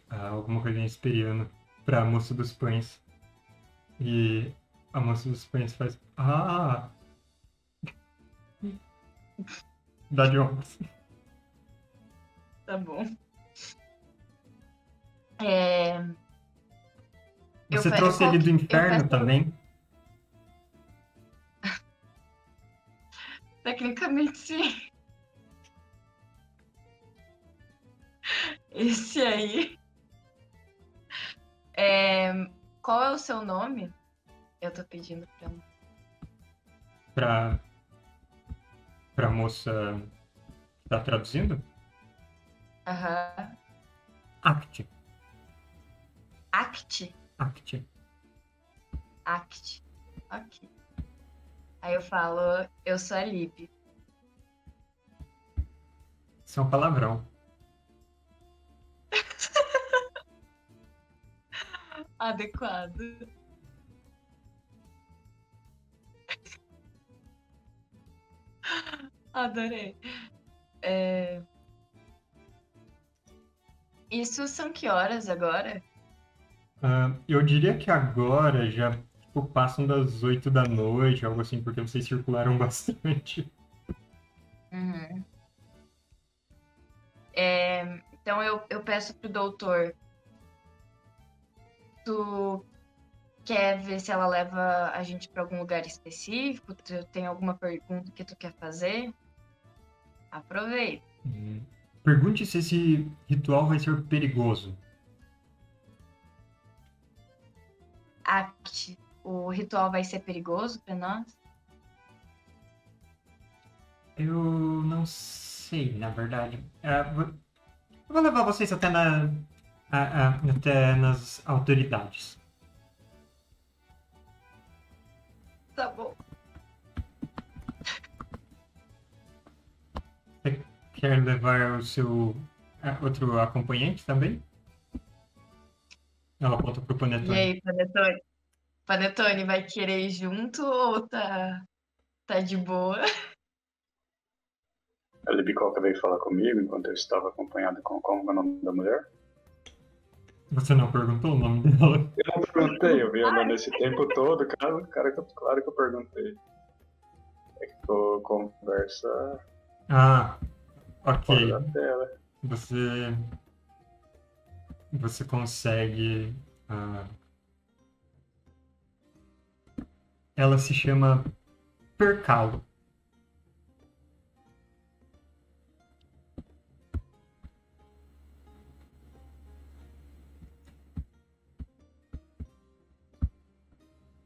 ah, alguma coisa em esperiano pra moça dos pães. E a moça dos pães faz. Ah! Dá de ombros. Tá bom. É, Eu Você pe- trouxe ele do eu inferno peço- também? tecnicamente sim. Esse aí. É, Qual é o seu nome? Eu tô pedindo pra. Pra. Pra moça. que Tá traduzindo? Aham. Act. Act? Act. Act. Ok. Aí eu falo, eu sou a Lib. Isso é um palavrão. Adequado. Adorei. É, Isso são que horas agora? Ah, eu diria que agora já tipo, passam das 8 da noite, algo assim, porque vocês circularam bastante. Uhum. É, então eu, eu peço pro doutor. Tu quer ver se ela leva a gente pra algum lugar específico? Tu tem alguma pergunta que tu quer fazer? Aproveita. Hum. Pergunte se esse ritual vai ser perigoso. Act. O ritual vai ser perigoso pra nós? Eu não sei, na verdade. Vo- eu vou levar vocês até, na, até nas autoridades. Tá bom. Quer levar o seu outro acompanhante também? Ela aponta pro E Panetone. aí, Panetone? Panetone vai querer ir junto ou tá, tá de boa? A Libicoca veio falar comigo enquanto eu estava acompanhado com como é o nome da mulher. Você não perguntou o nome dela? Eu não perguntei, eu vi andando esse tempo todo, cara, cara, eu- claro que eu perguntei. É que ficou conversa Ah, ok. Você. Você consegue. ah, Ela se chama Percalo.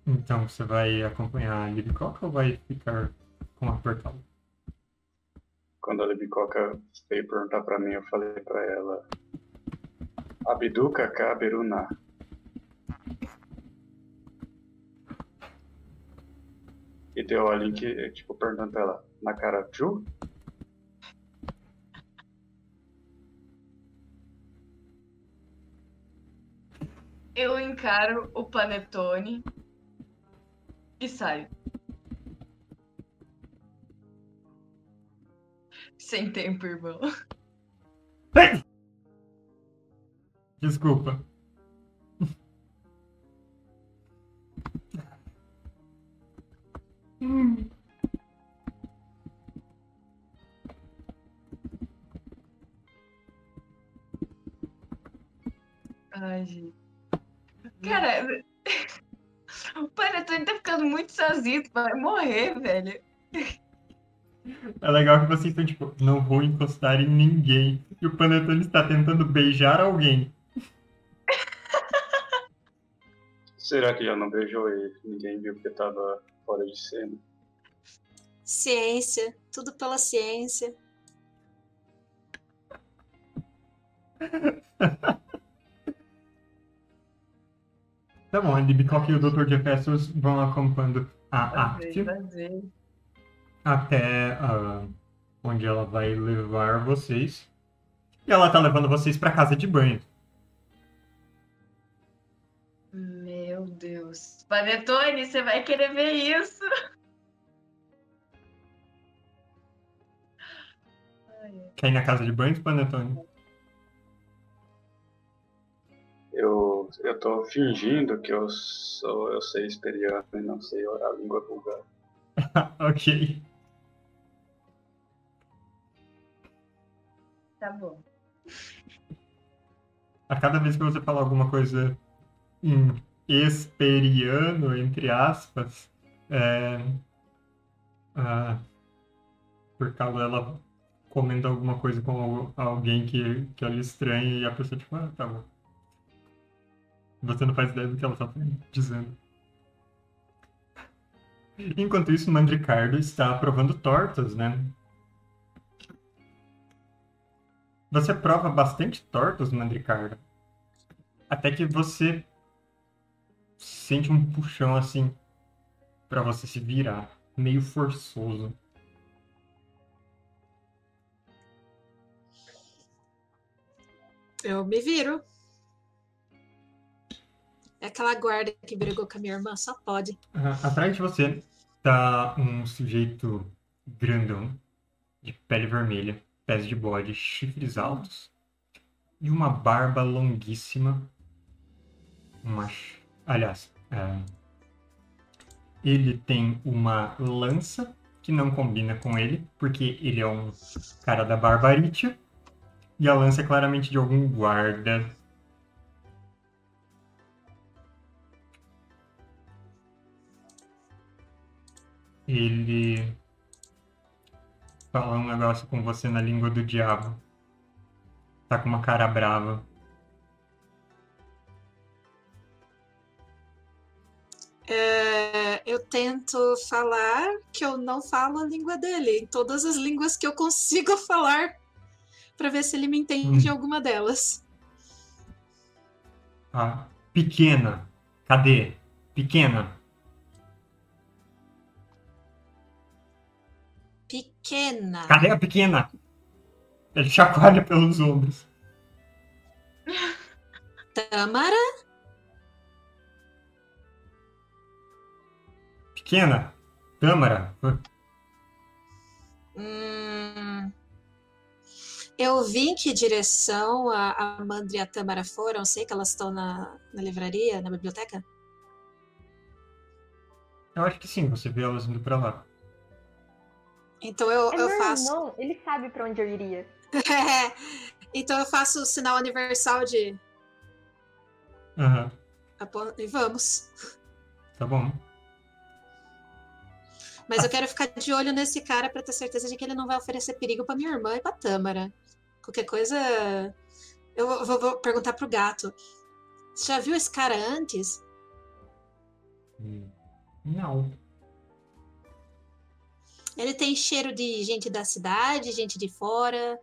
Então, você vai acompanhar a Libicoca ou vai ficar com a Percalo? Quando a Libicoca veio perguntar pra mim, eu falei pra ela: Abduca Kaberuna. E deu a link, tipo, perguntando pra ela: na cara, Ju? Eu encaro o panetone e saio. Sem tempo, irmão. Desculpa. Hum. Ai, gente. Cara, o panetone tá ficando muito sozinho, vai morrer, velho. É legal que vocês estão tipo, não vou encostar em ninguém. E o Panetone está tentando beijar alguém. Será que já não beijou ele? Ninguém viu porque tava fora de cena. Ciência, tudo pela ciência. Tá bom, a Libcock e o Dr. Jefferson vão acompanhando a Act Fazer. Até ah, onde ela vai levar vocês. E ela tá levando vocês pra casa de banho. Meu Deus. Panetone, você vai querer ver isso? Quer ir na casa de banho, Panetone? Eu, eu tô fingindo que eu sou eu sei esperiano e não sei orar a língua vulgar. ok. Tá bom. A cada vez que você fala alguma coisa em esperiano, entre aspas, é, por causa dela comendo alguma coisa com alguém que, que ela estranha e a pessoa tipo, ah, tá bom. Você não faz ideia do que ela tá dizendo. Enquanto isso, Mandricardo está provando tortas, né? Você prova bastante tortas, Mandricardo. Até que você sente um puxão assim pra você se virar, meio forçoso. Eu me viro. É aquela guarda que brigou com a minha irmã, só pode. Atrás de você tá um sujeito grandão, de pele vermelha, pés de bode, chifres altos e uma barba longuíssima. Uma... Aliás, ah, ele tem uma lança que não combina com ele, porque ele é um cara da Barbaritia. E a lança é claramente de algum guarda. Ele fala um negócio com você na língua do diabo. Tá com uma cara brava. É, eu tento falar que eu não falo a língua dele, em todas as línguas que eu consigo falar, para ver se ele me entende em alguma delas. Ah, pequena. Cadê? Pequena. Pequena. Cadê a pequena? Ele chacoalha pelos ombros. Tâmara? Pequena? Câmara? Hum, eu vi em que direção a a Amanda e a Tâmara foram. Sei que elas estão na, na livraria, na biblioteca. Eu acho que sim, você vê elas indo pra lá. Então eu, É eu meu faço. irmão, ele sabe pra onde eu iria. então eu faço o sinal universal de. Aham, apon- E vamos. tá bom. Mas eu quero ficar de olho nesse cara pra ter certeza de que ele não vai oferecer perigo pra minha irmã e pra Tâmara. Qualquer coisa. Eu vou, vou- vou perguntar pro gato. Você já viu esse cara antes? Hum, Não. Ele tem cheiro de gente da cidade, gente de fora.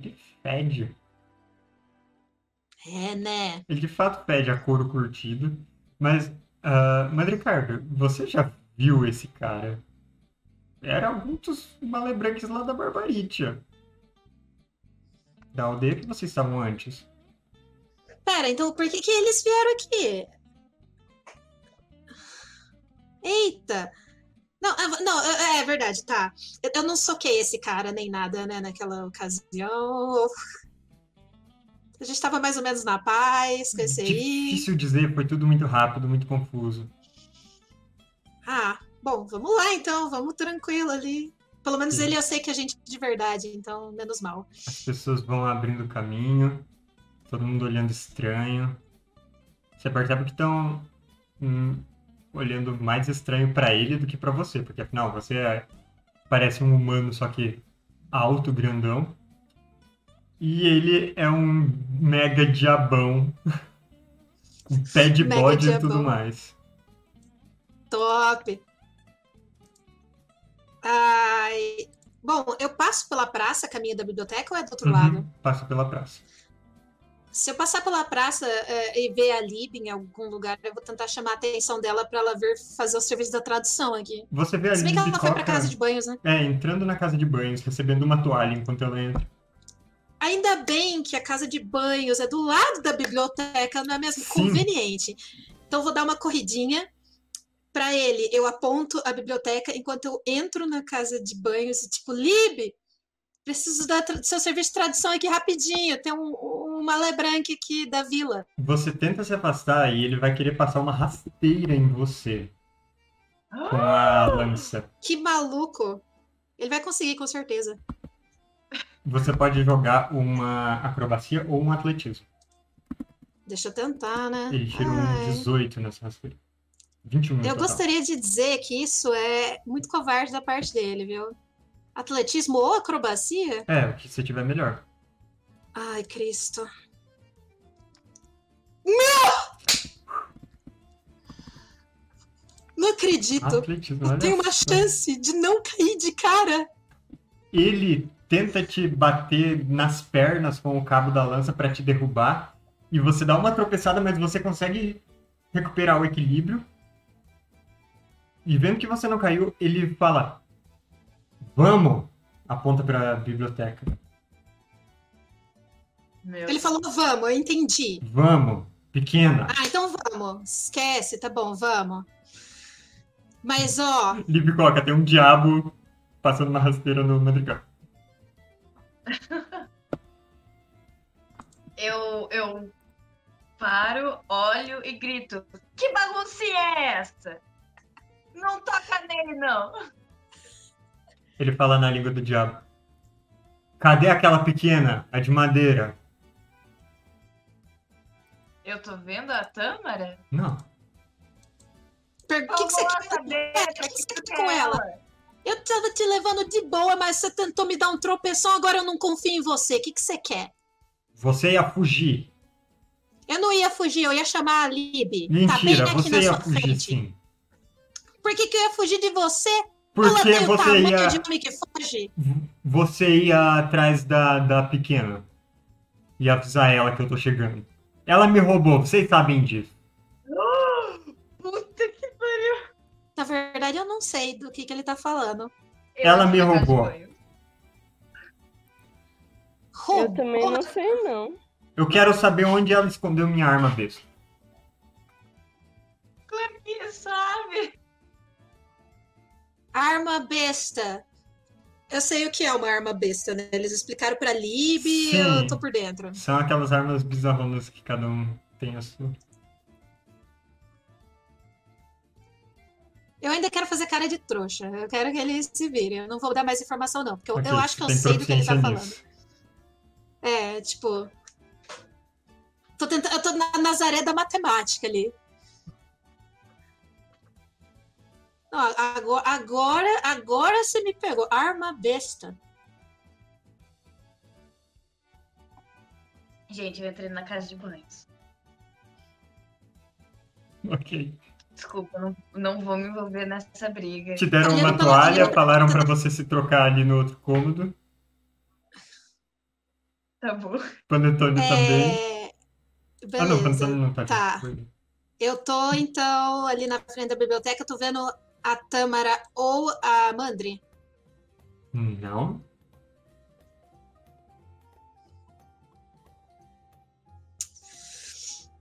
Ele fede. É, né? Ele de fato pede a couro curtido. Mas, ah, mas Ricardo, você já viu esse cara? Era algum dos malebranques lá da Barbaritia. da aldeia que vocês estavam antes. Pera, então por que, que eles vieram aqui? Eita! Não, não, é é verdade, tá. Eu, eu não soquei esse cara nem nada, né, naquela ocasião. A gente tava mais ou menos na paz com esse aí. Difícil dizer, foi tudo muito rápido, muito confuso. Ah, bom, vamos lá então, vamos tranquilo ali. Pelo menos Sim. ele eu sei que a gente é de verdade, então menos mal. As pessoas vão abrindo caminho, todo mundo olhando estranho. Você percebe que estão hum, olhando mais estranho pra ele do que pra você, porque afinal você é- parece um humano, só que alto, grandão. E ele é um mega diabão. Com pé de Mega bode e tudo mais. Top! Ai. Bom, eu passo pela praça, caminho da biblioteca ou é do outro Uhum, lado? Passa pela praça. Se eu passar pela praça é, e ver a Lib em algum lugar, eu vou tentar chamar a atenção dela pra ela vir fazer o serviço da tradução aqui. Você vê a Se bem que ela Lizzie foi pra casa de banhos, né? é, entrando na casa de banhos, recebendo uma toalha enquanto ela entra. Ainda bem que a casa de banhos é do lado da biblioteca, não é mesmo? Sim. Conveniente. Então vou dar uma corridinha pra ele. Eu aponto a biblioteca enquanto eu entro na casa de banhos e tipo, Lib, preciso da seu serviço de tradução aqui rapidinho. Tem um, um malebranque aqui da vila. Você tenta se afastar e ele vai querer passar uma rasteira em você com a lança. Que maluco. Ele vai conseguir, com certeza. Você pode jogar uma acrobacia ou um atletismo. Deixa eu tentar, né? Ele tirou um Ai. 18 nessa rasteira. 21 no Eu total. gostaria de dizer que isso é muito covarde da parte dele, viu? Atletismo ou acrobacia? É, o que você tiver melhor. Ai, Cristo. Não acredito. Atletismo, Eu tenho uma chance de não cair de cara. Ele tenta te bater nas pernas com o cabo da lança pra te derrubar. E você dá uma tropeçada, mas você consegue recuperar o equilíbrio. E vendo que você não caiu, ele fala: Vamos! Aponta pra biblioteca. Meu Ele falou, vamos, eu entendi. Vamos, pequena. Ah, então vamos. Esquece, tá bom, vamos. Mas, ó, Liv coloca, tem um diabo passando uma rasteira no madrigal. Eu, eu paro, olho e grito: Que bagunça é essa? Não toca nele, não. Ele fala na língua do diabo. Cadê aquela pequena, a de madeira? Eu tô vendo a Tâmara? Não. per- o que, que você quer? saber pra o que você que quer com ela? Eu tava te levando de boa, mas você tentou me dar um tropeção, agora eu não confio em você. O que, que você quer? Você ia fugir. Eu não ia fugir, eu ia chamar a Lib. tá bem Mentira, aqui você na ia sua fugir frente. sim. Por que, que eu ia fugir de você? Ela Porque tem o você tamanho ia, de homem que foge? você ia atrás da, da pequena. E avisar ela que eu tô chegando. Ela me roubou, vocês sabem disso. Puta que pariu. Na verdade, eu não sei do que, que ele tá falando. Eu Ela me roubou. banho. Eu Roubou? também não sei, não. Eu quero saber onde ela escondeu minha arma besta. Claro que sabe. Arma besta. Eu sei o que é uma arma besta, né? Eles explicaram pra Lib e eu tô por dentro. São aquelas armas bizarronas que cada um tem a sua. Eu ainda quero fazer cara de trouxa. Eu quero que ele se vire. Eu não vou dar mais informação, não, porque eu, eu acho que eu sei do que ele tá falando. nisso. É, tipo. Tô tentando, eu tô na Nazaré da matemática ali. Não, agora, agora, agora você me pegou. Arma besta. Gente, eu entrei na casa de banhos. Ok. Desculpa, não, não vou me envolver nessa briga. Te deram uma toalha, falaram pra você se trocar ali no outro cômodo. Tá bom. Panetone também. É... Ah, não, Beleza. Panetone não tá aqui. Tá. Eu tô, então, ali na frente da biblioteca, tô vendo a Tâmara ou a Mandri? Não.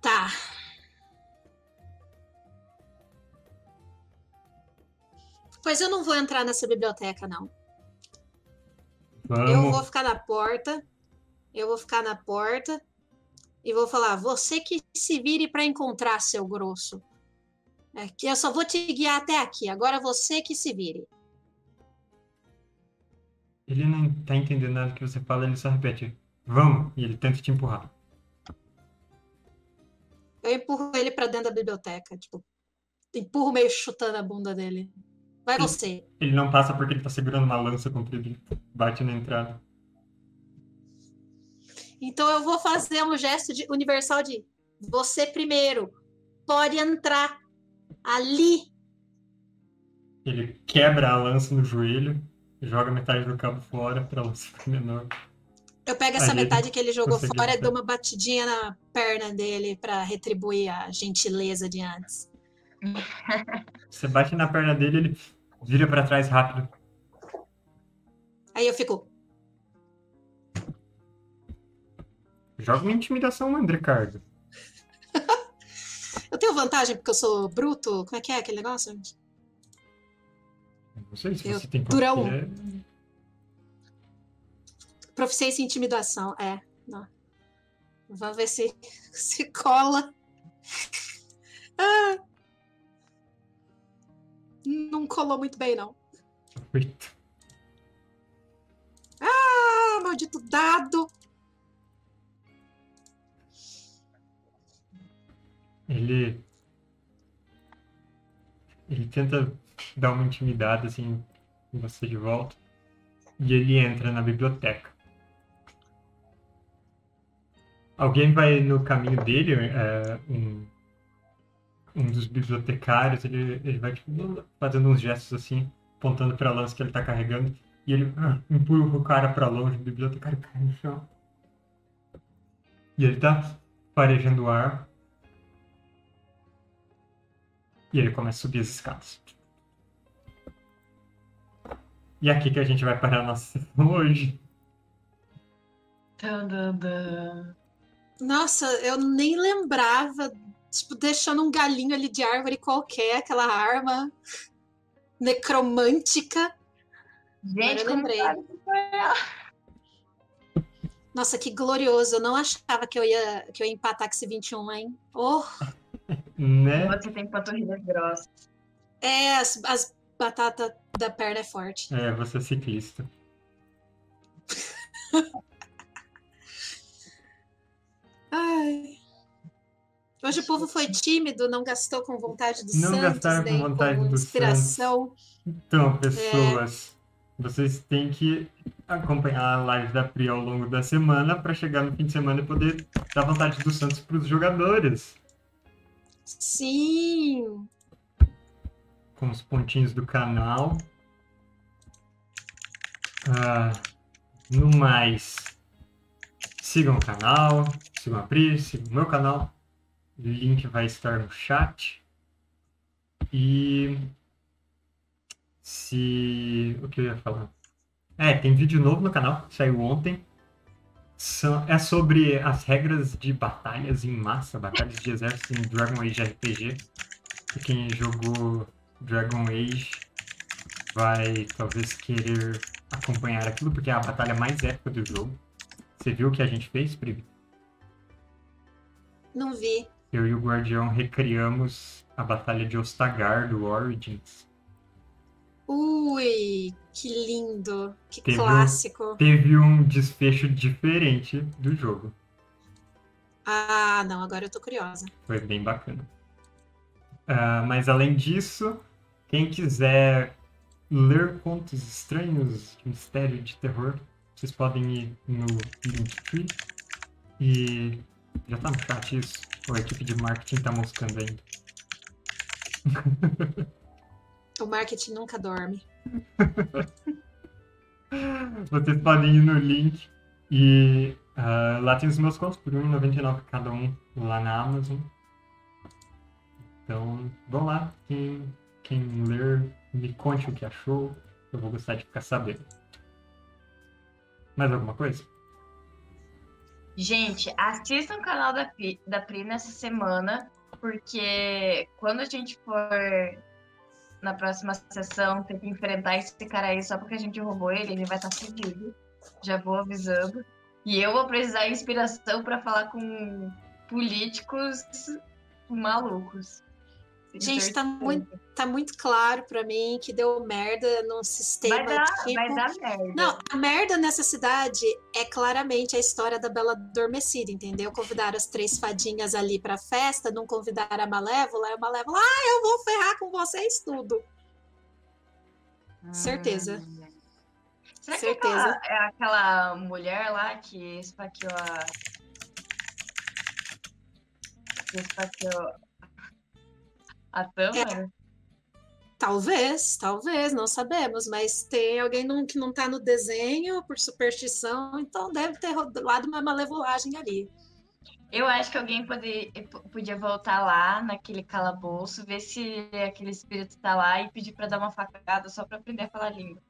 Tá. Pois eu não vou entrar nessa biblioteca, não. Vamos. Eu vou ficar na porta. Eu vou ficar na porta e vou falar: você que se vire para encontrar seu grosso. É que eu só vou te guiar até aqui. Agora você que se vire. Ele não tá entendendo nada que você fala, ele só repete. Vamos! E ele tenta te empurrar. Eu empurro ele para dentro da biblioteca, tipo, empurro meio chutando a bunda dele. Vai você. Ele não passa porque ele tá segurando uma lança comprida e bate na entrada. Então eu vou fazer um gesto de universal de você primeiro. Pode entrar ali. Ele quebra a lança no joelho, joga metade do cabo fora pra lança ficar menor. Eu pego essa Aí metade que ele jogou fora e dou uma batidinha na perna dele para retribuir a gentileza de antes. Você bate na perna dele, ele vira pra trás rápido. Aí eu fico, Joga uma intimidação, Andricardo. Eu tenho vantagem porque eu sou bruto? Como é que é aquele negócio? Não sei se Eu- você tem durão. porque- Proficiência em intimidação, é. Não. Vamos ver se se cola. Ah. Não colou muito bem, não. Oito. Ah, maldito dado! Ele. Ele tenta dar uma intimidada assim em você de volta. E ele entra na biblioteca. Alguém vai no caminho dele, é, um, um dos bibliotecários, ele, ele vai tipo, fazendo uns gestos assim, apontando para a lança que ele tá carregando. E ele ah, empurra o cara para longe, o bibliotecário cai no chão. E ele tá farejando o ar. E ele começa a subir as escadas. E é aqui que a gente vai parar a nossa sessão hoje. Nossa, eu nem lembrava, tipo, deixando um galinho ali de árvore qualquer, aquela arma necromântica. Gente, eu lembrei. Nossa, que glorioso. Eu não achava que eu ia, que eu ia empatar com esse 21, hein? Oh, Né? Você tem panturrilhas grossas. é, as, as batatas da perna é forte. É, você é ciclista. Ai. Hoje o povo foi tímido, não gastou com vontade do Não Santos, gastaram com nem vontade com do inspiração. Então, pessoas, vocês têm que acompanhar a live da Pri ao longo da semana para chegar no fim de semana e poder dar vontade do Santos para os jogadores. Sim. com os pontinhos do canal. Ah, no mais, sigam o canal, sigam a Pri, sigam o meu canal. O link vai estar no chat. E se. O que eu ia falar? É, tem vídeo novo no canal, saiu ontem. São- é sobre as regras de batalhas em massa, batalhas de exército em Dragon Age RPG. E quem jogou Dragon Age vai talvez querer acompanhar aquilo, porque é a batalha mais épica do jogo. Você viu o que a gente fez, Pri? Não vi. Eu e o Guardião recriamos a batalha de Ostagar do Origins. Ui, que lindo. Que Teve um- clássico. Teve um desfecho diferente do jogo. Ah, não, agora eu tô curiosa. Foi bem bacana. Ah, mas além disso, quem quiser ler contos estranhos de mistério de terror, vocês podem ir no Linktree. E já tá no chat isso? Ou a equipe de marketing tá moscando ainda? O marketing nunca dorme. Vocês podem ir no link e ah, lá tem os meus contos por R$1,99 cada um lá na Amazon. Então, vão lá. Quem, quem ler, me conte o que achou. Eu vou gostar de ficar sabendo. Mais alguma coisa? Gente, assistam o canal da da Pri nessa semana, porque quando a gente for na próxima sessão ter que enfrentar esse cara aí só porque a gente roubou ele, ele vai estar fudido. Já vou avisando. E eu vou precisar de inspiração pra falar com políticos malucos. Gente, tá certeza. muito, tá muito claro pra mim que deu merda num sistema Vai dar, tipo. vai dar merda. Não, a merda nessa cidade é claramente a história da Bela Adormecida, entendeu? Convidaram as três fadinhas ali pra festa, não convidaram a Malévola, e a Malévola, ah, eu vou ferrar com vocês tudo. certeza. Hum. Será Certeza. que aquela, é aquela mulher lá que esfaqueou a. Que esfaqueou a Tâmara? Talvez, talvez, não sabemos, mas tem alguém não- que não tá no desenho por superstição, então deve ter rolado uma malevolagem ali. Eu acho que alguém pode, podia voltar lá naquele calabouço, ver se aquele espírito tá lá e pedir pra dar uma facada só pra aprender a falar língua.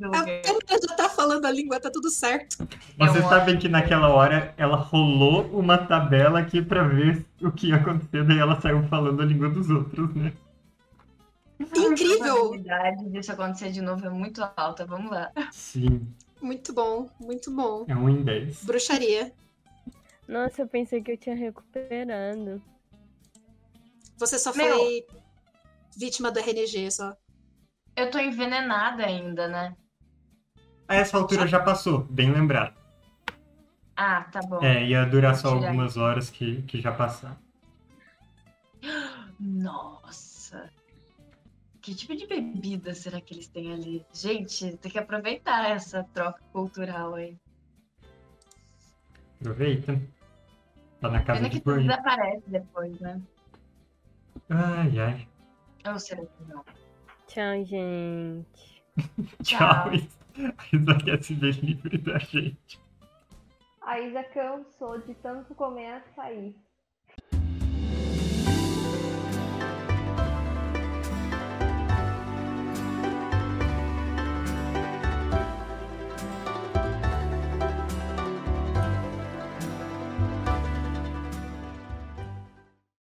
A já tá falando a língua, tá tudo certo. Vocês Eu sabem que naquela hora ela rolou uma tabela aqui pra ver o que ia acontecer, daí ela saiu falando a língua dos outros, né? Incrível! A probabilidade disso acontecer de novo é muito alta. Vamos lá. Sim, Muito bom, muito bom. é um em 10. Bruxaria. Nossa, eu pensei que eu tinha recuperado. Você só Meu. foi vítima do RNG, só. Eu tô envenenada ainda, né? A essa altura já passou, bem lembrado. Ah, tá bom. É, ia durar só algumas horas que, que já passaram. Nossa. Que tipo de bebida será que eles têm ali? Gente, tem que aproveitar essa troca cultural aí. Aproveita. Tá na casa Pena de que tudo desaparece depois, né? Ai, ai. Ou será que não? Tchau, gente. Tchau. Tchau. A Isa quer se ver livre da gente. A Isa cansou de tanto comer açaí.